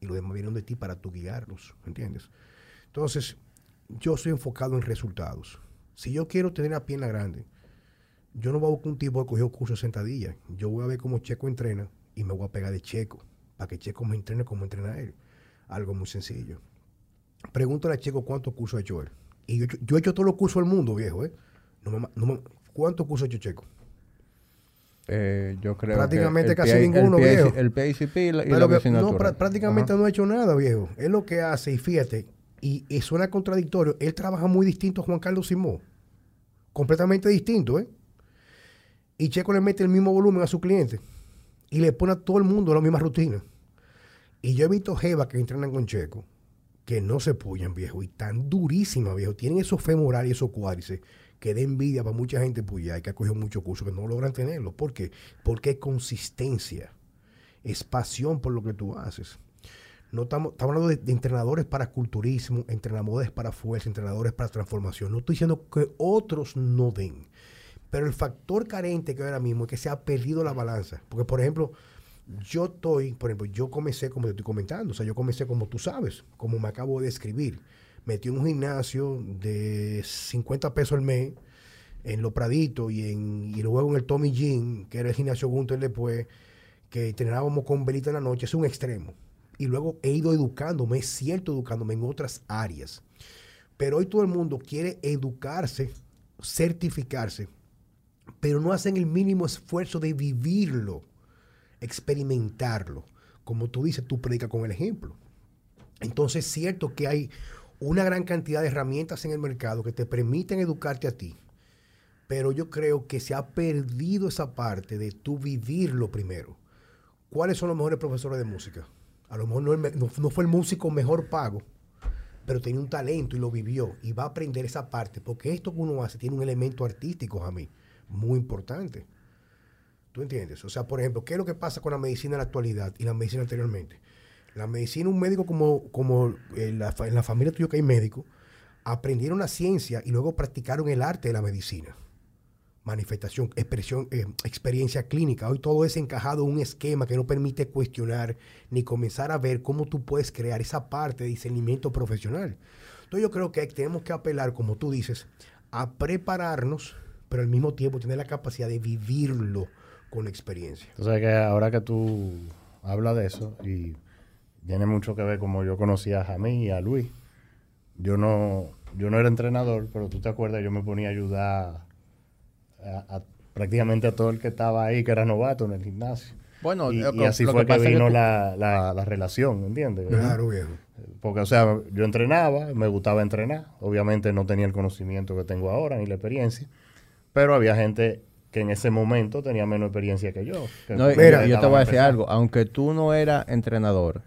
Y lo demás vienen de ti para tú guiarlos, ¿entiendes? Entonces, yo soy enfocado en resultados. Si yo quiero tener la pierna grande, yo no voy a buscar un tipo que cogió curso de sentadilla. Yo voy a ver cómo Checo entrena y me voy a pegar de Checo, para que Checo me entrene como entrena él. Algo muy sencillo. Pregúntale a Checo cuántos cursos ha hecho él. Y yo, he hecho- yo he hecho todos los cursos del mundo, viejo, ¿eh? No me ma- no me- ¿Cuántos cursos ha hecho Checo? Eh, yo creo Prácticamente que el casi PI ninguno, el, PI viejo. el PICP y la, y la que no, prá- prácticamente Ajá. no ha hecho nada, viejo. Es lo que hace, y fíjate, y, y suena contradictorio. Él trabaja muy distinto a Juan Carlos Simón. Completamente distinto, ¿eh? Y Checo le mete el mismo volumen a su cliente. Y le pone a todo el mundo la misma rutina. Y yo he visto Jeva que entrenan con Checo, que no se pullan, viejo, y tan durísimas, viejo. Tienen esos femorales y esos cuádriceps que da envidia para mucha gente puyar y que ha cogido muchos cursos que no logran tenerlo. ¿Por qué? Porque es consistencia es pasión por lo que tú haces. No estamos, estamos hablando de, entrenadores para culturismo, entrenadores para fuerza, entrenadores para transformación. No estoy diciendo que otros no den. Pero el factor carente que ahora mismo es que se ha perdido la balanza. Porque, por ejemplo, yo estoy, por ejemplo, yo comencé como te estoy comentando. O sea, yo comencé como tú sabes, como me acabo de describir. Metí en un gimnasio de 50 pesos al mes en Los Praditos y, en, y luego en el Tommy Jean, que era el gimnasio Gunter después, que entrenábamos con velita en la noche, es un extremo. Y luego he ido educándome, es cierto, educándome en otras áreas. Pero hoy todo el mundo quiere educarse, certificarse, pero no hacen el mínimo esfuerzo de vivirlo, experimentarlo. Como tú dices, tú predicas con el ejemplo. Entonces es cierto que hay una gran cantidad de herramientas en el mercado que te permiten educarte a ti. Pero yo creo que se ha perdido esa parte de tú vivirlo primero. ¿Cuáles son los mejores profesores de música? A lo mejor no, no fue el músico mejor pago, pero tenía un talento y lo vivió y va a aprender esa parte, porque esto que uno hace tiene un elemento artístico a mí muy importante. ¿Tú entiendes? O sea, por ejemplo, ¿qué es lo que pasa con la medicina en la actualidad y la medicina anteriormente? La medicina, un médico como, como en, la, fa- en la familia tuya que hay médicos, aprendieron la ciencia y luego practicaron el arte de la medicina. Manifestación, expresión, eh, experiencia clínica. Hoy todo es encajado en un esquema que no permite cuestionar ni comenzar a ver cómo tú puedes crear esa parte de discernimiento profesional. Entonces yo creo que tenemos que apelar, como tú dices, a prepararnos, pero al mismo tiempo tener la capacidad de vivirlo con experiencia. Tú sabes que ahora que tú hablas de eso, y tiene mucho que ver como yo conocí a Jamí y a Luis. Yo no, yo no era entrenador, pero tú te acuerdas, yo me ponía a ayudar a, a- prácticamente a todo el que estaba ahí, que era novato en el gimnasio. Bueno, y, lo y así lo fue que vino tú- la, la, la relación, ¿entiendes? Claro, viejo. Porque, o sea, yo entrenaba, me gustaba entrenar. Obviamente no tenía el conocimiento que tengo ahora, ni la experiencia. Pero había gente que en ese momento tenía menos experiencia que yo. que No, Mira, yo te voy a decir algo. Aunque tú no eras entrenador,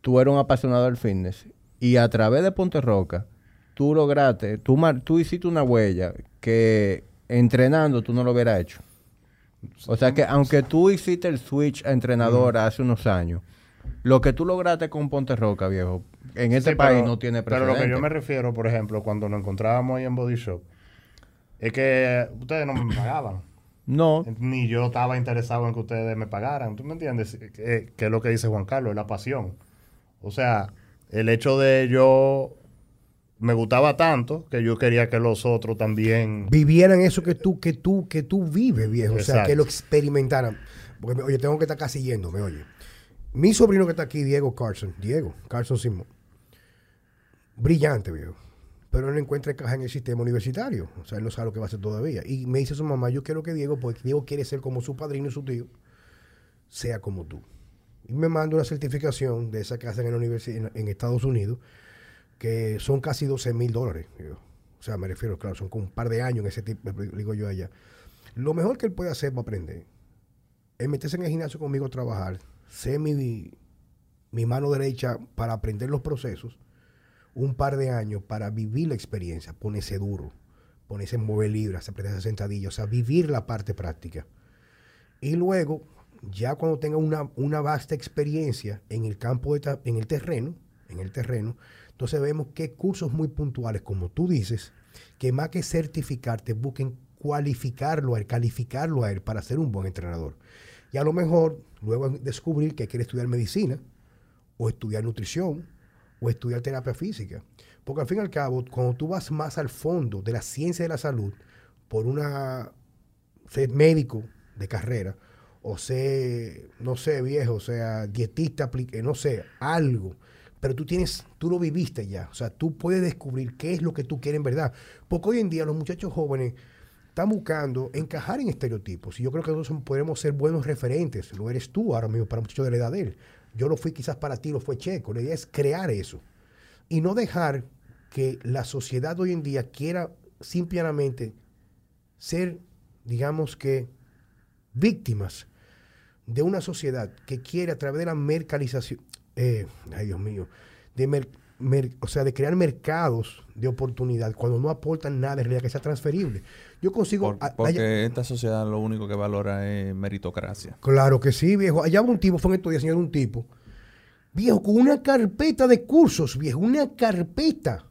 tú eras un apasionado del fitness y a través de Ponte Roca, tú lograste, tú, hiciste una huella que entrenando tú no lo hubieras hecho. O sea que aunque tú hiciste el switch a entrenador hace unos años, lo que tú lograste con Ponte Roca, viejo, en este Sí, país pero- no tiene Pero precedente. lo que yo me refiero, por ejemplo, cuando nos encontrábamos ahí en Body Shop, es que ustedes no me pagaban. No, Ni yo estaba interesado en que ustedes me pagaran. ¿Tú me entiendes? Que, que es lo que dice Juan Carlos, es la pasión. O sea, el hecho de yo me gustaba tanto que yo quería que los otros también. vivieran eso que tú, que tú, que tú vives, viejo. O sea, que lo experimentaran. Porque, oye, tengo que estar casi yendo, me oye. Mi sobrino que está aquí, Diego Carson, Diego Carson Simón, brillante, viejo. Pero él no encuentra caja en el sistema universitario. O sea, él no sabe lo que va a hacer todavía. Y me dice su mamá, yo quiero que Diego, porque Diego quiere ser como su padrino y su tío, sea como tú. Y me manda una certificación de esa casa en la universidad en, Estados Unidos, que son casi 12 mil dólares. O sea, me refiero, claro, son como un par de años en ese tipo, digo yo allá. Lo mejor que él puede hacer para aprender es meterse en el gimnasio conmigo a trabajar, ser mi, mi mano derecha para aprender los procesos, un par de años para vivir la experiencia, ponerse duro, ponerse en mover libras, aprender sentadillas, o sea, vivir la parte práctica. Y luego, ya cuando tenga una, una vasta experiencia en el campo, de en el terreno, en el terreno, entonces vemos qué cursos muy puntuales, como tú dices, que más que certificarte, busquen cualificarlo a él, calificarlo a él para ser un buen entrenador. Y a lo mejor luego descubrir que quiere estudiar medicina, o estudiar nutrición, o estudiar terapia física. Porque al fin y al cabo, cuando tú vas más al fondo de la ciencia de la salud, por una ser médico de carrera, o ser, no sé, viejo, o sea, dietista, eh, no sé, algo. Pero tú tienes, tú lo viviste ya. O sea, tú puedes descubrir qué es lo que tú quieres en verdad. Porque hoy en día los muchachos jóvenes están buscando encajar en estereotipos. Y yo creo que nosotros podemos ser buenos referentes. Lo eres tú ahora mismo para muchachos de la edad de él. Yo lo fui quizás para ti, lo fue Checo. La idea es crear eso. Y no dejar que la sociedad hoy en día quiera simplemente ser, digamos que, víctimas de una sociedad que quiere a través de la mercalización, eh, ay Dios mío, de mer- mer- o sea, de crear mercados de oportunidad cuando no aportan nada en realidad que sea transferible. Yo consigo... Por- porque allá- esta sociedad lo único que valora es meritocracia. Claro que sí, viejo. Allá va un tipo, fue en estos días, señor, un tipo, viejo, con una carpeta de cursos, viejo, una carpeta,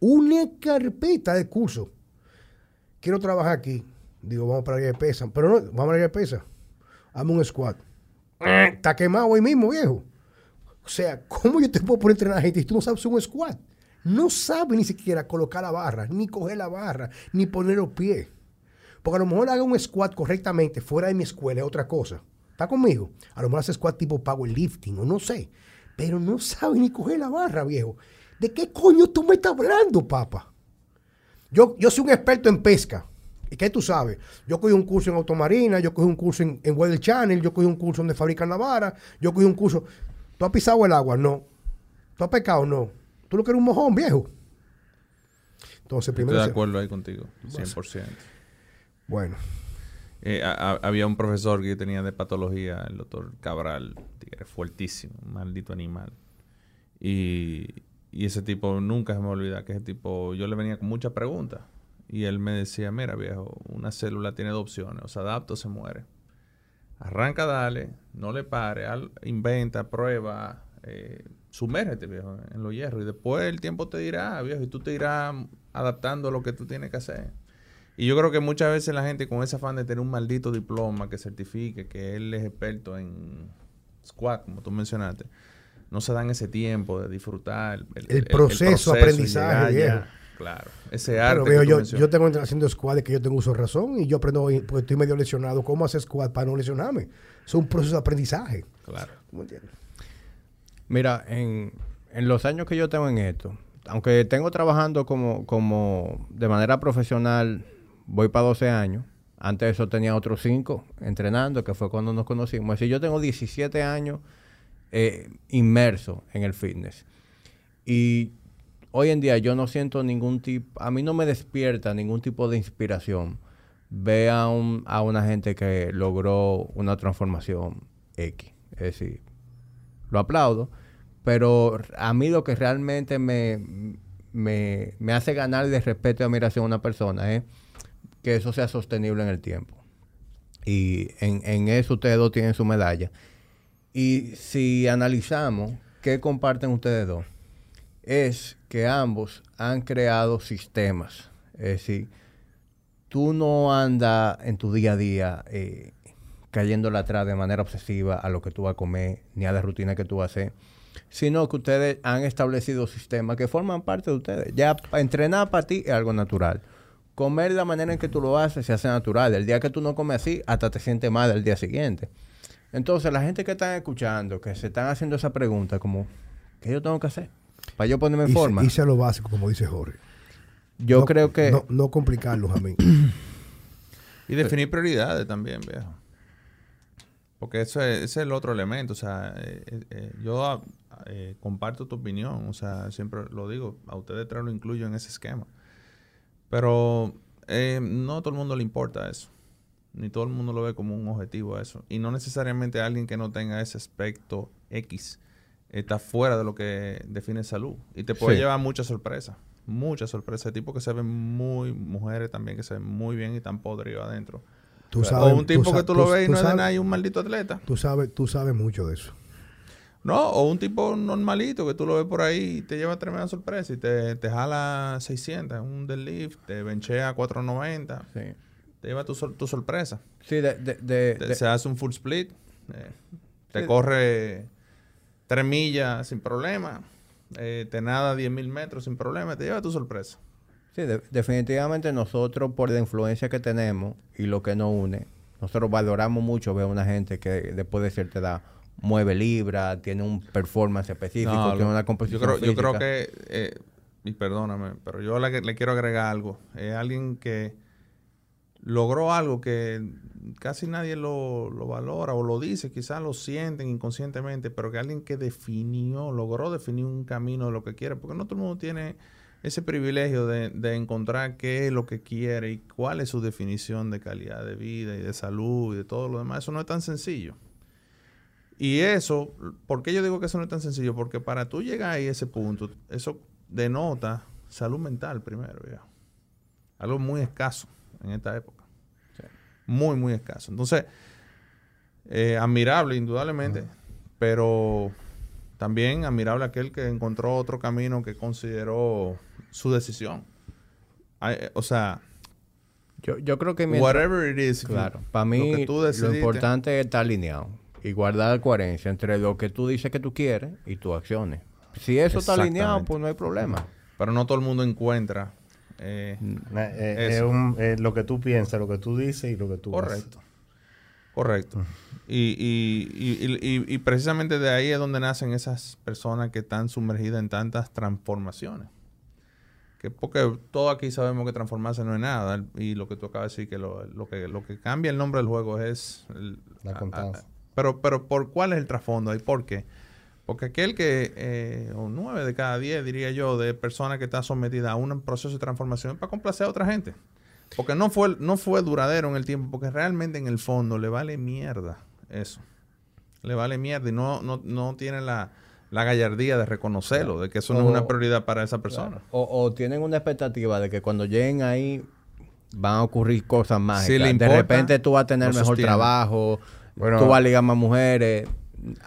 una carpeta de cursos. Quiero trabajar aquí. Digo, vamos para la de pesa. Pero no, vamos a la de pesa. Hazme un squat. Está quemado hoy mismo, viejo. O sea, ¿cómo yo te puedo poner a entrenar a gente si tú no sabes un squat? No sabes ni siquiera colocar la barra, ni coger la barra, ni poner los pies. Porque a lo mejor haga un squat correctamente fuera de mi escuela es otra cosa. ¿Está conmigo? A lo mejor hace squat tipo powerlifting o no sé. Pero no sabe ni coger la barra, viejo. ¿De qué coño tú me estás hablando, papá? Yo, yo soy un experto en pesca. ¿Y qué tú sabes? Yo cogí un curso en automarina, yo cogí un curso en, en Weather Channel, yo cogí un curso donde fabrican la vara, yo cogí un curso. ¿Tú has pisado el agua? No. ¿Tú has pescado? No. ¿Tú lo que eres un mojón, viejo? Entonces, Estoy primero... de se- acuerdo ahí contigo, 100%. Bueno, Eh, había un profesor que tenía de patología, el doctor Cabral, tigre fuertísimo, maldito animal. Y, y ese tipo, nunca se me olvida que ese tipo, yo le venía con muchas preguntas. Y él me decía, mira viejo, una célula tiene dos opciones, o se adapta o se muere. Arranca, dale, no le pare, inventa, prueba, eh, sumérgete, viejo, en los hierros. Y después el tiempo te dirá, viejo, y tú te irás adaptando a lo que tú tienes que hacer. Y yo creo que muchas veces la gente con ese afán de tener un maldito diploma que certifique que él es experto en squat, como tú mencionaste, no se dan ese tiempo de disfrutar El proceso, y aprendizaje, ya. Claro, ese arte. Pero que veo, tú yo, mencionas. yo tengo haciendo squad de que yo tengo uso razón y yo aprendo, porque estoy medio lesionado, cómo hacer squad para no lesionarme. Es un proceso de aprendizaje. Claro. ¿Tú me entiendes? Mira, en, en los años que yo tengo en esto, aunque tengo trabajando como, como de manera profesional, voy para 12 años. Antes de eso tenía otros 5 entrenando, que fue cuando nos conocimos. Así yo tengo 17 años eh, inmerso en el fitness. Y hoy en día yo no siento ningún tipo, a mí no me despierta ningún tipo de inspiración. Ve a, un- a una gente que logró una transformación X. Es decir, lo aplaudo, pero a mí lo que realmente me, me, me hace ganar de respeto y admiración a una persona es que eso sea sostenible en el tiempo. Y en, en eso ustedes dos tienen su medalla. Y si analizamos qué comparten ustedes dos, es que ambos han creado sistemas. Es decir, tú no andas en tu día a día eh, cayéndole atrás de manera obsesiva a lo que tú vas a comer, ni a la rutina que tú vas a hacer, sino que ustedes han establecido sistemas que forman parte de ustedes. Ya entrenar para ti es algo natural. Comer de la manera en que tú lo haces se hace natural. El día que tú no comes así, hasta te sientes mal el día siguiente. Entonces, la gente que están escuchando, que se están haciendo esa pregunta, como, ¿qué yo tengo que hacer? Para yo ponerme en Hice- forma. hice lo básico, como dice Jorge. Yo No- creo que... No, no complicarlos a mí. Y definir prioridades también, viejo. Porque eso es, ese es el otro elemento. O sea, eh, eh, eh, yo ah, eh, comparto tu opinión. O sea, siempre lo digo. A ustedes tres lo incluyo en ese esquema. Pero eh, no a todo el mundo le importa eso. Ni todo el mundo lo ve como un objetivo a eso. Y no necesariamente alguien que no tenga ese aspecto X está fuera de lo que define salud. Y te puede Sí. llevar muchas sorpresas. Muchas sorpresas. Tipos que se ven muy... Mujeres también que se ven muy bien y tan podridos adentro. Tú sabes, o un tipo que tú lo ves y no es de nada y un maldito atleta. Tú sabes, tú sabes mucho de eso. No, o un tipo normalito que tú lo ves por ahí y te lleva tremenda sorpresa y te, te jala 600, un deadlift, te benchea 490, Sí, te lleva tu, sor- tu sorpresa. Sí, de... de- de- Te- de- se hace un full split, eh, te Sí. corre 3 millas sin problema, eh, te nada 10 mil metros sin problema, te lleva tu sorpresa. Sí, de- definitivamente nosotros por la influencia que tenemos y lo que nos une, nosotros valoramos mucho ver a una gente que después de cierta edad mueve libra, tiene un performance específico, No, tiene una yo composición creo, yo creo que, eh, y perdóname, pero yo le, le quiero agregar algo. Es alguien que logró algo que casi nadie lo, lo valora o lo dice, quizás lo sienten inconscientemente, pero que alguien que definió, logró definir un camino de lo que quiere, porque no todo el mundo tiene ese privilegio de, de encontrar qué es lo que quiere y cuál es su definición de calidad de vida y de salud y de todo lo demás. Eso no es tan sencillo. Y eso, ¿por qué yo digo que eso no es tan sencillo? Porque para tú llegar a ese punto, eso denota salud mental primero, viejo. Algo muy escaso en esta época. Muy, muy escaso. Entonces, eh, admirable, indudablemente, pero también admirable aquel que encontró otro camino que consideró su decisión. Eh, o sea, Yo, yo creo que mientras- whatever it is, claro, para lo mí que tú lo importante es estar alineado y guardar coherencia entre lo que tú dices que tú quieres y tus acciones. Si eso está alineado, pues no hay problema. pero no todo el mundo encuentra eh, Na- eh, Eso. un- eh, lo que tú piensas, lo que tú dices y lo que tú haces. Correcto. Correcto. Y, y, y, y- y precisamente de ahí es donde nacen esas personas que están sumergidas en tantas transformaciones. Que porque todos aquí sabemos que transformarse no es nada. Y lo que tú acabas de decir, que lo, lo que lo que cambia el nombre del juego es... el- La a- a- constancia. Pero, pero ¿por cuál es el trasfondo ahí? ¿Por qué? Porque aquel que, eh, o nueve de cada diez, diría yo, de personas que está sometida a un proceso de transformación es para complacer a otra gente. Porque no fue, no fue duradero en el tiempo, porque realmente en el fondo le vale mierda eso. Le vale mierda y no, no, no tiene la, la gallardía de reconocerlo, de que eso no es una prioridad para esa persona. O, o tienen una expectativa de que cuando lleguen ahí van a ocurrir cosas mágicas. le de repente tú vas a tener mejor sostiene. trabajo, Bueno, tú vas a ligar más mujeres.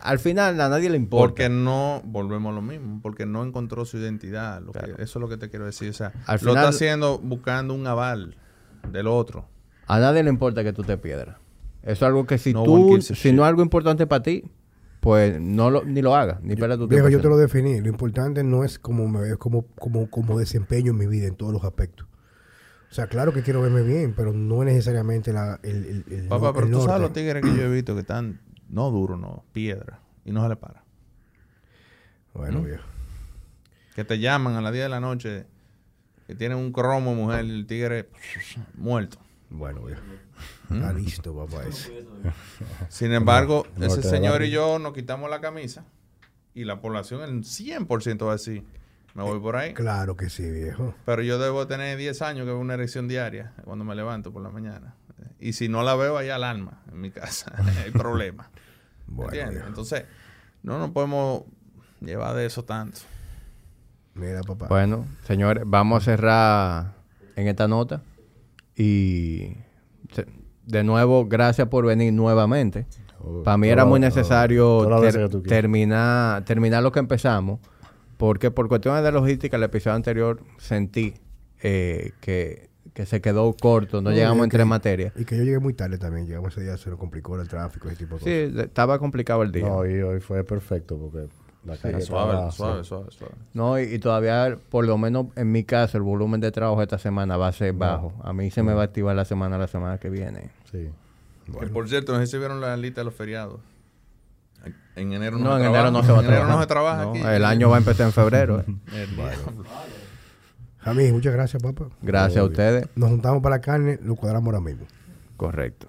Al final a nadie le importa. Porque no, volvemos a lo mismo, porque no encontró su identidad. Lo que- eso es lo que te quiero decir. O sea, Al lo final- está haciendo buscando un aval del otro. A nadie le importa que tú te piedras. Eso es algo que si No tú, si shit. no es algo importante para ti, pues no lo, ni lo hagas, ni pierdas tu tiempo. yo te lo definí. Lo importante no es como me veo, como, como, como desempeño en mi vida en todos los aspectos. O sea, claro que quiero verme bien, pero no es necesariamente la, el, el, el Papá, no- pero el tú sabes los tigres que yo he visto que están, no duros, no, piedra, y no se le para. Bueno, viejo. Que te llaman a las 10 de la noche, que tienen un cromo mujer el tigre muerto. Bueno, viejo. ¿Mm? Está listo, papá. Ese. Sin embargo, ese señor y yo nos quitamos la camisa y la población el 100% va a decir, me voy por ahí. Claro que sí, viejo. Pero yo debo tener 10 años que veo una erección diaria cuando me levanto por la mañana. Y si no la veo, hay alarma en mi casa. hay problema. Bueno, ¿Entiendes? viejo. Entonces, no nos podemos llevar de eso tanto. Mira, papá. Bueno, señores, vamos a cerrar en esta nota. Y de nuevo, gracias por venir nuevamente. Oh, Para mí era muy necesario ter- terminar, terminar lo que empezamos. Porque por cuestiones de logística, el episodio anterior sentí eh, que, que se quedó corto, no, No, llegamos en tres que- materias. Y que yo llegué muy tarde también. Llegamos ese día, se nos complicó el tráfico, ese tipo de cosas. Sí, estaba complicado el día. No, y hoy fue perfecto porque la calle suave, estaba- suave, sí. suave, suave. No, y, y todavía, por lo menos en mi caso, el volumen de trabajo esta semana va a ser bajo. A mí se me va a activar la semana la semana que viene. Sí. Que por cierto, no sé si vieron la lista de los feriados. En enero no, No, se en trabaja. enero no se va a En enero trabajar. no se trabaja No, aquí. El año va a empezar en febrero. eh. El diablo. Muchas gracias, papá. Gracias a ustedes. Nos juntamos para la carne, lo cuadramos ahora mismo. Correcto.